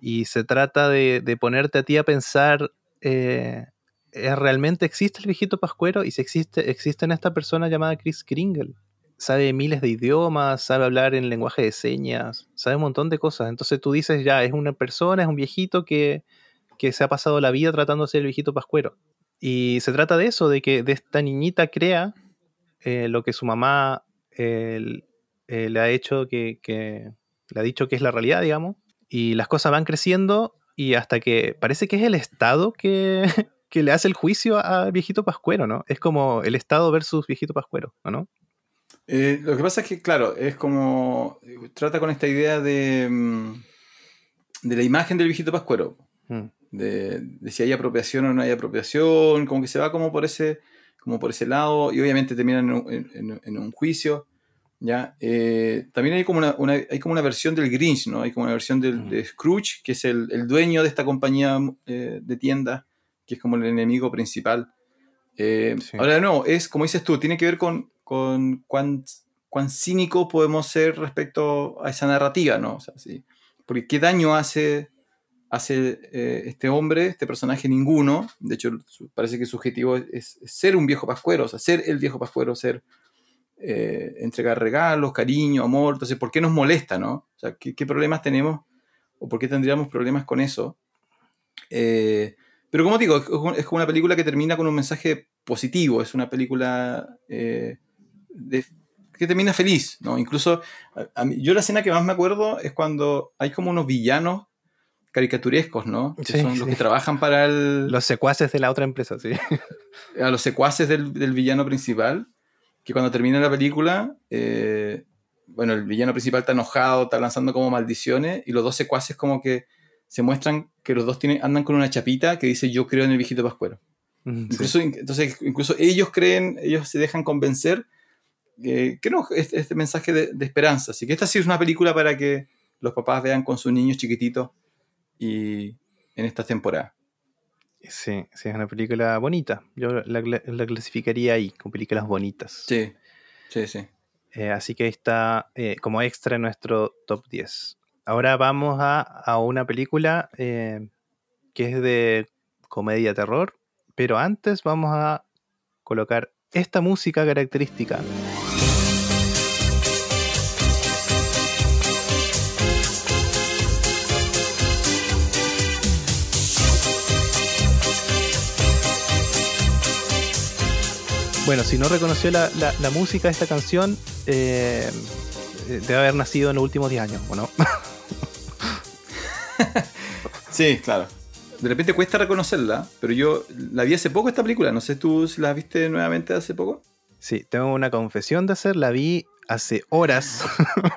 Y se trata de, ponerte a ti a pensar, eh, ¿realmente existe el viejito pascuero? Y si existe, existe en esta persona llamada Chris Kringle. Sabe miles de idiomas, sabe hablar en lenguaje de señas, sabe un montón de cosas. Entonces tú dices, ya, es una persona, es un viejito que, que se ha pasado la vida tratando de ser el viejito pascuero. Y se trata de eso, de que de esta niñita crea eh, lo que su mamá eh, le ha hecho que, le ha dicho que es la realidad, digamos. Y las cosas van creciendo y hasta que parece que es el Estado que, *laughs* que le hace el juicio a Viejito Pascuero, ¿no? Es como el Estado versus Viejito Pascuero, ¿no? Eh, lo que pasa es que, claro, es como. Trata con esta idea de. Mm, de la imagen del Viejito Pascuero. Mm de, si hay apropiación o no hay apropiación, como que se va como por ese, como por ese lado y obviamente termina en, un juicio. ¿Ya? Eh, también hay como una, hay como una versión del Grinch, ¿no? hay como una versión del, de Scrooge, que es el, dueño de esta compañía eh, de tiendas, que es como el enemigo principal. Eh, ahora no, es como dices tú, tiene que ver con, con cuán, cuán cínico podemos ser respecto a esa narrativa, ¿no? O sea, sí. Porque qué daño hace hace eh, este hombre, este personaje ninguno. De hecho, parece que su objetivo es, ser un viejo pascuero, o sea, ser el viejo pascuero, ser eh, entregar regalos, cariño, amor. Entonces, ¿por qué nos molesta, no? O sea, ¿qué, problemas tenemos o por qué tendríamos problemas con eso? Eh, pero como digo, es como una película que termina con un mensaje positivo, es una película que termina feliz, ¿no? Incluso, yo la escena que más me acuerdo es cuando hay como unos villanos caricaturescos, ¿no? Que son los que trabajan para el... Los secuaces de la otra empresa, sí. A los secuaces del, villano principal, que cuando termina la película, eh, bueno, el villano principal está enojado, está lanzando como maldiciones, y los dos secuaces como que se muestran que los dos tienen, andan con una chapita que dice yo creo en el viejito pascuero. incluso, entonces, incluso ellos creen, ellos se dejan convencer que no, este, este mensaje de, de, esperanza. Así que esta sí es una película para que los papás vean con sus niños chiquititos y en esta temporada. Sí, sí, es una película bonita. Yo la, clasificaría ahí, con películas bonitas. Sí, sí, sí. Eh, así que está eh, como extra en nuestro top 10. Ahora vamos a, una película eh, que es de comedia terror, pero antes vamos a colocar esta música característica. Bueno, si no reconoció la, música de esta canción, eh, debe haber nacido en los últimos 10 años, ¿o no? *laughs* sí, claro. De repente cuesta reconocerla, pero yo la vi hace poco esta película. No sé tú si la viste nuevamente hace poco. Sí, tengo una confesión de hacer. La vi hace horas.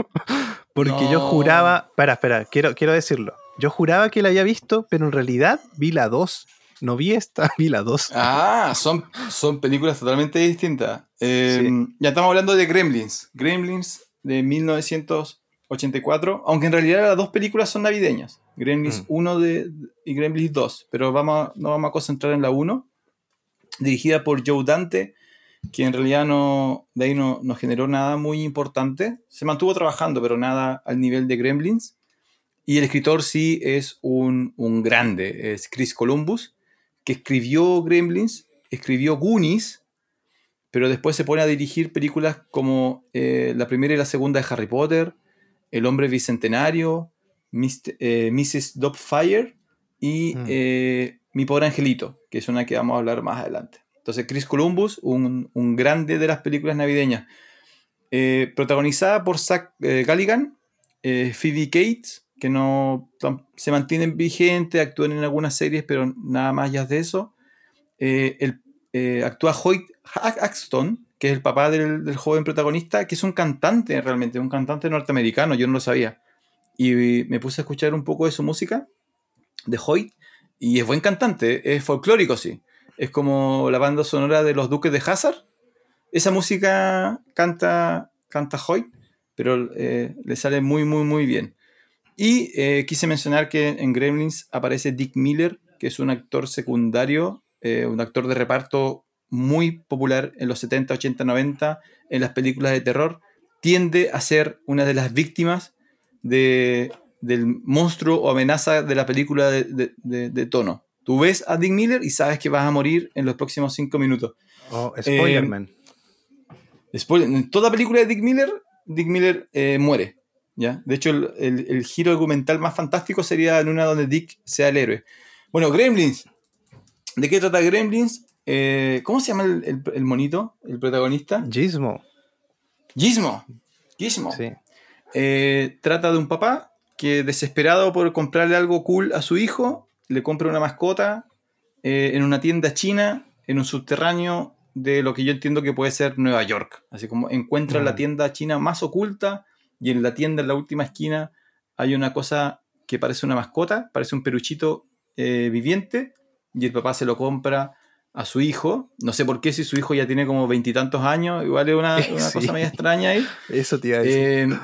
*laughs* porque yo juraba. Espera, espera, quiero, quiero decirlo. Yo juraba que la había visto, pero en realidad vi la 2 no vi esta, *laughs* vi la 2. Ah, son, son películas totalmente distintas. Em, ya estamos hablando de Gremlins. Gremlins de 1984, aunque en realidad las dos películas son navideñas. Gremlins 1 mm. de, y Gremlins 2, pero vamos, no vamos a concentrar en la 1, dirigida por Joe Dante, que en realidad no, de ahí no, no generó nada muy importante. Se mantuvo trabajando, pero nada al nivel de Gremlins. Y el escritor sí es un, un grande, es Chris Columbus, que escribió Gremlins, escribió Goonies, pero después se pone a dirigir películas como eh, la primera y la segunda de Harry Potter, El hombre bicentenario, Mrs. Eh, Doubtfire y mm. eh, Mi pobre angelito, que es una que vamos a hablar más adelante. Entonces, Chris Columbus, un, grande de las películas navideñas, protagonizada por Zach Galligan, Phoebe Cates, que no se mantienen vigentes, actúan en algunas series, pero nada más ya de eso. Eh, el, eh, actúa Hoyt Axton, que es el papá del, joven protagonista, que es un cantante realmente, un cantante norteamericano, yo no lo sabía. Y me puse a escuchar un poco de su música, de Hoyt, y es buen cantante, es folclórico, sí. Es como la banda sonora de los Duques de Hazard. Esa música canta, canta Hoyt, pero eh, le sale muy, muy, muy bien. Y eh, quise mencionar que en Gremlins aparece Dick Miller, que es un actor secundario, eh, un actor de reparto muy popular en los 70, 80, 90 en las películas de terror. Tiende a ser una de las víctimas de, del monstruo o amenaza de la película de, tono. Tú ves a Dick Miller y sabes que vas a morir en los próximos cinco minutos. Oh, Spoilerman. Eh, en toda película de Dick Miller, Dick Miller eh, muere. ¿Ya? De hecho, el, giro argumental más fantástico sería en una donde Dick sea el héroe. Bueno, Gremlins. ¿De qué trata Gremlins? Eh, ¿Cómo se llama el, monito, el protagonista? Gizmo. Gizmo. Gizmo. Sí. Eh, trata de un papá que desesperado por comprarle algo cool a su hijo, le compra una mascota eh, en una tienda china, en un subterráneo de lo que yo entiendo que puede ser Nueva York. Así como encuentra la mm. tienda china más oculta y en la tienda en la última esquina hay una cosa que parece una mascota, parece un peruchito viviente y el papá se lo compra a su hijo. No sé por qué, si su hijo ya tiene como veintitantos años, igual es una, *laughs* cosa medio extraña ahí. Eso te iba a decir. Eh,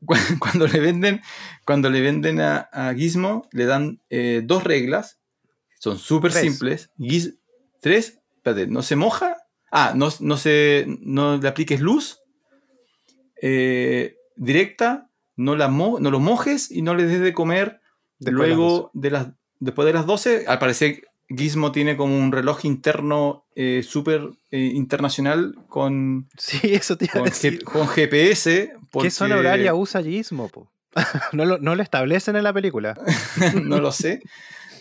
*laughs* cuando le venden, cuando le venden a, Gizmo, le dan eh, dos reglas. Son súper simples. tres, espérate, no se moja. Ah, no, no, se, no le apliques luz. Eh, directa, no, la no lo mojes y no le des de comer luego de las, después de las 12. Al parecer Gizmo tiene como un reloj interno eh, súper eh, internacional con, sí, eso con, GPS. ¿Qué zona horaria usa Gizmo? *laughs* no, lo, establecen en la película. *laughs* no lo sé.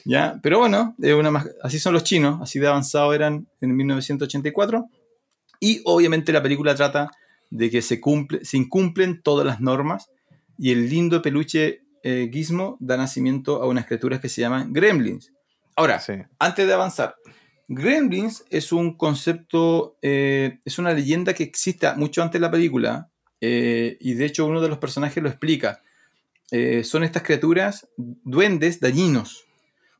¿ya? Pero bueno, una así son los chinos, así de avanzado eran en 1984. Y obviamente la película trata de que se, cumple, se incumplen todas las normas y el lindo peluche eh, Gizmo da nacimiento a unas criaturas que se llaman gremlins Ahora, antes de avanzar, Gremlins es un concepto, eh, es una leyenda que existe mucho antes de la película, eh, y de hecho uno de los personajes lo explica. Son estas criaturas, duendes dañinos,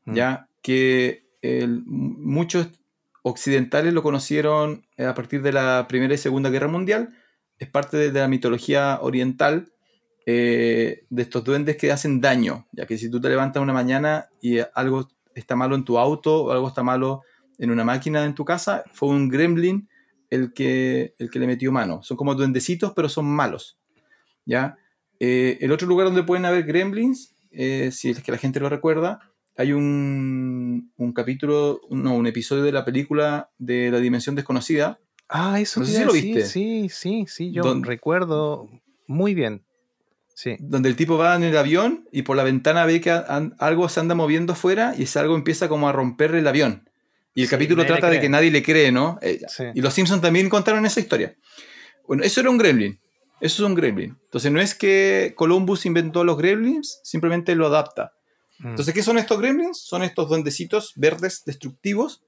mm. ya que muchos occidentales lo conocieron a partir de la Primera y Segunda Guerra Mundial, es parte de, la mitología oriental, de estos duendes que hacen daño, ya que si tú te levantas una mañana y algo está malo en tu auto o algo está malo en una máquina en tu casa, fue un gremlin el que, el que le metió mano. Son como duendecitos, pero son malos. ¿ya? Eh, el otro lugar donde pueden haber gremlins, eh, si es que la gente lo recuerda, hay un, un capítulo, no, un episodio de la película de La Dimensión Desconocida. Ah, eso no sé si lo viste. Sí, sí, sí, yo recuerdo muy bien. Donde el tipo va en el avión y por la ventana ve que algo se anda moviendo afuera y ese algo empieza como a romper el avión. Y el capítulo trata de que nadie le cree, ¿no? Eh, y los Simpsons también contaron esa historia. Bueno, eso era un gremlin. Eso es un gremlin. Entonces no es que Columbus inventó los gremlins, simplemente lo adapta. Mm. Entonces, ¿qué son estos gremlins? Son estos duendecitos verdes destructivos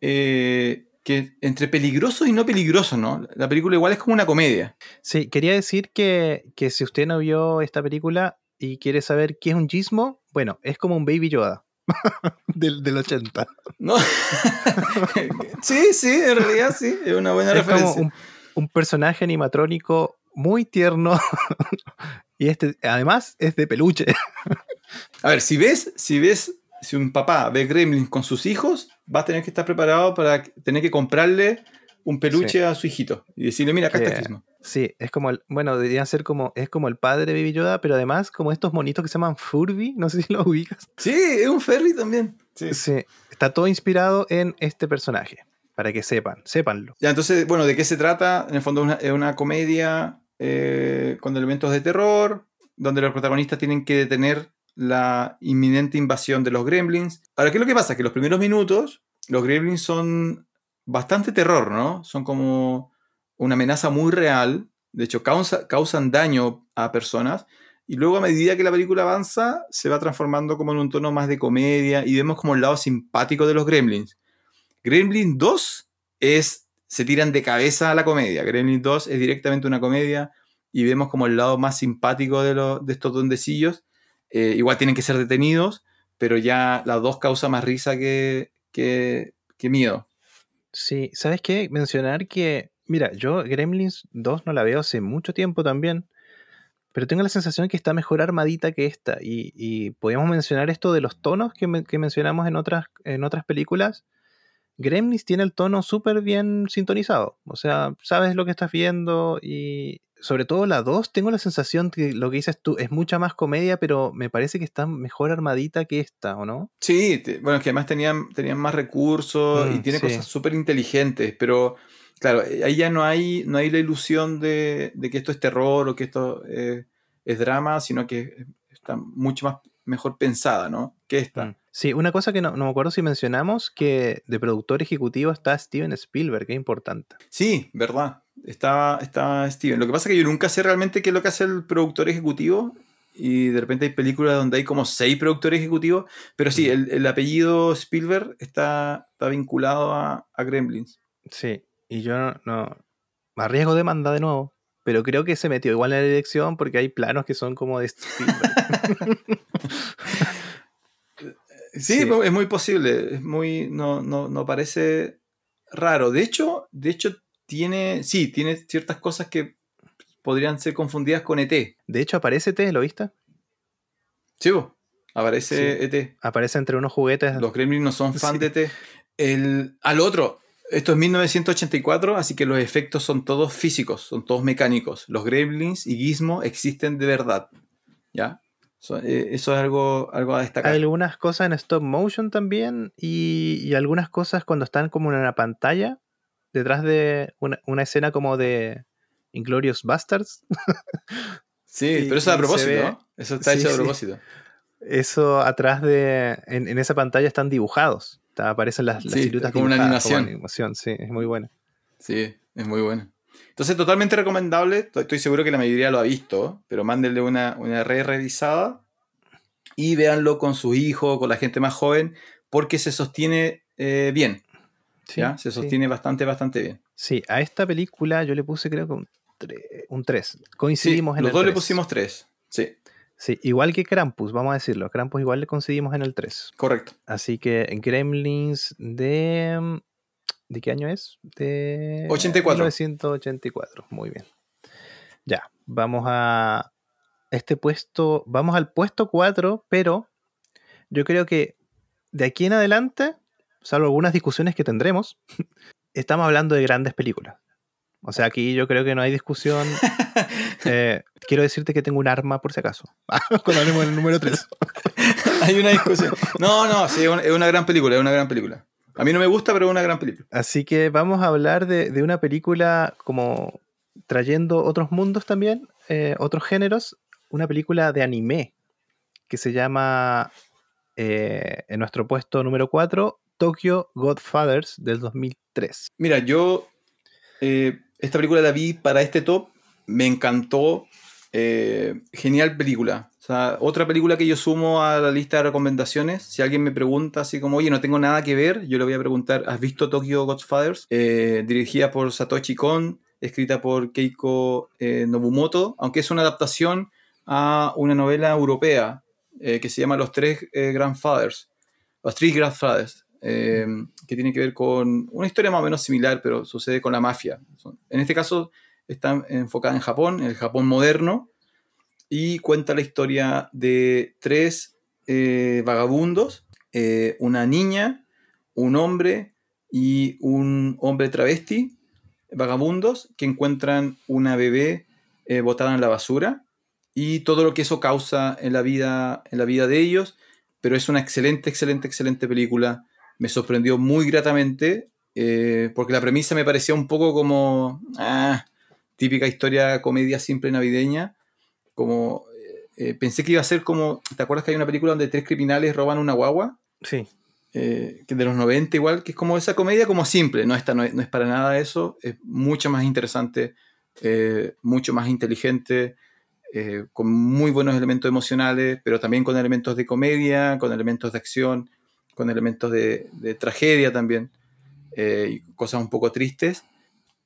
eh, que entre peligroso y no peligroso, ¿no? La película igual es como una comedia. Sí, quería decir que, si usted no vio esta película y quiere saber qué es un gizmo, bueno, es como un Baby Yoda. *laughs* del, 80. ¿No? *laughs* sí, sí, en realidad sí, es una buena referencia. Como un, personaje animatrónico muy tierno *laughs* y este además es de peluche. A ver, si ves, si ves si un papá ve Gremlins con sus hijos, va a tener que estar preparado para tener que comprarle un peluche a su hijito y decirle, mira, acá está Gizmo. Sí, es como el, bueno, debería ser como, es como el padre de Baby Yoda, pero además como estos monitos que se llaman Furby, no sé si lo ubicas. Sí, es un Ferry también. Sí. está todo inspirado en este personaje, para que sepan, sépanlo. Ya, entonces, bueno, ¿de qué se trata? En el fondo es una, comedia eh, con elementos de terror, donde los protagonistas tienen que detener la inminente invasión de los gremlins. Ahora, ¿qué es lo que pasa? Que los primeros minutos, los gremlins son bastante terror, ¿no? Son como una amenaza muy real. De hecho, causan daño a personas. Y luego, a medida que la película avanza, se va transformando como en un tono más de comedia y vemos como el lado simpático de los gremlins. Gremlins 2 es. se tiran de cabeza a la comedia. Gremlins 2 es directamente una comedia y vemos como el lado más simpático de, de estos dondecillos eh, igual tienen que ser detenidos, pero ya las dos causan más risa que, que, miedo. Sí, ¿sabes qué? Mencionar que, mira, yo Gremlins 2 no la veo hace mucho tiempo también, pero tengo la sensación que está mejor armadita que esta. Y, podríamos mencionar esto de los tonos que, mencionamos en otras, en otras películas. Gremlins tiene el tono súper bien sintonizado. O sea, sabes lo que estás viendo y, sobre todo la 2, tengo la sensación que lo que dices tú es mucha más comedia, pero me parece que está mejor armadita que esta, ¿o no? Sí, bueno, es que además tenían, tenían más recursos y Mm, tiene sí. cosas súper inteligentes, pero claro, eh, ahí ya no hay, no hay la ilusión de, de que esto es terror o que esto eh, es drama, sino que está mucho más mejor pensada, ¿no? Que esta. Mm. Sí, una cosa que no, no me acuerdo si mencionamos, que de productor ejecutivo está Steven Spielberg, que es importante. Sí, verdad. Estaba, estaba Steven. Lo que pasa es que yo nunca sé realmente qué es lo que hace el productor ejecutivo. Y de repente hay películas donde hay como seis productores ejecutivos. Pero sí, el, el apellido Spielberg está, está vinculado a, a Gremlins. Sí, y yo no, no- me arriesgo demanda de nuevo, pero creo que se metió igual en la dirección porque hay planos que son como de Spielberg. *laughs* Sí, Sí. es muy posible. Es muy. No, no, no parece raro. De hecho, de hecho, tiene. Sí, tiene ciertas cosas que podrían ser confundidas con ET. De hecho, aparece T, ¿lo viste? Sí, po. aparece ET. Aparece entre unos juguetes. Los Gremlins no son fan Sí. de ET. El, al otro, esto es 1984, así que los efectos son todos físicos, son todos mecánicos. Los Gremlins y Gizmo existen de verdad. ¿Ya? Eh, eso es algo, algo a destacar. Hay algunas cosas en stop motion también y, y algunas cosas cuando están como en la pantalla, detrás de una, una escena como de Inglorious Bastards. *laughs* Sí, pero eso es a propósito, ve- ¿no? Eso está Sí, hecho a sí. propósito. Eso atrás de. En, en esa pantalla están dibujados. Está- aparecen las, las Sí, siluetas como una dibujadas, como animación. animación, sí, es muy buena. Sí, es muy bueno. Entonces, totalmente recomendable. Estoy- Estoy seguro que la mayoría lo ha visto, pero mándenle una, una re-revisada y véanlo con su hijo, con la gente más joven, porque se sostiene eh, bien. Sí, ¿ya? Se sí. sostiene bastante, bastante bien. Sí, a esta película yo le puse creo que un 3. Coincidimos Sí, en los el dos le 3. pusimos tres. Sí, Sí, igual que Krampus, vamos a decirlo. Krampus igual le coincidimos en el 3. correcto. Así que Gremlins de... ¿De qué año es? De 84. 1984, muy bien. Ya, vamos a este puesto, vamos al puesto 4, pero yo creo que de aquí en adelante, salvo algunas discusiones que tendremos, *laughs* estamos hablando de grandes películas. O sea, aquí yo creo que no hay discusión. *laughs* Eh, quiero decirte que tengo un arma por si acaso. *laughs* Cuando hablemos del número 3. Hay una discusión. No, no, sí, es una- gran película, es una gran película. A mí no me gusta, pero es una gran película. Así que vamos a hablar de, de una película como trayendo otros mundos también, eh, otros géneros, una película de anime que se llama, eh, en nuestro puesto número 4, Tokyo Godfathers del 2003. Mira, yo eh, esta película la vi para este top, me encantó, eh, genial película. Otra película que yo sumo a la lista de recomendaciones, si alguien me pregunta así como, oye, no tengo nada que ver, yo le voy a preguntar, ¿has visto Tokyo Godfathers? Eh, dirigida por Satoshi Kon, escrita por Keiko Nobumoto, aunque es una adaptación a una novela europea que se llama Los Tres Grandfathers, Los Three Grandfathers, eh, que tiene que ver con una historia más o menos similar, pero sucede con la mafia. En este caso está enfocada en Japón, en el Japón moderno, y cuenta la historia de tres eh, vagabundos, eh, una niña, un hombre y un hombre travesti, vagabundos, que encuentran una bebé botada en la basura y todo lo que eso causa en la vida, en la vida de ellos, pero es una excelente, excelente, excelente película. Me sorprendió muy gratamente eh, porque la premisa me parecía un poco como ah, típica historia comedia simple navideña, como eh, pensé que iba a ser como, ¿te acuerdas que hay una película donde tres criminales roban una guagua? Sí, eh, que de los 90 igual, que es como esa comedia como simple, no, esta no, es, no es para nada eso, es mucho más interesante, eh, mucho más inteligente, eh, con muy buenos elementos emocionales, pero también con elementos de comedia, con elementos de acción, con elementos de, tragedia también, eh, cosas un poco tristes,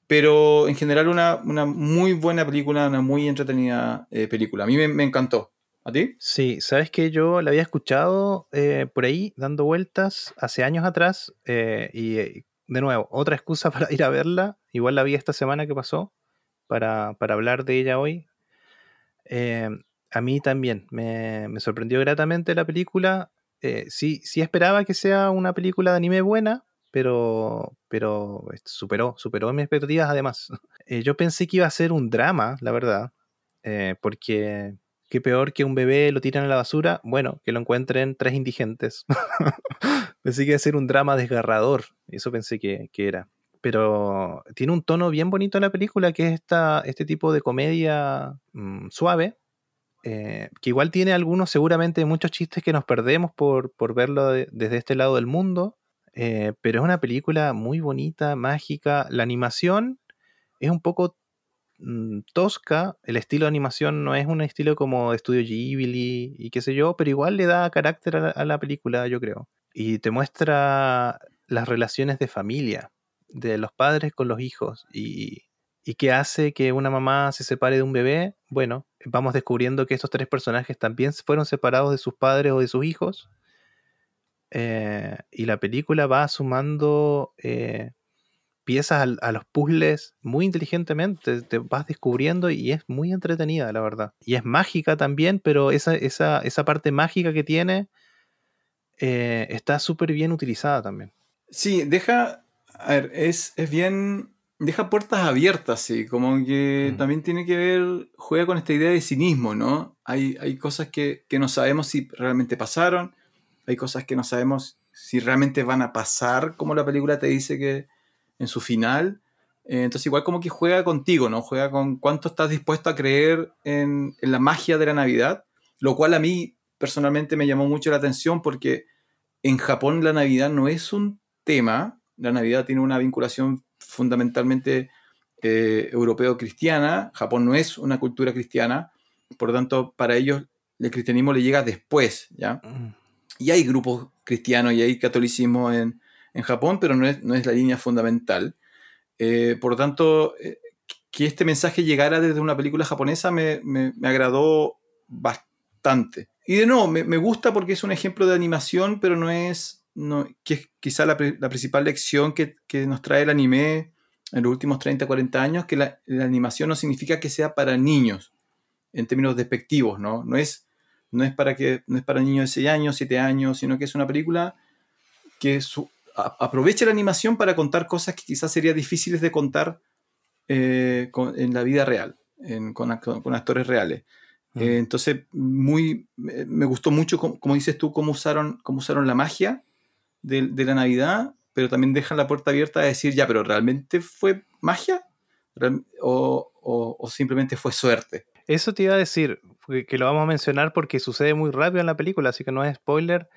pero en general una, una muy buena película, una muy entretenida eh, película. A mí me, encantó. ¿A ti? sí, sabes que yo la había escuchado eh, por ahí dando vueltas hace años atrás eh, y de nuevo, otra excusa *laughs* para ir a verla. Igual la vi esta semana que pasó para, para hablar de ella hoy. A mí también me, me sorprendió gratamente la película. Eh, sí, sí esperaba que sea una película de anime buena, pero, pero superó, superó mis expectativas además. *laughs* Eh, yo pensé que iba a ser un drama, la verdad, eh, porque qué peor que un bebé lo tiran a la basura, bueno, que lo encuentren tres indigentes. *laughs* pensé que iba a ser un drama desgarrador, eso pensé que, era. Pero tiene un tono bien bonito en la película, que es esta, este tipo de comedia mm, suave, eh, que igual tiene algunos, seguramente muchos chistes que nos perdemos por, verlo desde este lado del mundo, eh, pero es una película muy bonita, mágica. La animación es un poco mm, tosca, el estilo de animación no es un estilo como de estudio Ghibli y qué sé yo, pero igual le da carácter a la película, yo creo. Y te muestra las relaciones de familia, de los padres con los hijos y ¿Y qué hace que una mamá se separe de un bebé? Bueno, vamos descubriendo que estos tres personajes también fueron separados de sus padres o de sus hijos. Eh, y la película va sumando eh, piezas a, los puzzles muy inteligentemente. Te vas descubriendo y es muy entretenida, la verdad. Y es mágica también, pero esa, esa, esa parte mágica que tiene eh, está súper bien utilizada también. Sí, deja. A ver, es, es bien deja puertas abiertas, sí, como que mm. también tiene que ver, juega con esta idea de cinismo, ¿no? Hay, hay cosas que, no sabemos si realmente pasaron, hay cosas que no sabemos si realmente van a pasar, como la película te dice que en su final. Eh, entonces igual como que juega contigo, ¿no? Juega con cuánto estás dispuesto a creer en, en la magia de la Navidad, lo cual a mí personalmente me llamó mucho la atención porque en Japón la Navidad no es un tema, la Navidad tiene una vinculación fundamentalmente eh, europeo-cristiana. Japón no es una cultura cristiana, por lo tanto, para ellos el cristianismo le llega después, ¿ya? Mm. Y hay grupos cristianos y hay catolicismo en, Japón, pero no es, no es, la línea fundamental. Eh, por lo tanto, eh, que este mensaje llegara desde una película japonesa me, agradó bastante. Y de nuevo, me, gusta porque es un ejemplo de animación, pero no es no, que es quizá la, principal lección que, nos trae el anime en los últimos 30, 40 años, que la, animación no significa que sea para niños, en términos despectivos, ¿no? No es, no es, para, que, no es para niños de 6 años, 7 años, sino que es una película que aprovecha la animación para contar cosas que quizás serían difíciles de contar eh, en la vida real, con, actores reales. Eh, entonces, muy, me gustó mucho, como, dices tú, cómo usaron, cómo usaron la magia de, la Navidad, pero también dejan la puerta abierta a decir, ya, pero ¿realmente fue magia? ¿O, simplemente fue suerte? Eso te iba a decir, que lo vamos a mencionar porque sucede muy rápido en la película, así que no es spoiler.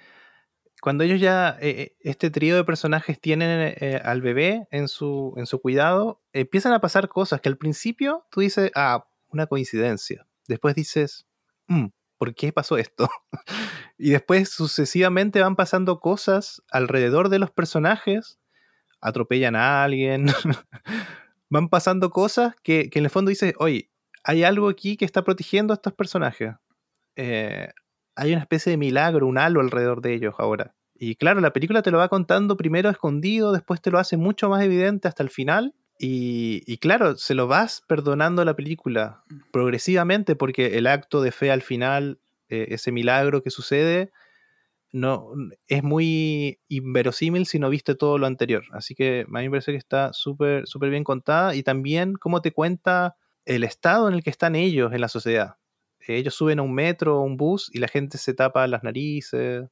Cuando ellos ya, eh, eh, este trío de personajes tienen eh, al bebé en su, en su cuidado, empiezan a pasar cosas que al principio tú dices, ah, una coincidencia. Después dices, mm, ¿por qué pasó esto? *laughs* y después sucesivamente van pasando cosas alrededor de los personajes, atropellan a alguien, *laughs* van pasando cosas que, en el fondo dices, oye, hay algo aquí que está protegiendo a estos personajes. Eh, hay una especie de milagro, un halo alrededor de ellos ahora. Y claro, la película te lo va contando primero escondido, después te lo hace mucho más evidente hasta el final. Y, claro, se lo vas perdonando la película progresivamente porque el acto de fe al final, eh, ese milagro que sucede, no, es muy inverosímil si no viste todo lo anterior. Así que a mí me parece que está súper súper bien contada y también cómo te cuenta el estado en el que están ellos en la sociedad. Ellos suben a un metro o un bus y la gente se tapa las narices.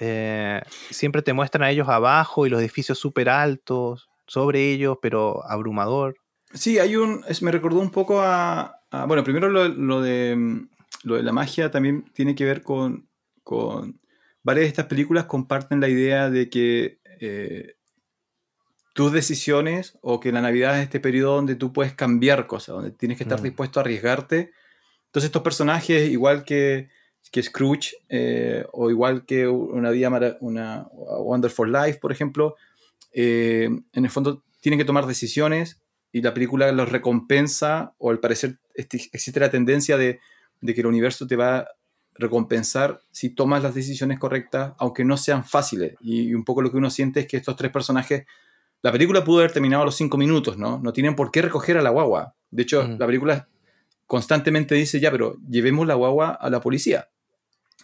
Eh, siempre te muestran a ellos abajo y los edificios súper altos sobre ellos, pero abrumador. Sí, hay un. me recordó un poco a. bueno, primero lo, de, lo de la magia también tiene que ver con, con. Varias de estas películas comparten la idea de que eh, tus decisiones o que la Navidad es este periodo donde tú puedes cambiar cosas, donde tienes que estar mm. dispuesto a arriesgarte. Entonces, estos personajes, igual que, que Scrooge eh, o igual que una vida, una Wonderful Life, por ejemplo, eh, en el fondo tienen que tomar decisiones y la película los recompensa, o al parecer existe la tendencia de, que el universo te va a recompensar si tomas las decisiones correctas, aunque no sean fáciles. Y, un poco lo que uno siente es que estos tres personajes, la película pudo haber terminado a los cinco minutos, ¿no? No tienen por qué recoger a la guagua. De hecho, la película constantemente dice, ya, pero llevemos la guagua a la policía.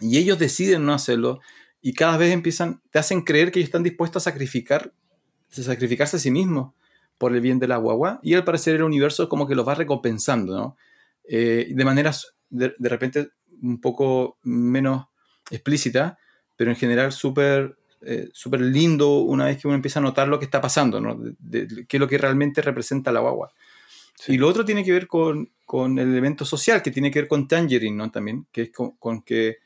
Y ellos deciden no hacerlo y cada vez empiezan, te hacen creer que ellos están dispuestos a sacrificar, a sacrificarse a sí mismos por el bien de la guagua y al parecer el universo como que los va recompensando, ¿no? Eh, de maneras de, repente un poco menos explícita, pero en general súper eh, súper lindo una vez que uno empieza a notar lo que está pasando, ¿no? De, qué es lo que realmente representa la guagua. Y lo otro tiene que ver con, con, el elemento social, que tiene que ver con Tangerine, ¿no? También, que es con, que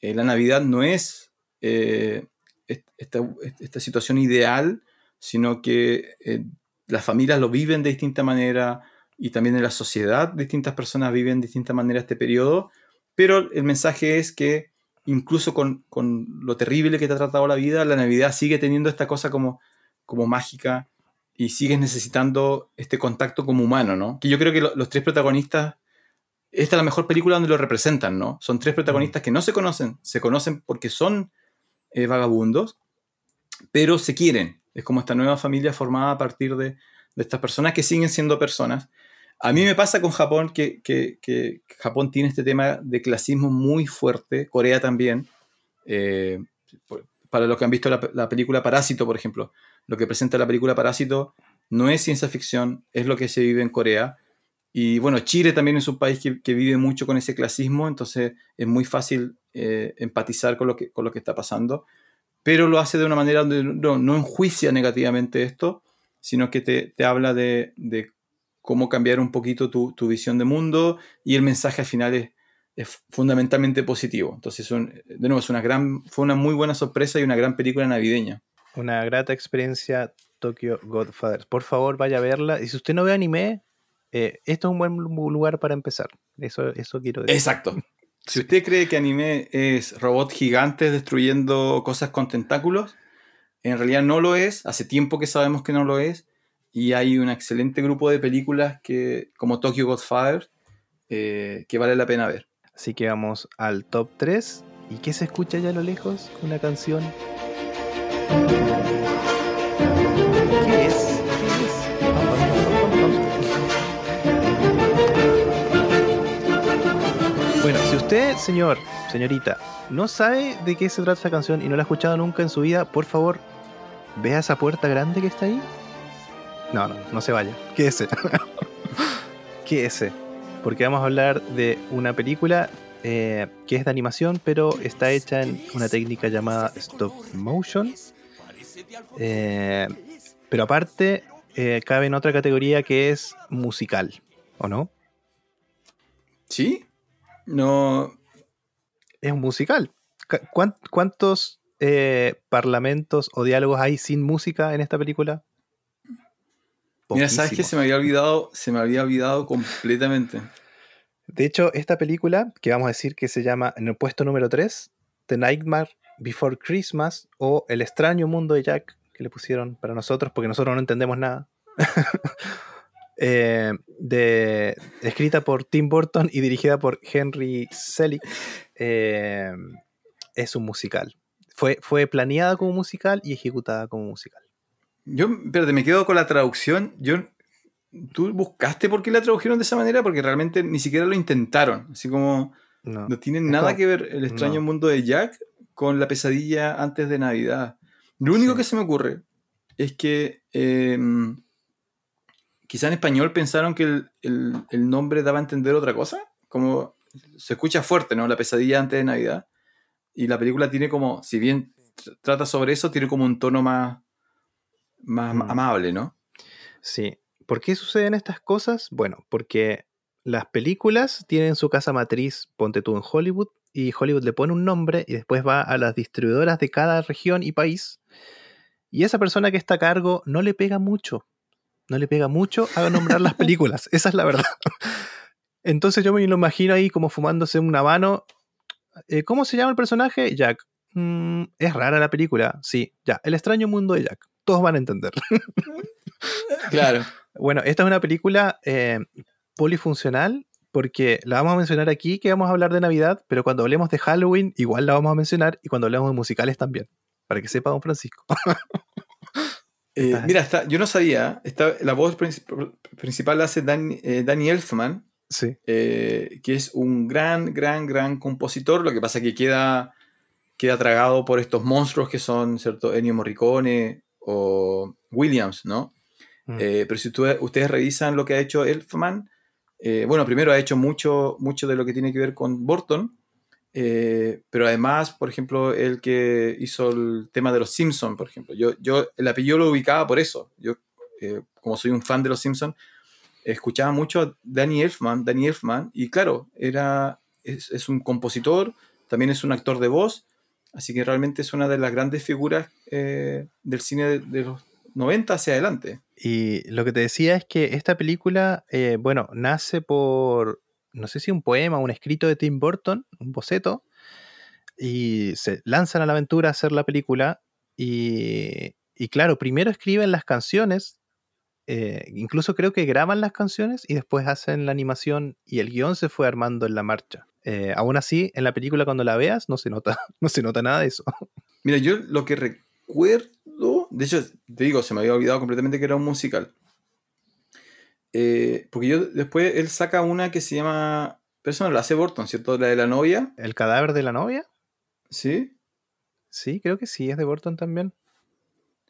eh, la Navidad no es eh, esta, esta, situación ideal, sino que las familias lo viven de distinta manera y también en la sociedad distintas personas viven de distinta manera este periodo, pero el mensaje es que incluso con, lo terrible que te ha tratado la vida, la Navidad sigue teniendo esta cosa como, como mágica y sigues necesitando este contacto como humano, ¿no? Que yo creo que los tres protagonistas, esta es la mejor película donde lo representan, ¿no? Son tres protagonistas que no se conocen, se conocen porque son eh, vagabundos, pero se quieren. Es como esta nueva familia formada a partir de, estas personas que siguen siendo personas a mí me pasa con Japón que, Japón tiene este tema de clasismo muy fuerte, Corea también. Eh, para los que han visto la, película Parásito, por ejemplo, lo que presenta la película Parásito no es ciencia ficción, es lo que se vive en Corea. Y bueno, Chile también es un país que, vive mucho con ese clasismo, entonces es muy fácil eh, empatizar con lo que está pasando, pero lo hace de una manera donde no, enjuicia negativamente esto, sino que te, habla de, de cómo cambiar un poquito tu, visión de mundo y el mensaje al final es, fundamentalmente positivo. Entonces, de nuevo, es una gran, fue una muy buena sorpresa y una gran película navideña. Una grata experiencia Tokyo Godfathers. Por favor, vaya a verla. Y si usted no ve anime, eh, esto es un buen lugar para empezar. Eso, eso quiero decir. Exacto. Si usted cree que anime es robots gigantes destruyendo cosas con tentáculos, en realidad no lo es. Hace tiempo que sabemos que no lo es y hay un excelente grupo de películas que, como Tokyo Godfather eh, que vale la pena ver. Así que vamos al top 3. ¿Y qué se escucha allá a lo lejos? Una canción. ¿Qué es? Usted, señor, señorita, no sabe de qué se trata esa canción y no la ha escuchado nunca en su vida, por favor, vea esa puerta grande que está ahí no, no, no se vaya. Quédese. *laughs* Quédese. Porque vamos a hablar de una película eh, que es de animación, pero está hecha en una técnica llamada stop motion. Eh, pero aparte, eh, cabe en otra categoría que es musical, ¿o no? ¿Sí? No. Es un musical. ¿Cuántos parlamentos o diálogos hay sin música en esta película? Mira, sabes que se me había olvidado, se me había olvidado completamente. De hecho, esta película, que vamos a decir que se llama en el puesto número 3, The Nightmare Before Christmas o El extraño mundo de Jack, que le pusieron para nosotros, porque nosotros no entendemos nada. *laughs* Eh, de, escrita por Tim Burton y dirigida por Henry Selick, eh, es un musical. Fue, fue planeada como musical y ejecutada como musical. Yo, pero me quedo con la traducción. Yo, ¿Tú buscaste por qué la tradujeron de esa manera? Porque realmente ni siquiera lo intentaron. Así como no, no tiene nada que ver el extraño mundo de Jack con la pesadilla antes de Navidad. Lo único que se me ocurre es que em, quizá en español pensaron que el, el, nombre daba a entender otra cosa. Como se escucha fuerte, ¿no? La pesadilla antes de Navidad. Y la película tiene como, si bien trata sobre eso, tiene como un tono más más mm. amable, ¿no? Sí. ¿Por qué suceden estas cosas? Bueno, porque las películas tienen su casa matriz, ponte tú en Hollywood, y Hollywood le pone un nombre y después va a las distribuidoras de cada región y país. Y esa persona que está a cargo no le pega mucho. No le pega mucho a nombrar las películas. *laughs* Esa es la verdad. Entonces yo me lo imagino ahí como fumándose un habano. Eh, ¿Cómo se llama el personaje? Jack. Mm, es rara la película. Sí, ya. El extraño mundo de Jack todos van a entender. *laughs* claro. Bueno, esta es una película eh, polifuncional porque la vamos a mencionar aquí, que vamos a hablar de Navidad, pero cuando hablemos de Halloween, igual la vamos a mencionar, y cuando hablemos de musicales también, para que sepa don Francisco. *laughs* Eh, mira, yo no sabía, la voz principal la hace eh, Danny Elfman, sí. que es un gran, gran, gran compositor, lo que pasa es que queda queda tragado por estos monstruos que son, ¿cierto? Ennio Morricone o Williams, ¿no? Mm. Eh, pero si tú- ustedes revisan lo que ha hecho Elfman, eh, bueno, primero ha hecho mucho, mucho de lo que tiene que ver con Burton, eh, pero además, por ejemplo, el que hizo el tema de los Simpsons, por ejemplo. Yo, yo el apellido lo ubicaba por eso. Yo, eh, como soy un fan de los Simpsons, escuchaba mucho a Danny Elfman, Danny Elfman, y claro, era, es, un compositor, también es un actor de voz, así que realmente es una de las grandes figuras eh, del cine de, de los 90 hacia adelante. Y lo que te decía es que esta película, eh, bueno, nace por, no sé si un poema, un escrito de Tim Burton, un boceto, y se lanzan a la aventura a hacer la película. Y, y claro, primero escriben las canciones, eh, incluso creo que graban las canciones y después hacen la animación y el guion se fue armando en la marcha. Eh, aún así, en la película cuando la veas no se nota, *laughs* no se nota nada de eso. Mira, yo lo que recuerdo, de hecho, te digo, se me había olvidado completamente que era un musical. Eh, porque yo después él saca una que se llama. Pero eso no la hace Burton, ¿cierto? La de la novia. ¿El cadáver de la novia? Sí. Sí, creo que sí, es de Burton también.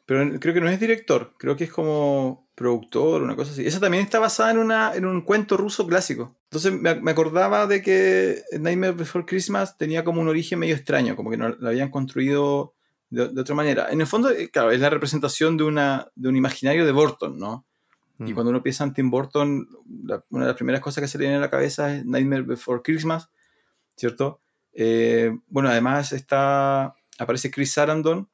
Pero creo que no es director, creo que es como productor, una cosa así. Esa también está basada en, una, en un cuento ruso clásico. Entonces me, me acordaba de que Nightmare Before Christmas tenía como un origen medio extraño, como que no, la habían construido de, de, otra manera. En el fondo, eh, claro, es la representación de, una, de un imaginario de Burton, ¿no? Y Mm. cuando uno piensa en Tim Burton, la- una de las primeras cosas que se le viene a la cabeza es Nightmare Before Christmas, ¿cierto? Eh, bueno, además está, aparece Chris Sarandon,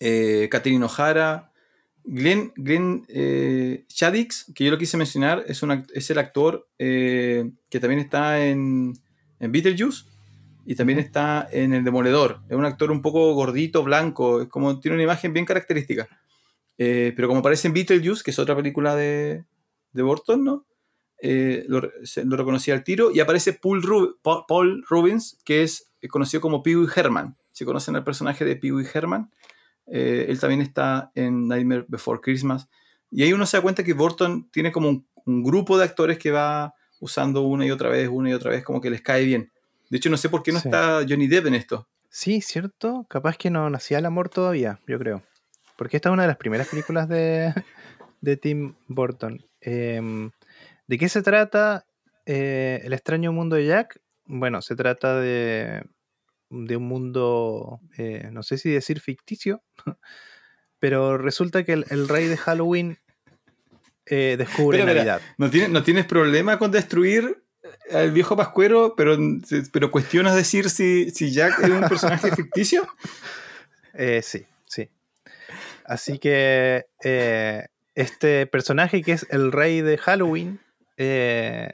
eh, Catherine O'Hara, Glenn, Glenn eh, que yo lo quise mencionar, es, un es el actor eh, que también está en, en Beetlejuice y también está en El Demoledor. Es un actor un poco gordito, blanco, es como tiene una imagen bien característica. Eh, pero como aparece en Beetlejuice, que es otra película de, de Burton, ¿no? Eh, lo, se- lo reconocí al tiro. Y aparece Paul, Ru- Pa- Paul Rubens, que es conocido como Pee Wee Herman. Si conocen al personaje de Pee Wee Herman, eh, él también está en Nightmare Before Christmas. Y ahí uno se da cuenta que Burton tiene como un, un grupo de actores que va usando una y otra vez, una y otra vez, como que les cae bien. De hecho, no sé por qué no Sí. está Johnny Depp en esto. Sí, cierto. Capaz que no nacía el amor todavía, yo creo. Porque esta es una de las primeras películas de, *laughs* de Tim Burton. Em, ¿De qué se trata eh, El extraño mundo de Jack? Bueno, se trata de, de un mundo, eh, no sé si decir ficticio, *laughs* pero resulta que el, el rey de Halloween eh, descubre espera. Navidad. No, tienes, no tienes problema con destruir al viejo Pascuero, pero, pero cuestionas decir si, si Jack es un personaje *laughs* ficticio. Eh, sí. Así que eh, este personaje que es el rey de Halloween, eh,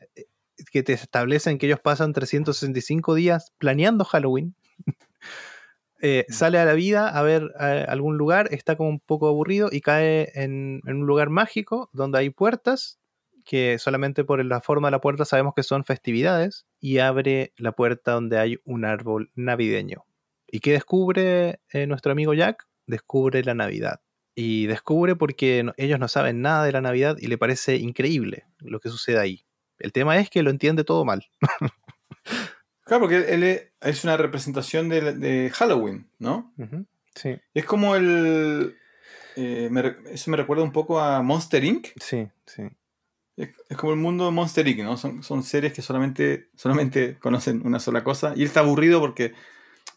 que te establecen que ellos pasan 365 días planeando Halloween, *laughs* eh, sale a la vida a ver algún lugar, está como un poco aburrido y cae en, en un lugar mágico donde hay puertas que solamente por la forma de la puerta sabemos que son festividades y abre la puerta donde hay un árbol navideño. ¿Y qué descubre eh, nuestro amigo Jack? Descubre la Navidad. Y descubre porque no- ellos no saben nada de la Navidad y le parece increíble lo que sucede ahí. El tema es que lo entiende todo mal. *laughs* Claro, porque él, es, una representación de, de Halloween, ¿no? Sí, Es como el. eh, me eso me recuerda un poco a Monster Inc. sí, sí. Es, es como el mundo de Monster Inc., ¿no? Son, son seres que solamente, solamente conocen una sola cosa. Y él está aburrido porque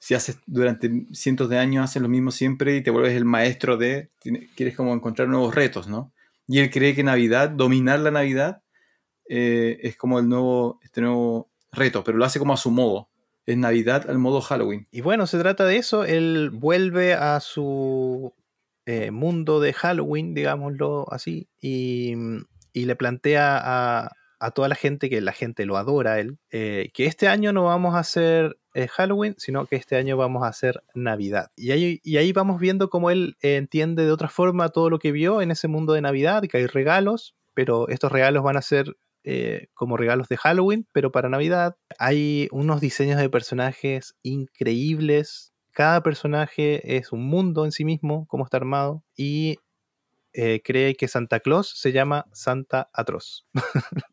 si haces durante cientos de años, haces lo mismo siempre y te vuelves el maestro de. quieres como encontrar nuevos retos, ¿no? Y él cree que Navidad, dominar la Navidad, eh, es como el nuevo, este nuevo reto, pero lo hace como a su modo. Es Navidad al modo Halloween. Y bueno, se trata de eso. Él vuelve a su eh, mundo de Halloween, digámoslo así, y, y le plantea a, a toda la gente que la gente lo adora él, eh, que este año no vamos a hacer eh, Halloween, sino que este año vamos a hacer Navidad. Y ahí, y ahí vamos viendo cómo él eh, entiende de otra forma todo lo que vio en ese mundo de Navidad, que hay regalos, pero estos regalos van a ser eh, como regalos de Halloween, pero para Navidad. Hay unos diseños de personajes increíbles. Cada personaje es un mundo en sí mismo, cómo está armado. Y cree que Santa Claus se llama Santa Atroz. *laughs*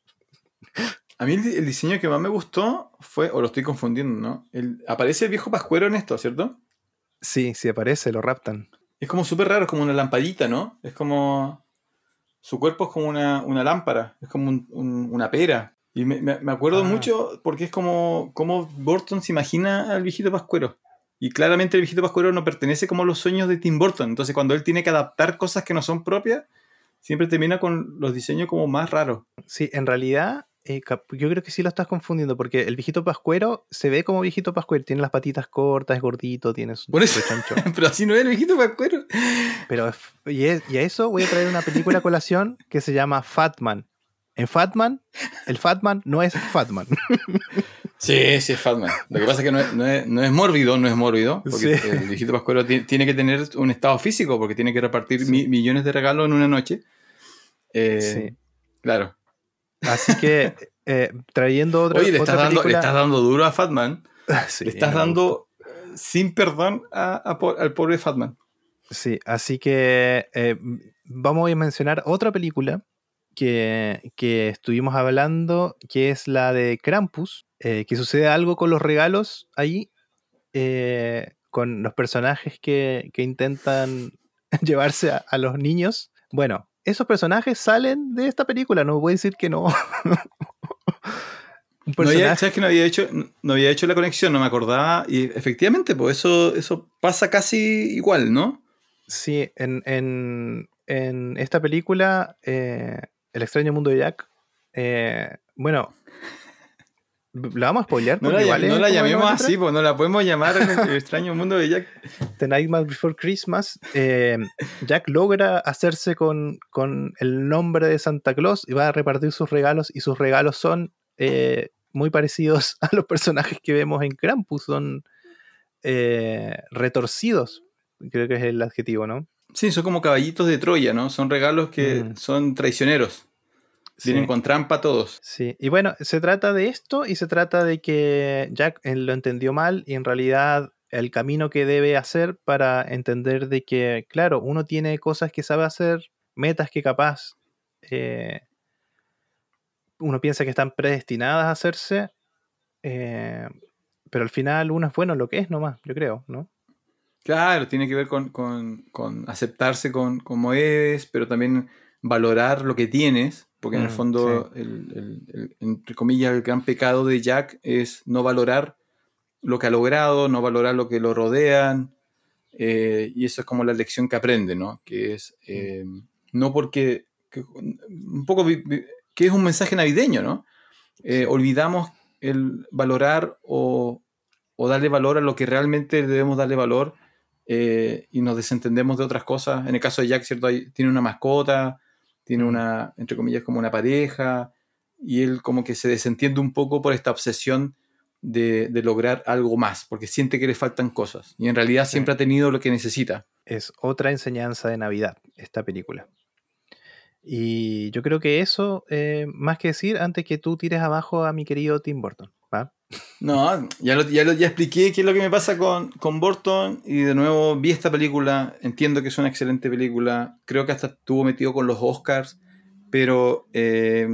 A mí el, el diseño que más me gustó fue, o lo estoy confundiendo, ¿no? El- aparece el viejo Pascuero en esto, ¿cierto? Sí, sí aparece, lo raptan. Es como súper raro, es como una lampadita, ¿no? Es como. Su cuerpo es como una, una lámpara, es como un- un- una pera. Y me, me- me acuerdo Ah. mucho porque es como, como Burton se imagina al viejito Pascuero. Y claramente el viejito Pascuero no pertenece como a los sueños de Tim Burton. Entonces cuando él tiene que adaptar cosas que no son propias, siempre termina con los diseños como más raros. Sí, en realidad, eh, yo creo que sí lo estás confundiendo, porque el viejito pascuero se ve como viejito pascuero, tiene las patitas cortas, es gordito, tiene su, Por eso- chancho. *laughs* Pero así no es el viejito Pascuero. Pero, y, es- y a eso voy a traer una película a colación que se llama Fatman. En Fatman, el Fatman no es Fatman. *laughs* Sí, sí es Fatman. Lo que pasa es que no es, no es- no es mórbido, no es mórbido. Porque Sí. el viejito Pascuero ti- tiene que tener un estado físico porque tiene que repartir Sí. mi- millones de regalos en una noche. Eh, Sí. Claro. Así que, eh, trayendo otra, Oye, le estás, otra dando, le película- estás dando duro a Fatman. *laughs* Sí, le estás dando sin perdón a- al pobre Fatman. Sí, así que eh, vamos a mencionar otra película que, que estuvimos hablando, que es la de Krampus, eh, que sucede algo con los regalos ahí, con los personajes que, que intentan *laughs* llevarse a, a los niños. Bueno, esos personajes salen de esta película, no voy a decir que no. *laughs* Un No había, ¿Sabes que no había, hecho, no había hecho la conexión? No me acordaba. Y efectivamente, pues eso, eso pasa casi igual, ¿no? Sí, en, en- en esta película, eh, El extraño mundo de Jack, eh, bueno, ¿la vamos a spoilear? No la, no el llamemos 93. así, pues no la podemos llamar en *laughs* el extraño mundo de Jack. The Nightmare Before Christmas, eh, Jack logra hacerse con, con el nombre de Santa Claus y va a repartir sus regalos y sus regalos son eh, muy parecidos *laughs* a los personajes que vemos en Krampus, son eh, retorcidos, creo que es el adjetivo, ¿no? Sí, son como caballitos de Troya, ¿no? Son regalos que Mm. son traicioneros. Vienen Sí. con trampa todos. Sí, y bueno, se trata de esto y se trata de que Jack eh, lo entendió mal y en realidad el camino que debe hacer para entender de que, claro, uno tiene cosas que sabe hacer, metas que capaz eh, uno piensa que están predestinadas a hacerse, eh, pero al final uno es bueno en lo que es nomás, yo creo, ¿no? Claro, tiene que ver con, con- con aceptarse con, como eres, pero también valorar lo que tienes, porque en el Mm, fondo, el- el- el- entre comillas, el gran pecado de Jack es no valorar lo que ha logrado, no valorar lo que lo rodean, eh, y eso es como la lección que aprende, ¿no? Que es eh, no porque, que- un poco, que es un mensaje navideño, ¿no? Eh, olvidamos el valorar o, o darle valor a lo que realmente debemos darle valor eh, y nos desentendemos de otras cosas. En el caso de Jack, ¿cierto? Hay- tiene una mascota, tiene Mm. una, entre comillas, como una pareja, y él como que se desentiende un poco por esta obsesión de, de lograr algo más, porque siente que le faltan cosas, y en realidad Sí. siempre ha tenido lo que necesita. es otra enseñanza de Navidad, esta película. Y yo creo que eso, eh, más que decir, antes que tú tires abajo a mi querido Tim Burton. ¿va? No, ya, lo, ya, lo- ya expliqué qué es lo que me pasa con, con Burton y de nuevo vi esta película, entiendo que es una excelente película, creo que hasta estuvo metido con los Oscars, pero eh,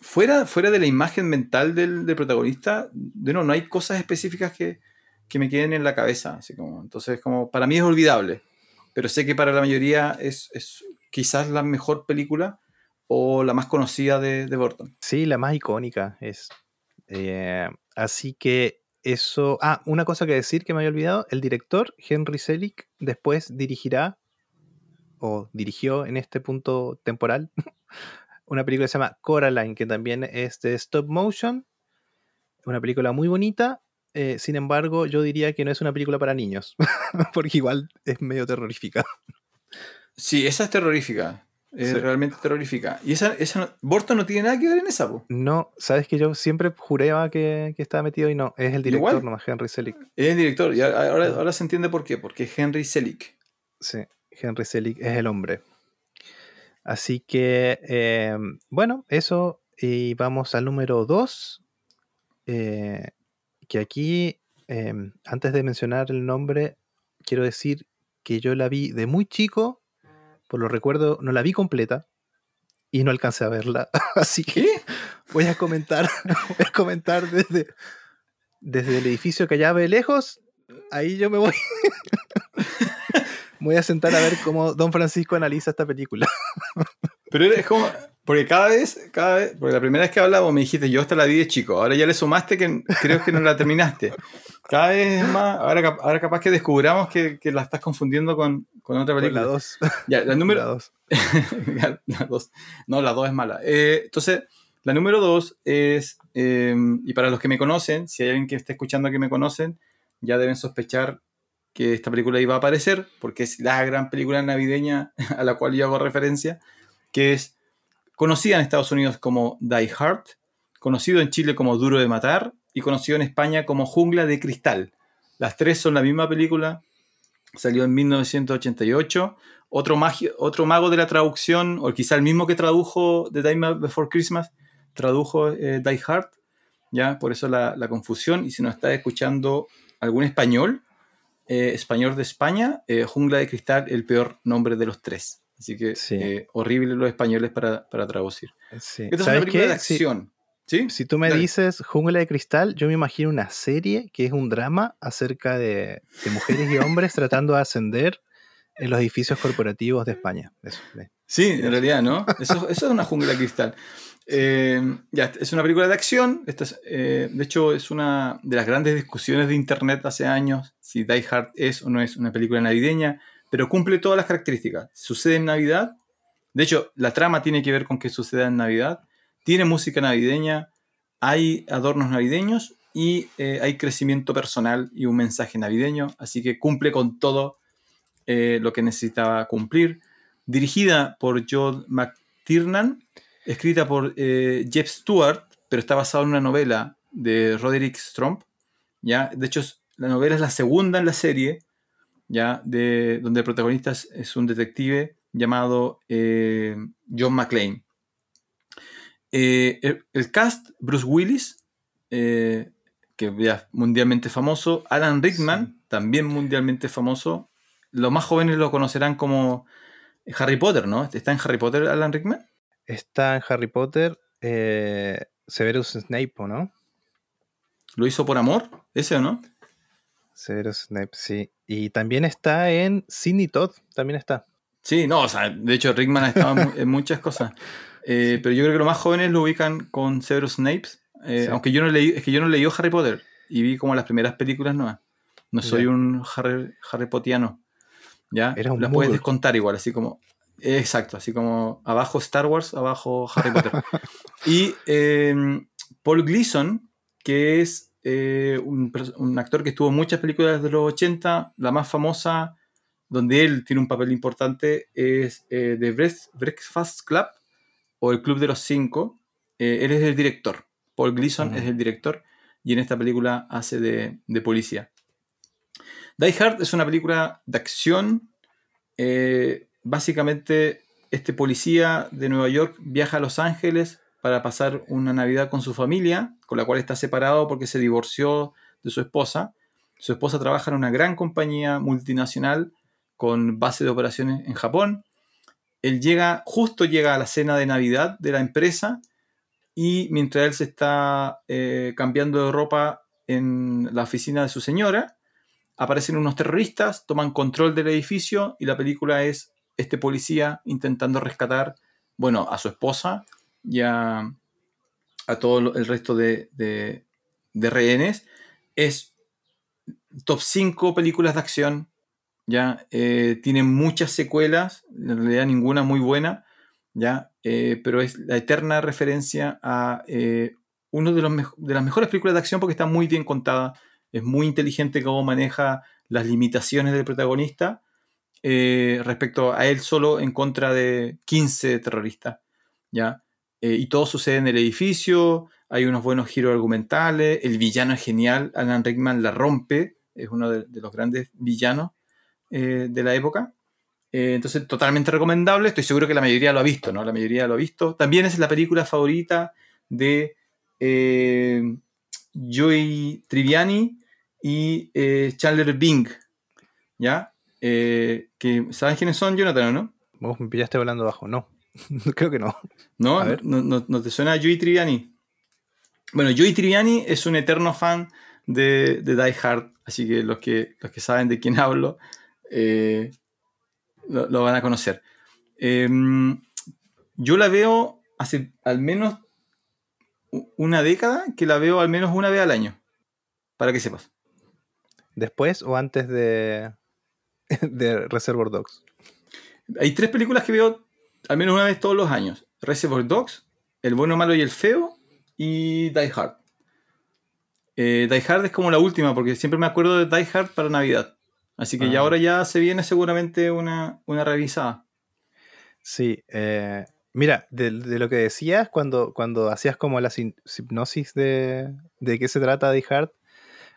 fuera, fuera de la imagen mental del, del protagonista, de nuevo, no hay cosas específicas que, que me queden en la cabeza, así como, entonces como para mí es olvidable, pero sé que para la mayoría es, es quizás la mejor película o la más conocida de, de Burton. Sí, la más icónica es. Eh, así que eso. Ah, una cosa que decir que me había olvidado: el director, Henry Selick, después dirigirá, o dirigió en este punto temporal, *laughs* una película que se llama Coraline, que también es de stop motion. Una película muy bonita. eh, sin embargo, yo diría que no es una película para niños, *laughs* porque igual es medio terrorífica. Sí, esa es terrorífica. Es Sí. realmente terrorífica. Y esa, esa no- Burton no tiene nada que ver en esa, po. No, sabes que yo siempre juraba que, que estaba metido y no, es el director Igual. nomás, Henry Selick. Es el director. Y ahora, ahora se entiende por qué. Porque es Henry Selick. Sí, Henry Selick es el hombre. Así que, eh, bueno, eso. Y vamos al número 2. que aquí, eh, antes de mencionar el nombre, quiero decir que yo la vi de muy chico. Por lo recuerdo, no la vi completa. Y no alcancé a verla. *laughs* Así que ¿Qué? voy a comentar, *laughs* voy a comentar desde, desde el edificio que allá ve lejos ahí yo me voy. *laughs* voy a sentar a ver cómo Don Francisco analiza esta película. Pero es como, porque cada vez, cada vez, porque la primera vez que hablamos me dijiste, yo hasta la vi de chico, ahora ya le sumaste que creo que no la terminaste. Cada vez más, ahora, ahora capaz que descubramos que, que la estás confundiendo con, con otra película. la 2. Ya, la número La 2. *laughs* la dos. No, la 2 es mala. Eh, entonces, la número 2 es, eh, y para los que me conocen, si hay alguien que esté escuchando que me conocen, ya deben sospechar que esta película iba a aparecer, porque es la gran película navideña *laughs* a la cual yo hago referencia, que es conocida en Estados Unidos como Die Hard, conocido en Chile como Duro de Matar y conocido en España como Jungla de Cristal. Las tres son la misma película, salió en 1988. Otro, otro mago de la traducción, o quizá el mismo que tradujo The Time Before Christmas, tradujo eh, Die Hard, ¿ya? Por eso la, la confusión. Y si nos está escuchando algún español, eh, español de España, eh, Jungla de Cristal, el peor nombre de los tres. Así que Sí. eh, horrible los españoles para, para traducir. Sí. Esta es una ¿Sabes película qué? de Si- acción. ¿Sí? Si tú me Dale. dices Jungla de Cristal, yo me imagino una serie que es un drama acerca de, de mujeres y hombres *laughs* tratando de ascender en los edificios corporativos de España. Eso, eh. Sí, en realidad, ¿no? Eso, eso es una jungla de cristal. *laughs* Eh, ya, es una película de acción. Esta es, eh, de hecho, es una de las grandes discusiones de Internet hace años, si Die Hard es o no es una película navideña, pero cumple todas las características. Sucede en Navidad. De hecho, la trama tiene que ver con que suceda en Navidad. Tiene música navideña, hay adornos navideños y eh, hay crecimiento personal y un mensaje navideño. Así que cumple con todo eh, lo que necesitaba cumplir dirigida por Joel McTiernan, escrita por eh, Jeff Stewart, pero está basada en una novela de Roderick Stromp. ¿ya? De hecho, la novela es la segunda en la serie, ¿ya? De, donde el protagonista es, un detective llamado eh, John McClane. Eh, el, el cast, Bruce Willis, eh, que ya es mundialmente famoso, Alan Rickman, también mundialmente famoso. Los más jóvenes lo conocerán como Harry Potter, ¿no? ¿Está en Harry Potter Alan Rickman? Está en Harry Potter Severus Snape, ¿o ¿no? ¿Lo hizo por amor? ¿Ese o no? Severus Snape, sí. Y también está en Sidney Todd, también está. Sí, no, o sea, de hecho Rickman ha estado en, mu- en muchas cosas. *laughs* Eh, Pero yo creo que los más jóvenes lo ubican con Severus Snape. eh, Sí. Aunque yo no leí, es que yo no leí Harry Potter y vi como las primeras películas nuevas. No soy un Harry, Harry Pottiano. ¿Ya? Eres un Las puedes descontar igual, así como. Exacto, así como abajo Star Wars, abajo Harry Potter. *laughs* y eh, Paul Gleason, que es eh, un, actor que estuvo en muchas películas de los 80, la más famosa, donde él tiene un papel importante, es eh, The Breakfast- Breakfast Club o El Club de los Cinco. Eh, él es el director. Paul Gleason es el director y en esta película hace de, de policía. Die Hard es una película de acción. eh, básicamente, este policía de Nueva York viaja a Los Ángeles para pasar una Navidad con su familia, con la cual está separado porque se divorció de su esposa. Su esposa trabaja en una gran compañía multinacional con base de operaciones en Japón. Él llega, justo llega a la cena de Navidad de la empresa y mientras él se está eh, cambiando de ropa en la oficina de su señora, aparecen unos terroristas, toman control del edificio y la película es este policía intentando rescatar, bueno, a su esposa y a, todo el resto de, de- rehenes. Es top 5 películas de acción, ya eh, tiene muchas secuelas, en realidad ninguna muy buena, ya, Eh, pero es la eterna referencia a eh, uno de, de las mejores películas de acción porque está muy bien contada, es muy inteligente cómo maneja las limitaciones del protagonista eh, respecto a él solo en contra de 15 terroristas, ¿ya? Eh, y todo sucede en el edificio, hay unos buenos giros argumentales, el villano es genial, Alan Rickman la rompe, es uno de, los grandes villanos eh, de la época. Eh, entonces, totalmente recomendable, estoy seguro que la mayoría lo ha visto, ¿no? La mayoría lo ha visto. También es la película favorita de Joey Triviani y Chandler Bing, ¿ya? Que, ¿Sabes quiénes son, Jonathan, o no? Vos me pillaste hablando bajo, no. *laughs* Creo que no. ¿No? A ver. ¿No, no, no te suena Joey Triviani? Bueno, Joey Triviani es un eterno fan de, Die Hard, así que los que, los que saben de quién *laughs* hablo eh, lo, van a conocer. Em, yo la veo hace al menos una década que la veo al menos una vez al año, para que sepas. ¿Después o antes de, *laughs* de Reservoir Dogs? Hay tres películas que veo al menos una vez todos los años. Reservoir Dogs, El bueno, malo y el feo y Die Hard. Eh, Die Hard es como la última porque siempre me acuerdo de Die Hard para Navidad. Así que ya ah. ahora ya se viene seguramente una, una revisada. Sí, eh, mira, de, lo que decías cuando, cuando hacías como la hipnosis de, de qué se trata Die Hard,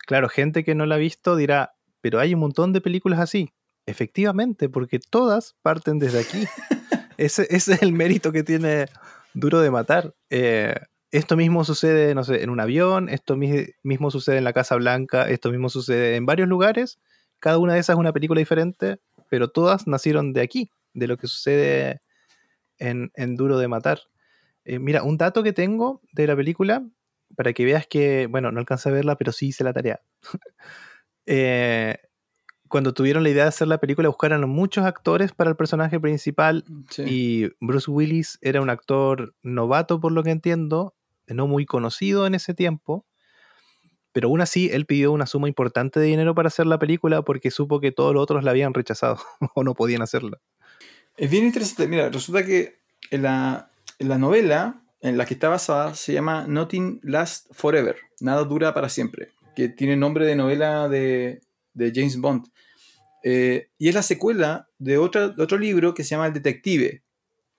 claro, gente que no la ha visto dirá, pero hay un montón de películas así. Efectivamente, porque todas parten desde aquí. *laughs* ese, es el mérito que tiene Duro de Matar. Eh, esto mismo sucede, no sé, en un avión, esto mismo sucede en la Casa Blanca, esto mismo sucede en varios lugares. Cada una de esas es una película diferente, pero todas nacieron de aquí, de lo que sucede en, Duro de Matar. Eh, mira, un dato que tengo de la película, para que veas que, bueno, no alcancé a verla, pero sí hice la tarea. *laughs* eh, cuando tuvieron la idea de hacer la película, buscaron muchos actores para el personaje principal y Bruce Willis era un actor novato, por lo que entiendo, no muy conocido en ese tiempo, pero aún así él pidió una suma importante de dinero para hacer la película porque supo que todos los otros la habían rechazado *laughs* o no podían hacerla. Es bien interesante, mira, resulta que en la, novela en la que está basada se llama Nothing Lasts Forever, Nada dura para siempre, que tiene nombre de novela de, de James Bond. Eh, y es la secuela de, otro libro que se llama El Detective.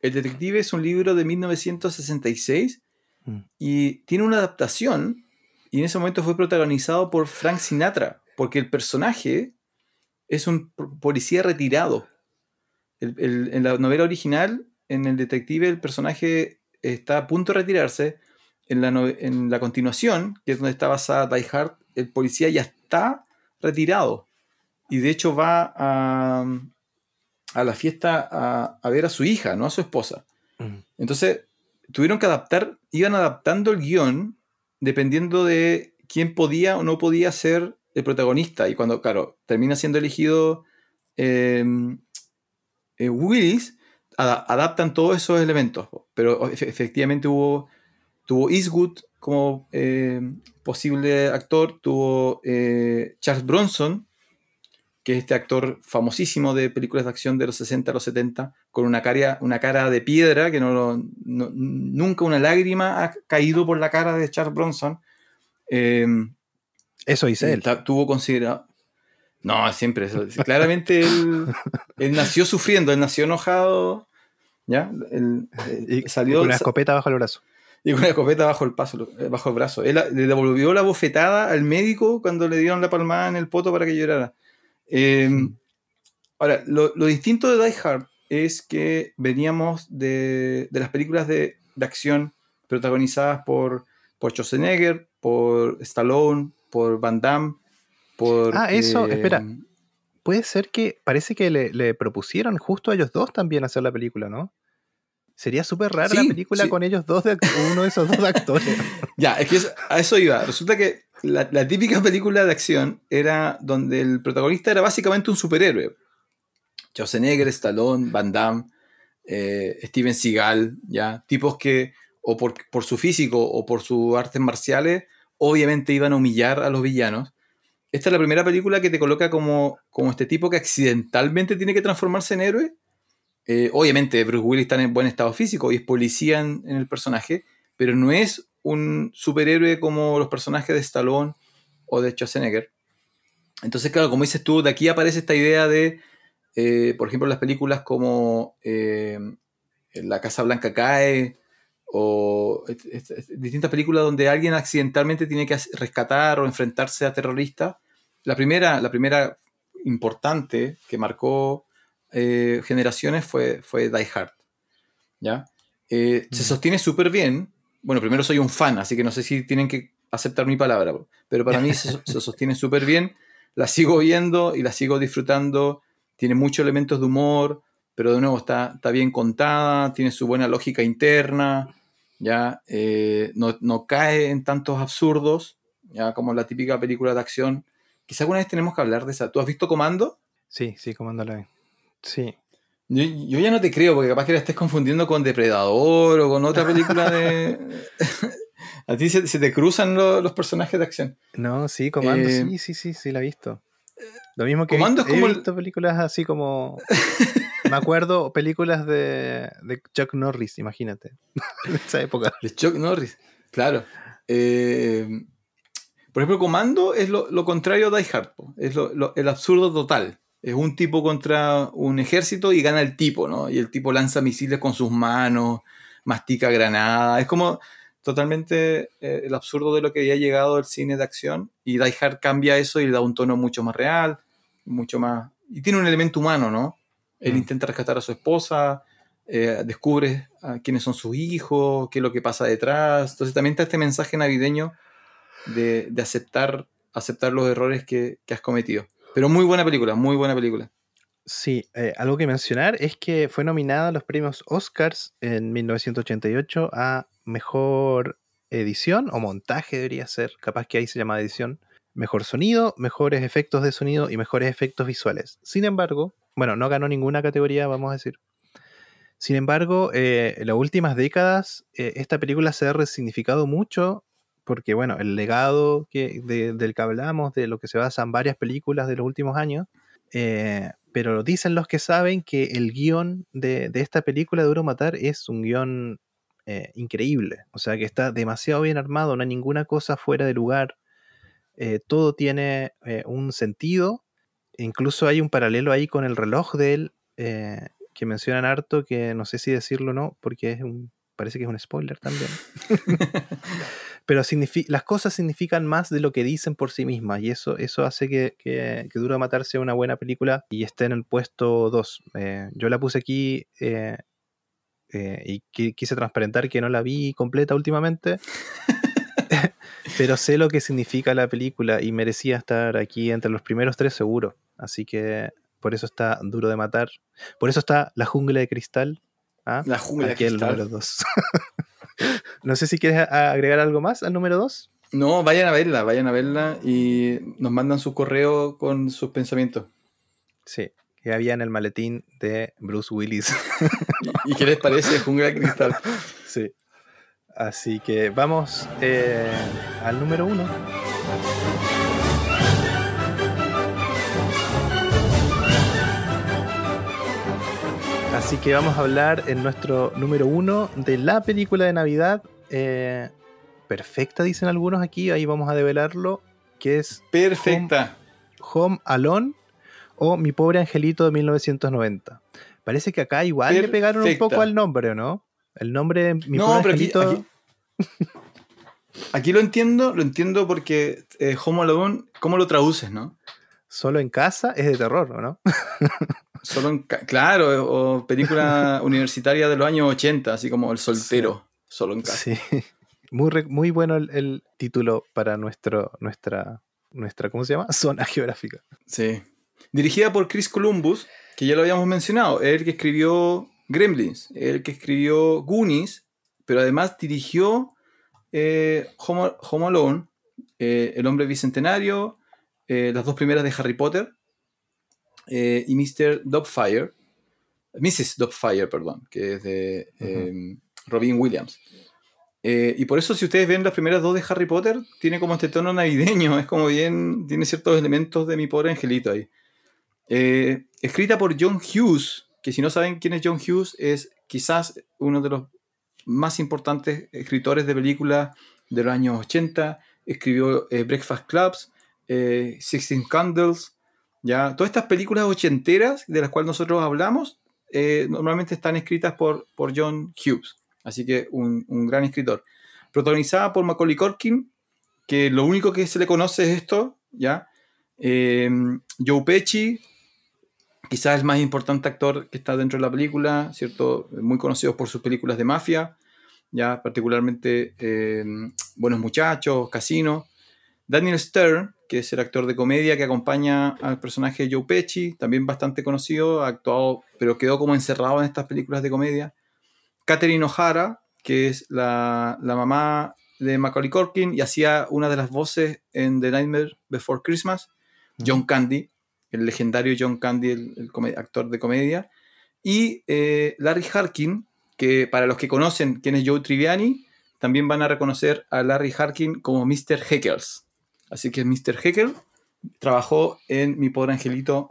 El Detective es un libro de 1966 mm. y tiene una adaptación y en ese momento fue protagonizado por Frank Sinatra, porque el personaje es un policía retirado. en la novela original, en el detective, el personaje está a punto de retirarse. En la, en la continuación, que es donde está basada Die Hard, el policía ya está retirado y de hecho va a, a la fiesta a, ver a su hija, no a su esposa. Entonces, tuvieron que adaptar, iban adaptando el guion dependiendo de quién podía o no podía ser el protagonista. Y cuando, claro, termina siendo elegido em, eh, Willis, adaptan todos esos elementos. Pero efectivamente hubo, tuvo Eastwood como em, posible actor, tuvo eh, Charles Bronson que es este actor famosísimo de películas de acción de los 60 a los 70, con una cara, una cara de piedra, que no, nunca una lágrima ha caído por la cara de Charles Bronson. Em, eso dice él. Tuvo considerado. No, siempre eso. Claramente *laughs* él, nació sufriendo, él nació enojado. ¿Ya? y, salió, con una escopeta bajo el brazo. Y con una escopeta bajo el, paso, bajo el brazo. Él le devolvió la bofetada al médico cuando le dieron la palmada en el poto para que llorara. Em, ahora, lo, distinto de Die Hard es que veníamos de, las películas de, acción protagonizadas por, por Schwarzenegger, por Stallone, por Van Damme, por... Ah, eso, espera. Em, Puede ser que parece que le, propusieron justo a ellos dos también hacer la película, ¿no? Sería súper rara la película con ellos dos, de, uno de esos dos actores. *laughs* ya, es que a eso iba. Resulta que la, típica película de acción era donde el protagonista era básicamente un superhéroe. Schwarzenegger, Stallone, Van Damme, eh, Steven Seagal, ¿ya? Tipos que, o por, su físico o por sus artes marciales, obviamente iban a humillar a los villanos. Esta es la primera película que te coloca como, como este tipo que accidentalmente tiene que transformarse en héroe. Eh, obviamente Bruce Willis está en buen estado físico y es policía en el personaje, pero no es un superhéroe como los personajes de Stallone o de Schwarzenegger. Entonces, claro, como dices tú, de aquí aparece esta idea de, eh, por ejemplo, las películas como eh, La Casa Blanca cae o distintas películas donde alguien accidentalmente tiene que rescatar o enfrentarse a terroristas. La primera, la primera importante que marcó eh, generaciones fue, fue Die Hard. ¿ya? Se sostiene súper bien, bueno, primero soy un fan, así que no sé si tienen que aceptar mi palabra, pero para mí se, sostiene súper bien. La sigo viendo y la sigo disfrutando. Tiene muchos elementos de humor, pero de nuevo está, está bien contada, tiene su buena lógica interna, ya eh, no, cae en tantos absurdos, ya como la típica película de acción. Quizá alguna vez tenemos que hablar de esa. ¿Tú has visto Comando? Sí, sí, Comando la vi. Sí. Yo, yo ya no te creo, porque capaz que la estés confundiendo con Depredador o con otra película de... *laughs* A ti se, se te cruzan lo- los personajes de acción. No, sí, Comando, Eh, sí, sí, sí, sí, la he visto. Lo mismo que Comando es como he el- visto películas así como... *laughs* Me acuerdo películas de, de Chuck Norris, imagínate. *laughs* de esa época. De Chuck Norris, claro. Eh, por ejemplo, Comando es lo, lo contrario a Die Hard. Es lo- lo- el absurdo total. Es un tipo contra un ejército y gana el tipo, ¿no? Y el tipo lanza misiles con sus manos, mastica granadas. Es como totalmente eh, el absurdo de lo que había llegado el cine de acción. Y Die Hard cambia eso y le da un tono mucho más real, mucho más... Y tiene un elemento humano, ¿no? Él Mm. intenta rescatar a su esposa, eh, descubre a quiénes son sus hijos, qué es lo que pasa detrás. Entonces también está este mensaje navideño de, de aceptar, aceptar los errores que, que has cometido. Pero muy buena película, muy buena película. Sí, eh, algo que mencionar es que fue nominada a los premios Oscars en 1988 a Mejor Edición o Montaje debería ser, capaz que ahí se llama edición, Mejor Sonido, Mejores Efectos de Sonido y Mejores Efectos Visuales. Sin embargo, bueno, no ganó ninguna categoría, vamos a decir. Sin embargo, eh, en las últimas décadas eh, esta película se ha resignificado mucho porque, bueno, el legado que, de- del que hablamos, de lo que se basan varias películas de los últimos años, eh, pero dicen los que saben que el guion de, esta película de Duro Matar es un guion eh, increíble. O sea, que está demasiado bien armado, no hay ninguna cosa fuera de lugar. eh, todo tiene eh, un sentido. Incluso hay un paralelo ahí con el reloj de él, que mencionan harto, que no sé si decirlo o no, porque es un, parece que es un spoiler también. *laughs* Pero las cosas significan más de lo que dicen por sí mismas, y eso, eso hace que, que, que Duro de Matar sea una buena película y esté en el puesto 2. yo la puse aquí eh, eh, y qui- quise transparentar que no la vi completa últimamente. *laughs* *laughs* pero sé lo que significa la película y merecía estar aquí entre los primeros tres seguro. Así que por eso está duro de matar. Por eso está La jungla de cristal. ¿ah? La jungla de Aquí el cristal. número 2. *laughs* no sé si quieres agregar algo más al número 2. No, vayan a verla, vayan a verla y nos mandan su correo con sus pensamientos. Sí, que había en el maletín de Bruce Willis. ¿Y, *laughs* y qué les parece Jungla Cristal? *laughs* sí. Así que vamos eh, al número 1. Así que vamos a hablar en nuestro número uno de la película de Navidad. eh, perfecta, dicen algunos aquí. Ahí vamos a develarlo. Que es Perfecta. Home Alone o Mi pobre angelito de 1990. Parece que acá igual le pegaron un poco al nombre, ¿o ¿no? El nombre de Mi No, pobre pero aquí, angelito. aquí- aquí lo entiendo, lo entiendo porque eh, Home Alone, ¿cómo lo traduces, no? Solo en casa es de terror, ¿o no? *laughs* Solo en claro, o película *laughs* universitaria de los años 80, así como El soltero, solo en casa. Sí. *laughs* Muy, muy bueno el, el título para nuestro, nuestra, nuestra, ¿cómo se llama? *laughs* Zona geográfica. Sí. Dirigida por Chris Columbus, que ya lo habíamos mencionado, el que escribió Gremlins, el que escribió Goonies, pero además dirigió eh, Home, Home Alone, eh, El hombre bicentenario, eh, las dos primeras de Harry Potter eh, y Mr. Doubtfire, Mrs. Doubtfire, perdón, que es de eh, Robin Williams. Eh, y por eso si ustedes ven las primeras dos de Harry Potter, tiene como este tono navideño, es como bien, tiene ciertos elementos de mi pobre angelito ahí. Eh, escrita por John Hughes, que si no saben quién es John Hughes, es quizás uno de los más importantes escritores de películas de los años 80. Escribió eh, Breakfast Clubs, Sixteen Candles, ¿ya? Todas estas películas ochenteras de las cuales nosotros hablamos, eh, normalmente están escritas por, por John Hughes. Así que un, un gran escritor. Protagonizada por Macaulay Culkin, que lo único que se le conoce es esto, ¿ya? Eh, Joe Pesci, quizás el más importante actor que está dentro de la película, ¿cierto? Muy conocido por sus películas de mafia, ya particularmente eh, Buenos Muchachos, Casino. Daniel Stern, que es el actor de comedia que acompaña al personaje Joe Pesci, también bastante conocido, ha actuado, pero quedó como encerrado en estas películas de comedia. Catherine O'Hara, que es la, la mamá de Macaulay Culkin y hacía una de las voces en The Nightmare Before Christmas, John Candy, el legendario John Candy, el, actor de comedia, y eh, Larry Harkin, que para los que conocen quién es Joe Triviani, también van a reconocer a Larry Harkin como Mr. Heckles. Así que Mr. Heckle trabajó en Mi Pobre Angelito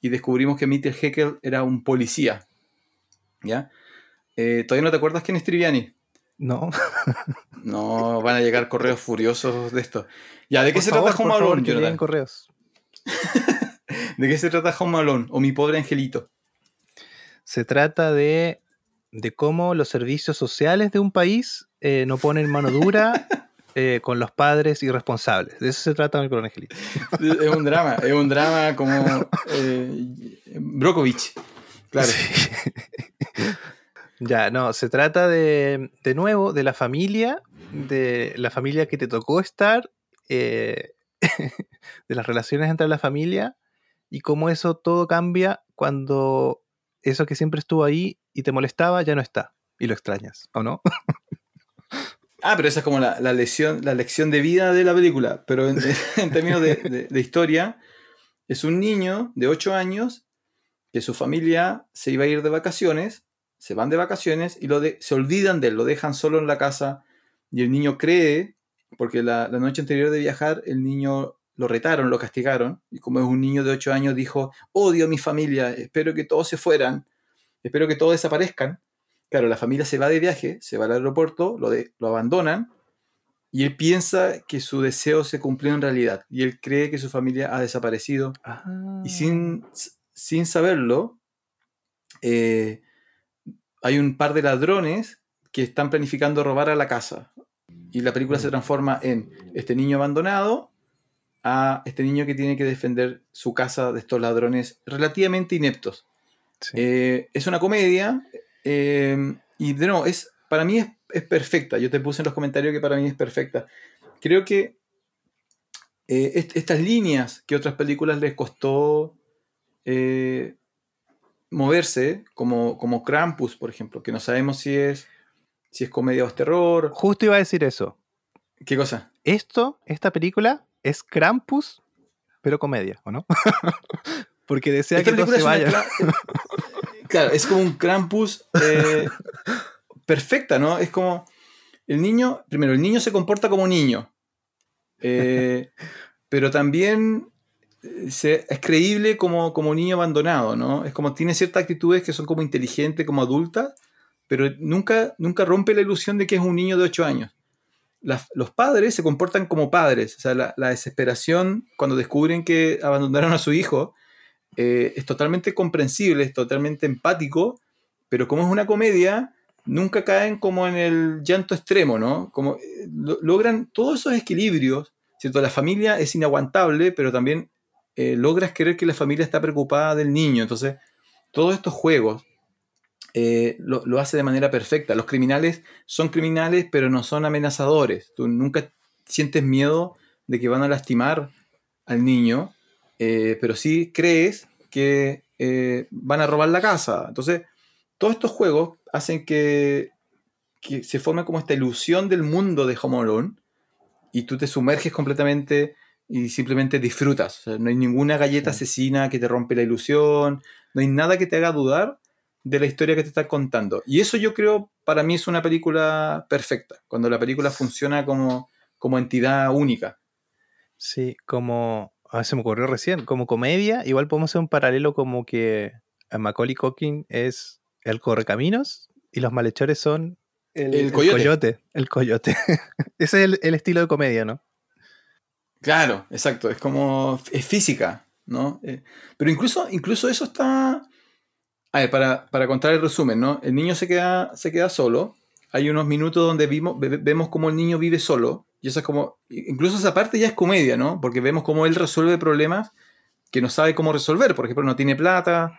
y descubrimos que Mr. Heckle era un policía. ¿Ya? Eh, ¿Todavía no te acuerdas quién es Triviani? No. *laughs* no, van a llegar correos furiosos de esto. Ya, ¿de qué se trata Home Alone, correos. *laughs* ¿De qué se trata Home Alone o Mi Pobre Angelito? Se trata de, de cómo los servicios sociales de un país eh, no ponen mano dura *laughs* eh, con los padres irresponsables. De eso se trata Mi Pobre Angelito. es un drama, es un drama como eh, Brokovich. Claro. Ya, no, se trata de, de nuevo, de la familia, de la familia que te tocó estar, eh, *laughs* de las relaciones entre la familia y cómo eso todo cambia cuando eso que siempre estuvo ahí y te molestaba ya no está y lo extrañas, ¿o no? *laughs* Ah, pero esa es como la, la, lección, la lección de vida de la película, pero en, *laughs* términos de, de, historia, es un niño de 8 años que su familia se iba a ir de vacaciones se van de vacaciones y lo se olvidan de él, lo dejan solo en la casa y el niño cree, porque la, noche anterior de viajar el niño lo retaron, lo castigaron y como es un niño de 8 años dijo, odio a mi familia, espero que todos se fueran, espero que todos desaparezcan. Claro, la familia se va de viaje, se va al aeropuerto, lo, de, lo abandonan y él piensa que su deseo se cumplió en realidad y él cree que su familia ha desaparecido y sin, sin saberlo, eh, hay un par de ladrones que están planificando robar a la casa. Y la película se transforma en este niño abandonado a este niño que tiene que defender su casa de estos ladrones relativamente ineptos. Eh, es una comedia eh, y de nuevo, es, para mí es, perfecta. Yo te puse en los comentarios que para mí es perfecta. Creo que eh, estas líneas que otras películas les costó moverse, como, como Krampus, por ejemplo, que no sabemos si es, si es comedia o es terror. Justo iba a decir eso. ¿Qué cosa? Esto, esta película, es Krampus, pero comedia, ¿o no? *laughs* Porque desea que no se vaya. *laughs* claro, es como un Krampus eh, *laughs* perfecta, ¿no? Es como el niño, primero, el niño se comporta como niño, eh, *laughs* pero también es creíble como, como niño abandonado, ¿no? Es como tiene ciertas actitudes que son como inteligentes, como adultas, pero nunca, nunca rompe la ilusión de que es un niño de 8 años. los padres se comportan como padres, o sea, la, desesperación cuando descubren que abandonaron a su hijo eh, es totalmente comprensible, es totalmente empático, pero como es una comedia, nunca caen como en el llanto extremo, ¿no? Como eh, logran todos esos equilibrios, ¿cierto? La familia es inaguantable, pero también eh, logras creer que la familia está preocupada del niño. Entonces, todos estos juegos eh, lo, hace de manera perfecta. Los criminales son criminales, pero no son amenazadores. Tú nunca sientes miedo de que van a lastimar al niño, pero sí crees que van a robar la casa. Entonces, todos estos juegos hacen que, que se forme como esta ilusión del mundo de Home Alone y tú te sumerges completamente y simplemente disfrutas. no hay ninguna galleta asesina que te rompe la ilusión, no hay nada que te haga dudar de la historia que te está contando. Y eso yo creo, para mí es una película perfecta, cuando la película funciona como, como entidad única. Sí, como, a se me ocurrió recién, como comedia, igual podemos hacer un paralelo como que Macaulay Culkin es el correcaminos y los malhechores son el, coyote. El coyote. *laughs* Ese es el estilo de comedia, ¿no? Claro, exacto. Es como. Es física, ¿no? Eh, pero incluso, incluso eso está. A ver, para, para, contar el resumen, ¿no? El niño se queda, se queda solo. Hay unos minutos donde vimos, vemos cómo el niño vive solo. Y eso es como. Incluso esa parte ya es comedia, ¿no? Porque vemos cómo él resuelve problemas que no sabe cómo resolver. Por ejemplo, no tiene plata.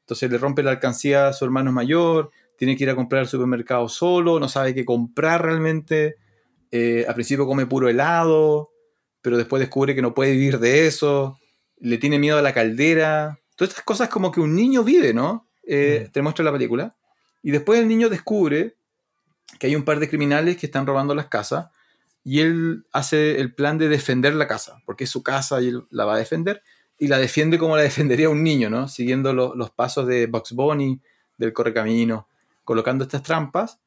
Entonces le rompe la alcancía a su hermano mayor. Tiene que ir a comprar al supermercado solo. No sabe qué comprar realmente. Eh, al principio come puro helado pero después descubre que no puede vivir de eso, le tiene miedo a la caldera. Todas estas cosas como que un niño vive, ¿no? Eh, mm. Te muestra la película. Y después el niño descubre que hay un par de criminales que están robando las casas, y él hace el plan de defender la casa, porque es su casa y él la va a defender, y la defiende como la defendería un niño, ¿no? Siguiendo los pasos de Bugs Bunny, del correcamino, colocando estas trampas,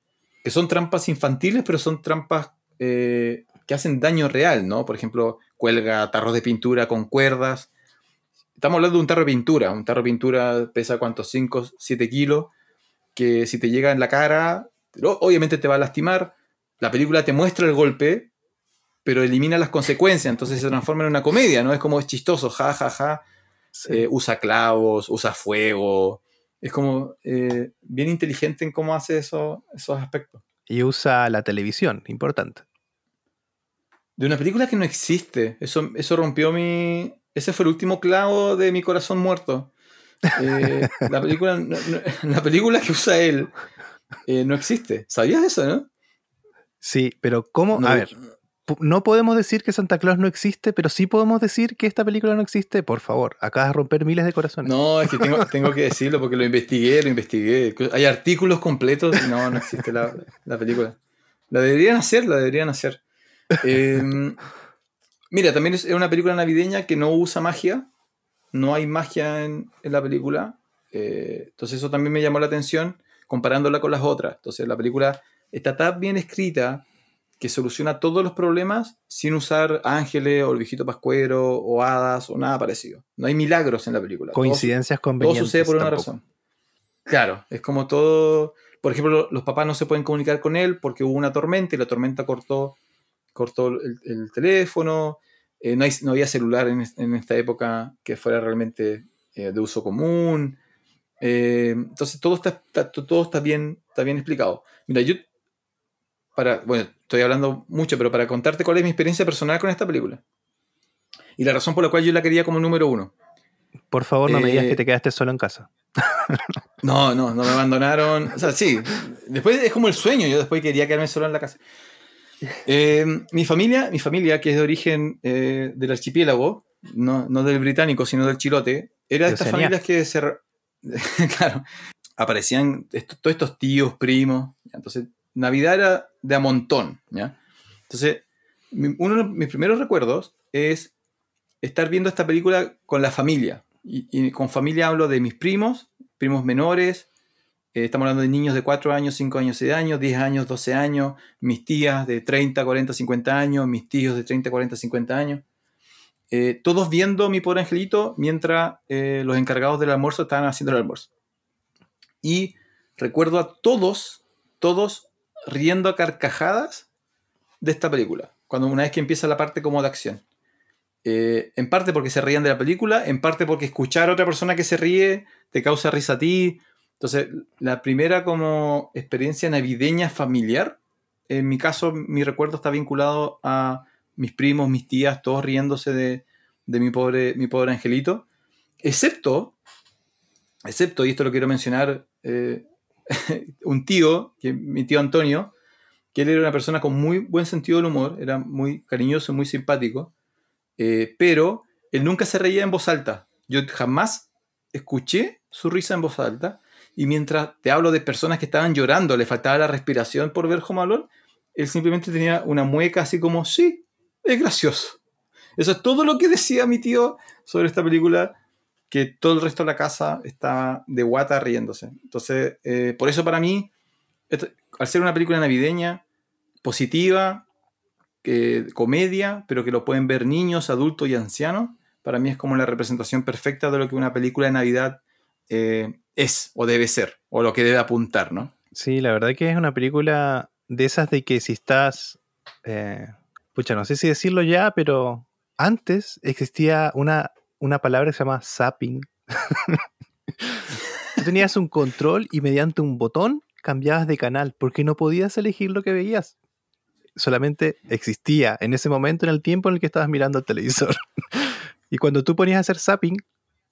que son trampas infantiles, pero son trampas eh, que hacen daño real, ¿no? Por ejemplo, cuelga tarros de pintura con cuerdas. Estamos hablando de un tarro de pintura. Un tarro de pintura pesa cuántos, 5, 7 kilos, que si te llega en la cara, obviamente te va a lastimar. La película te muestra el golpe, pero elimina las consecuencias, entonces se transforma en una comedia, ¿no? Es como es chistoso, ja, ja, ja. Eh, usa clavos, usa fuego. Es como eh, bien inteligente en cómo hace eso, esos aspectos. Y usa la televisión, importante. De una película que no existe. Eso, eso rompió mi. Ese fue el último clavo de mi corazón muerto. Eh, la, película, *laughs* la película que usa él no existe. ¿Sabías eso, no? Sí, pero ¿cómo? a ver, no podemos decir que Santa Claus no existe, pero sí podemos decir que esta película no existe. Por favor, acabas de romper miles de corazones. No, es que tengo, *laughs* que decirlo porque lo investigué, lo investigué. Hay artículos completos y no, no existe la, película. La deberían hacer, la deberían hacer. Em, mira, también es una película navideña que no usa magia. No hay magia en, la película. Eh, entonces eso también me llamó la atención comparándola con las otras. Entonces la película está tan bien escrita que soluciona todos los problemas sin usar ángeles o el viejito pascuero o hadas o nada parecido. No hay milagros en la película. Coincidencias con Todo sucede por una razón. Claro, es como todo. Por ejemplo, los papás no se pueden comunicar con él porque hubo una tormenta y la tormenta cortó, cortó el, teléfono. Eh, no, había celular en, esta época que fuera realmente eh, de uso común. Eh, entonces todo está, todo está bien, está bien explicado. Mira, yo para, bueno, estoy hablando mucho, pero para contarte cuál es mi experiencia personal con esta película. Y la razón por la cual yo la quería como número uno. Por favor, no me digas que eh, te quedaste solo en casa. *laughs* no, no, no me abandonaron. O sea, sí. Después es como el sueño. Yo después quería quedarme solo en la casa. Eh, mi familia, mi familia, que es de origen eh, del archipiélago, no, no, del británico, sino del chilote, era de estas familias que se. *laughs* claro. Aparecían todos estos tíos, primos. Entonces Navidad era de a montón, ¿ya? Entonces, uno de mis primeros recuerdos es estar viendo esta película con la familia. Y, con familia hablo de mis primos, primos menores, eh, estamos hablando de niños de 4 años, 5 años, 6 años, 10 años, 12 años, mis tías de 30, 40, 50 años, mis tíos de 30, 40, 50 años. Eh, todos viendo mi pobre angelito mientras eh, los encargados del almuerzo estaban haciendo el almuerzo. Y recuerdo a todos, todos riendo a carcajadas de esta película, cuando una vez que empieza la parte como de acción. Eh, en parte porque se rían de la película, en parte porque escuchar a otra persona que se ríe te causa risa a ti. Entonces, la primera como experiencia navideña familiar, en mi caso, mi recuerdo está vinculado a mis primos, mis tías, todos riéndose de, mi, pobre, mi pobre angelito, excepto, excepto, y esto lo quiero mencionar eh, *laughs* un tío, que, mi tío Antonio, que él era una persona con muy buen sentido del humor, era muy cariñoso, muy simpático, eh, pero él nunca se reía en voz alta. Yo jamás escuché su risa en voz alta. Y mientras te hablo de personas que estaban llorando, le faltaba la respiración por ver Home él simplemente tenía una mueca así como, sí, es gracioso. Eso es todo lo que decía mi tío sobre esta película que todo el resto de la casa está de guata riéndose. Entonces, eh, por eso para mí, al ser una película navideña, positiva, comedia, pero que lo pueden ver niños, adultos y ancianos, para mí es como la representación perfecta de lo que una película de Navidad eh, es o debe ser, o lo que debe apuntar, ¿no? Sí, la verdad que es una película de esas de que si estás, eh, pucha, no sé si decirlo ya, pero antes existía una una palabra que se llama zapping. *laughs* Tú tenías un control y mediante un botón cambiabas de canal porque no podías elegir lo que veías. Solamente existía en ese momento, en el tiempo en el que estabas mirando el televisor. *laughs* y cuando tú ponías a hacer zapping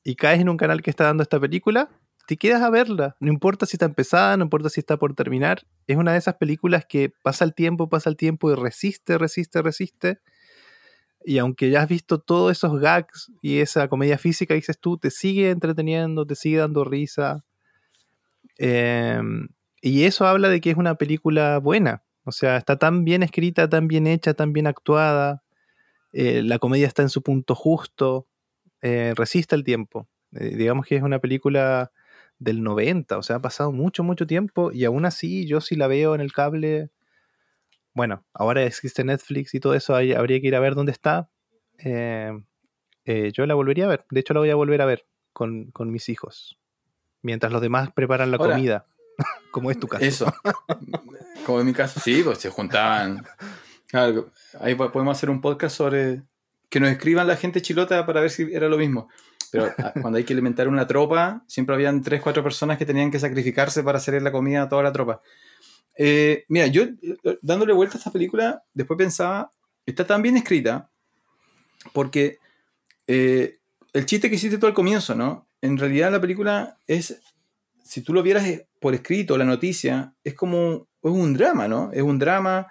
y caes en un canal que está dando esta película, te quedas a verla. No importa si está empezada, no importa si está por terminar. Es una de esas películas que pasa el tiempo, pasa el tiempo y resiste, resiste, resiste y aunque ya has visto todos esos gags y esa comedia física, dices tú, te sigue entreteniendo, te sigue dando risa. Em, y eso habla de que es una película buena. O sea, está tan bien escrita, tan bien hecha, tan bien actuada. eh, la comedia está en su punto justo. eh, resiste el tiempo. Eh, digamos que es una película del 90, o sea, ha pasado mucho, mucho tiempo y aún así yo si la veo en el cable, bueno, ahora existe Netflix y todo eso, hay- habría que ir a ver dónde está. eh, eh, yo la volvería a ver, de hecho la voy a volver a ver con, con mis hijos, mientras los demás preparan la Ahora, comida, *laughs* como es tu caso. Eso. *laughs* Como en mi caso, sí, pues se juntaban. Claro, ahí po- podemos hacer un podcast sobre que nos escriban la gente chilota para ver si era lo mismo. Pero ah, *laughs* cuando hay que alimentar una tropa, siempre habían tres, cuatro personas que tenían que sacrificarse para hacer la comida a toda la tropa. Eh, mira, yo eh, dándole vuelta a esta película, después pensaba, está tan bien escrita, porque eh, el chiste que hiciste tú al comienzo, ¿no? En realidad la película es, si tú lo vieras por escrito, la noticia, es como, es un drama, ¿no? Es un drama,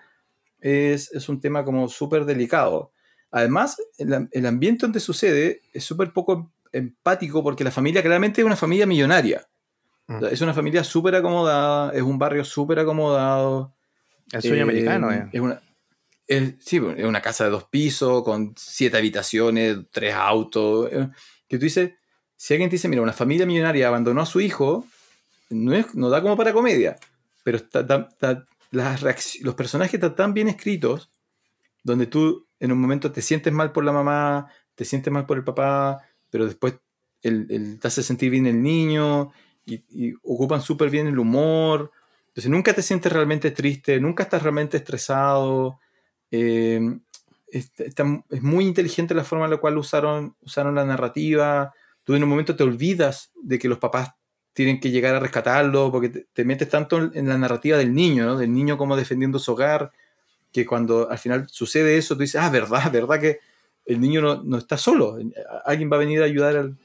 es, es un tema como súper delicado. Además, el, el ambiente donde sucede es súper poco empático porque la familia claramente es una familia millonaria. Mm. Es una familia súper acomodada, es un barrio súper acomodado. El sueño Eh, americano, eh. Es una, es- sí, pues, es una casa de dos pisos con siete habitaciones, tres autos. eh, Que tú dices, si alguien te dice, mira, una familia millonaria abandonó a su hijo, no, es, no da como para comedia. Pero está- está- está- las los personajes están tan bien escritos, donde tú en un momento te sientes mal por la mamá, te sientes mal por el papá, pero después el, el- te hace sentir bien el niño y, ocupan súper bien el humor. Entonces nunca te sientes realmente triste, nunca estás realmente estresado. eh, es, muy inteligente la forma en la cual usaron, usaron la narrativa. Tú en un momento te olvidas de que los papás tienen que llegar a rescatarlo porque te, te metes tanto en, en la narrativa del niño, ¿no? del niño como defendiendo su hogar, que cuando al final sucede eso, tú dices, ah, verdad, verdad que el niño no, no está solo, alguien va a venir a ayudar al,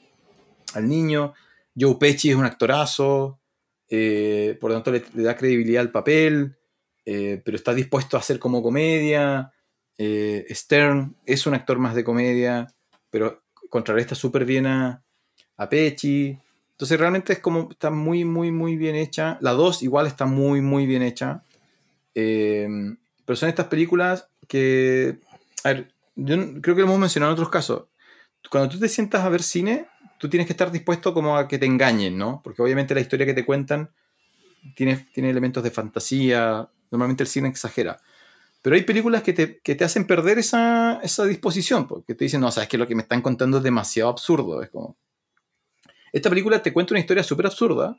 al niño. Joe Pesci es un actorazo, eh, por lo tanto le, da credibilidad al papel, eh, pero está dispuesto a hacer como comedia. Eh, Stern es un actor más de comedia, pero contrarresta súper bien a, a Pesci. Entonces realmente es como, está muy, muy, muy bien hecha. La 2 igual está muy, muy bien hecha. Pero son estas películas que, a ver, yo creo que lo hemos mencionado en otros casos. Cuando tú te sientas a ver cine, tú tienes que estar dispuesto como a que te engañen, ¿no? Porque obviamente la historia que te cuentan tiene, tiene elementos de fantasía, normalmente el cine exagera. Pero hay películas que te, que te hacen perder esa, esa disposición, porque te dicen, no, sabes que lo que me están contando es demasiado absurdo. Es como... Esta película te cuenta una historia súper absurda,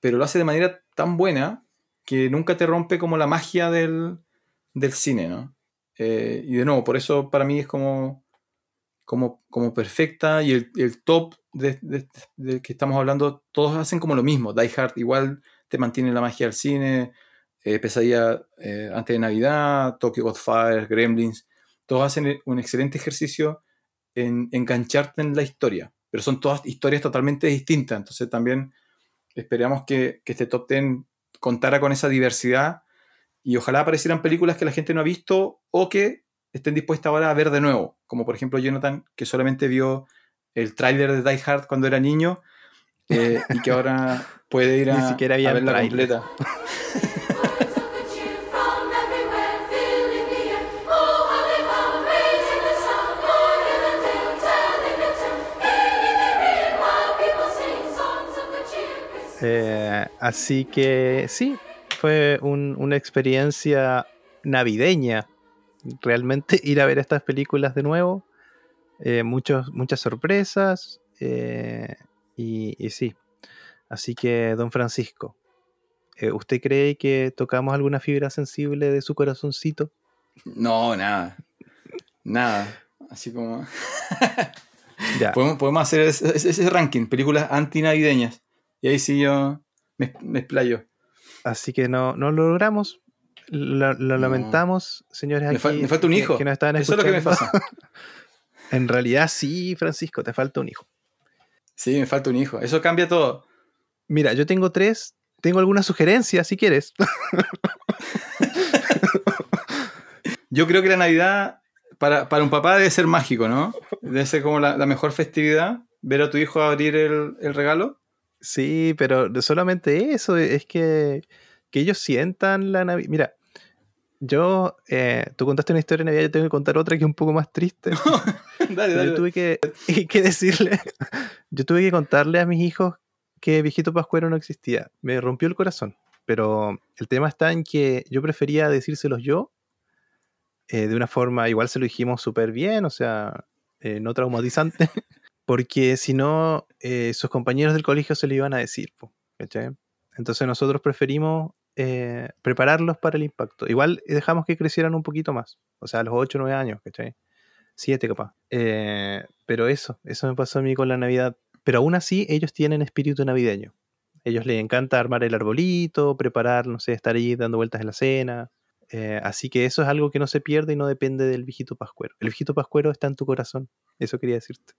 pero lo hace de manera tan buena que nunca te rompe como la magia del, del cine, ¿no? Eh, y de nuevo, por eso para mí es como, como, como perfecta y el, el top de, de- del que estamos hablando, todos hacen como lo mismo. Die Hard igual te mantiene la magia del cine, eh, Pesadilla eh, antes de Navidad, Tokyo Godfire, Gremlins, todos hacen un excelente ejercicio en engancharte en la historia, pero son todas historias totalmente distintas, entonces también esperamos que, que este top 10 contara con esa diversidad y ojalá aparecieran películas que la gente no ha visto o que estén dispuestas ahora a ver de nuevo, como por ejemplo Jonathan, que solamente vio el tráiler de Die Hard cuando era niño eh, y que ahora *laughs* puede ir Ni a, siquiera había a verla tráiler. completa. *laughs* Eh, así que sí, fue un- una experiencia navideña. Realmente *laughs* ir a ver estas películas de nuevo. Eh, muchos, muchas sorpresas. eh, y, y sí. Así que, don Francisco, eh, ¿usted cree que tocamos alguna fibra sensible de su corazoncito? No, nada. Nada. Así como. *laughs* Ya. Podemos, podemos hacer ese, ese- ese ranking, películas antinavideñas. Y ahí sí yo me, me explayo. Así que no, no lo logramos. Lo, lo No. lamentamos, señores. Me, Aquí fal- me falta un que- hijo. Que, estaban Eso es lo que me pasa. *laughs* En realidad, sí, Francisco, te falta un hijo. Sí, me falta un hijo. Eso cambia todo. Mira, yo tengo tres. Tengo algunas sugerencias, si quieres. *laughs* Yo creo que la Navidad para, para un papá debe ser mágico, ¿no? Debe ser como la, la mejor festividad. Ver a tu hijo abrir el, el regalo. Sí, pero solamente eso, es que, que ellos sientan la Navidad. Mira, Yo, eh, tú contaste una historia de Navidad, yo tengo que contar otra que es un poco más triste. *laughs* dale, Pero yo tuve que, *laughs* *laughs* que decirle, yo tuve que contarle a mis hijos que Viejito Pascuero no existía. Me rompió el corazón. Pero el tema está en que yo prefería decírselos yo eh, de una forma, igual se lo dijimos súper bien, o sea, eh, no traumatizante, porque si no, eh, sus compañeros del colegio se lo iban a decir. ¿cachai? Entonces nosotros preferimos eh, prepararlos para el impacto. Igual dejamos que crecieran un poquito más, o sea, a los 8 o 9 años, ¿cachai? 7 capaz. Eh, pero eso, eso me pasó a mí con la Navidad. Pero aún así, ellos tienen espíritu navideño. Ellos les encanta armar el arbolito, preparar, no sé, estar ahí dando vueltas en la cena. Eh, así que eso es algo que no se pierde y no depende del viejito pascuero. El viejito pascuero está en tu corazón. Eso quería decirte.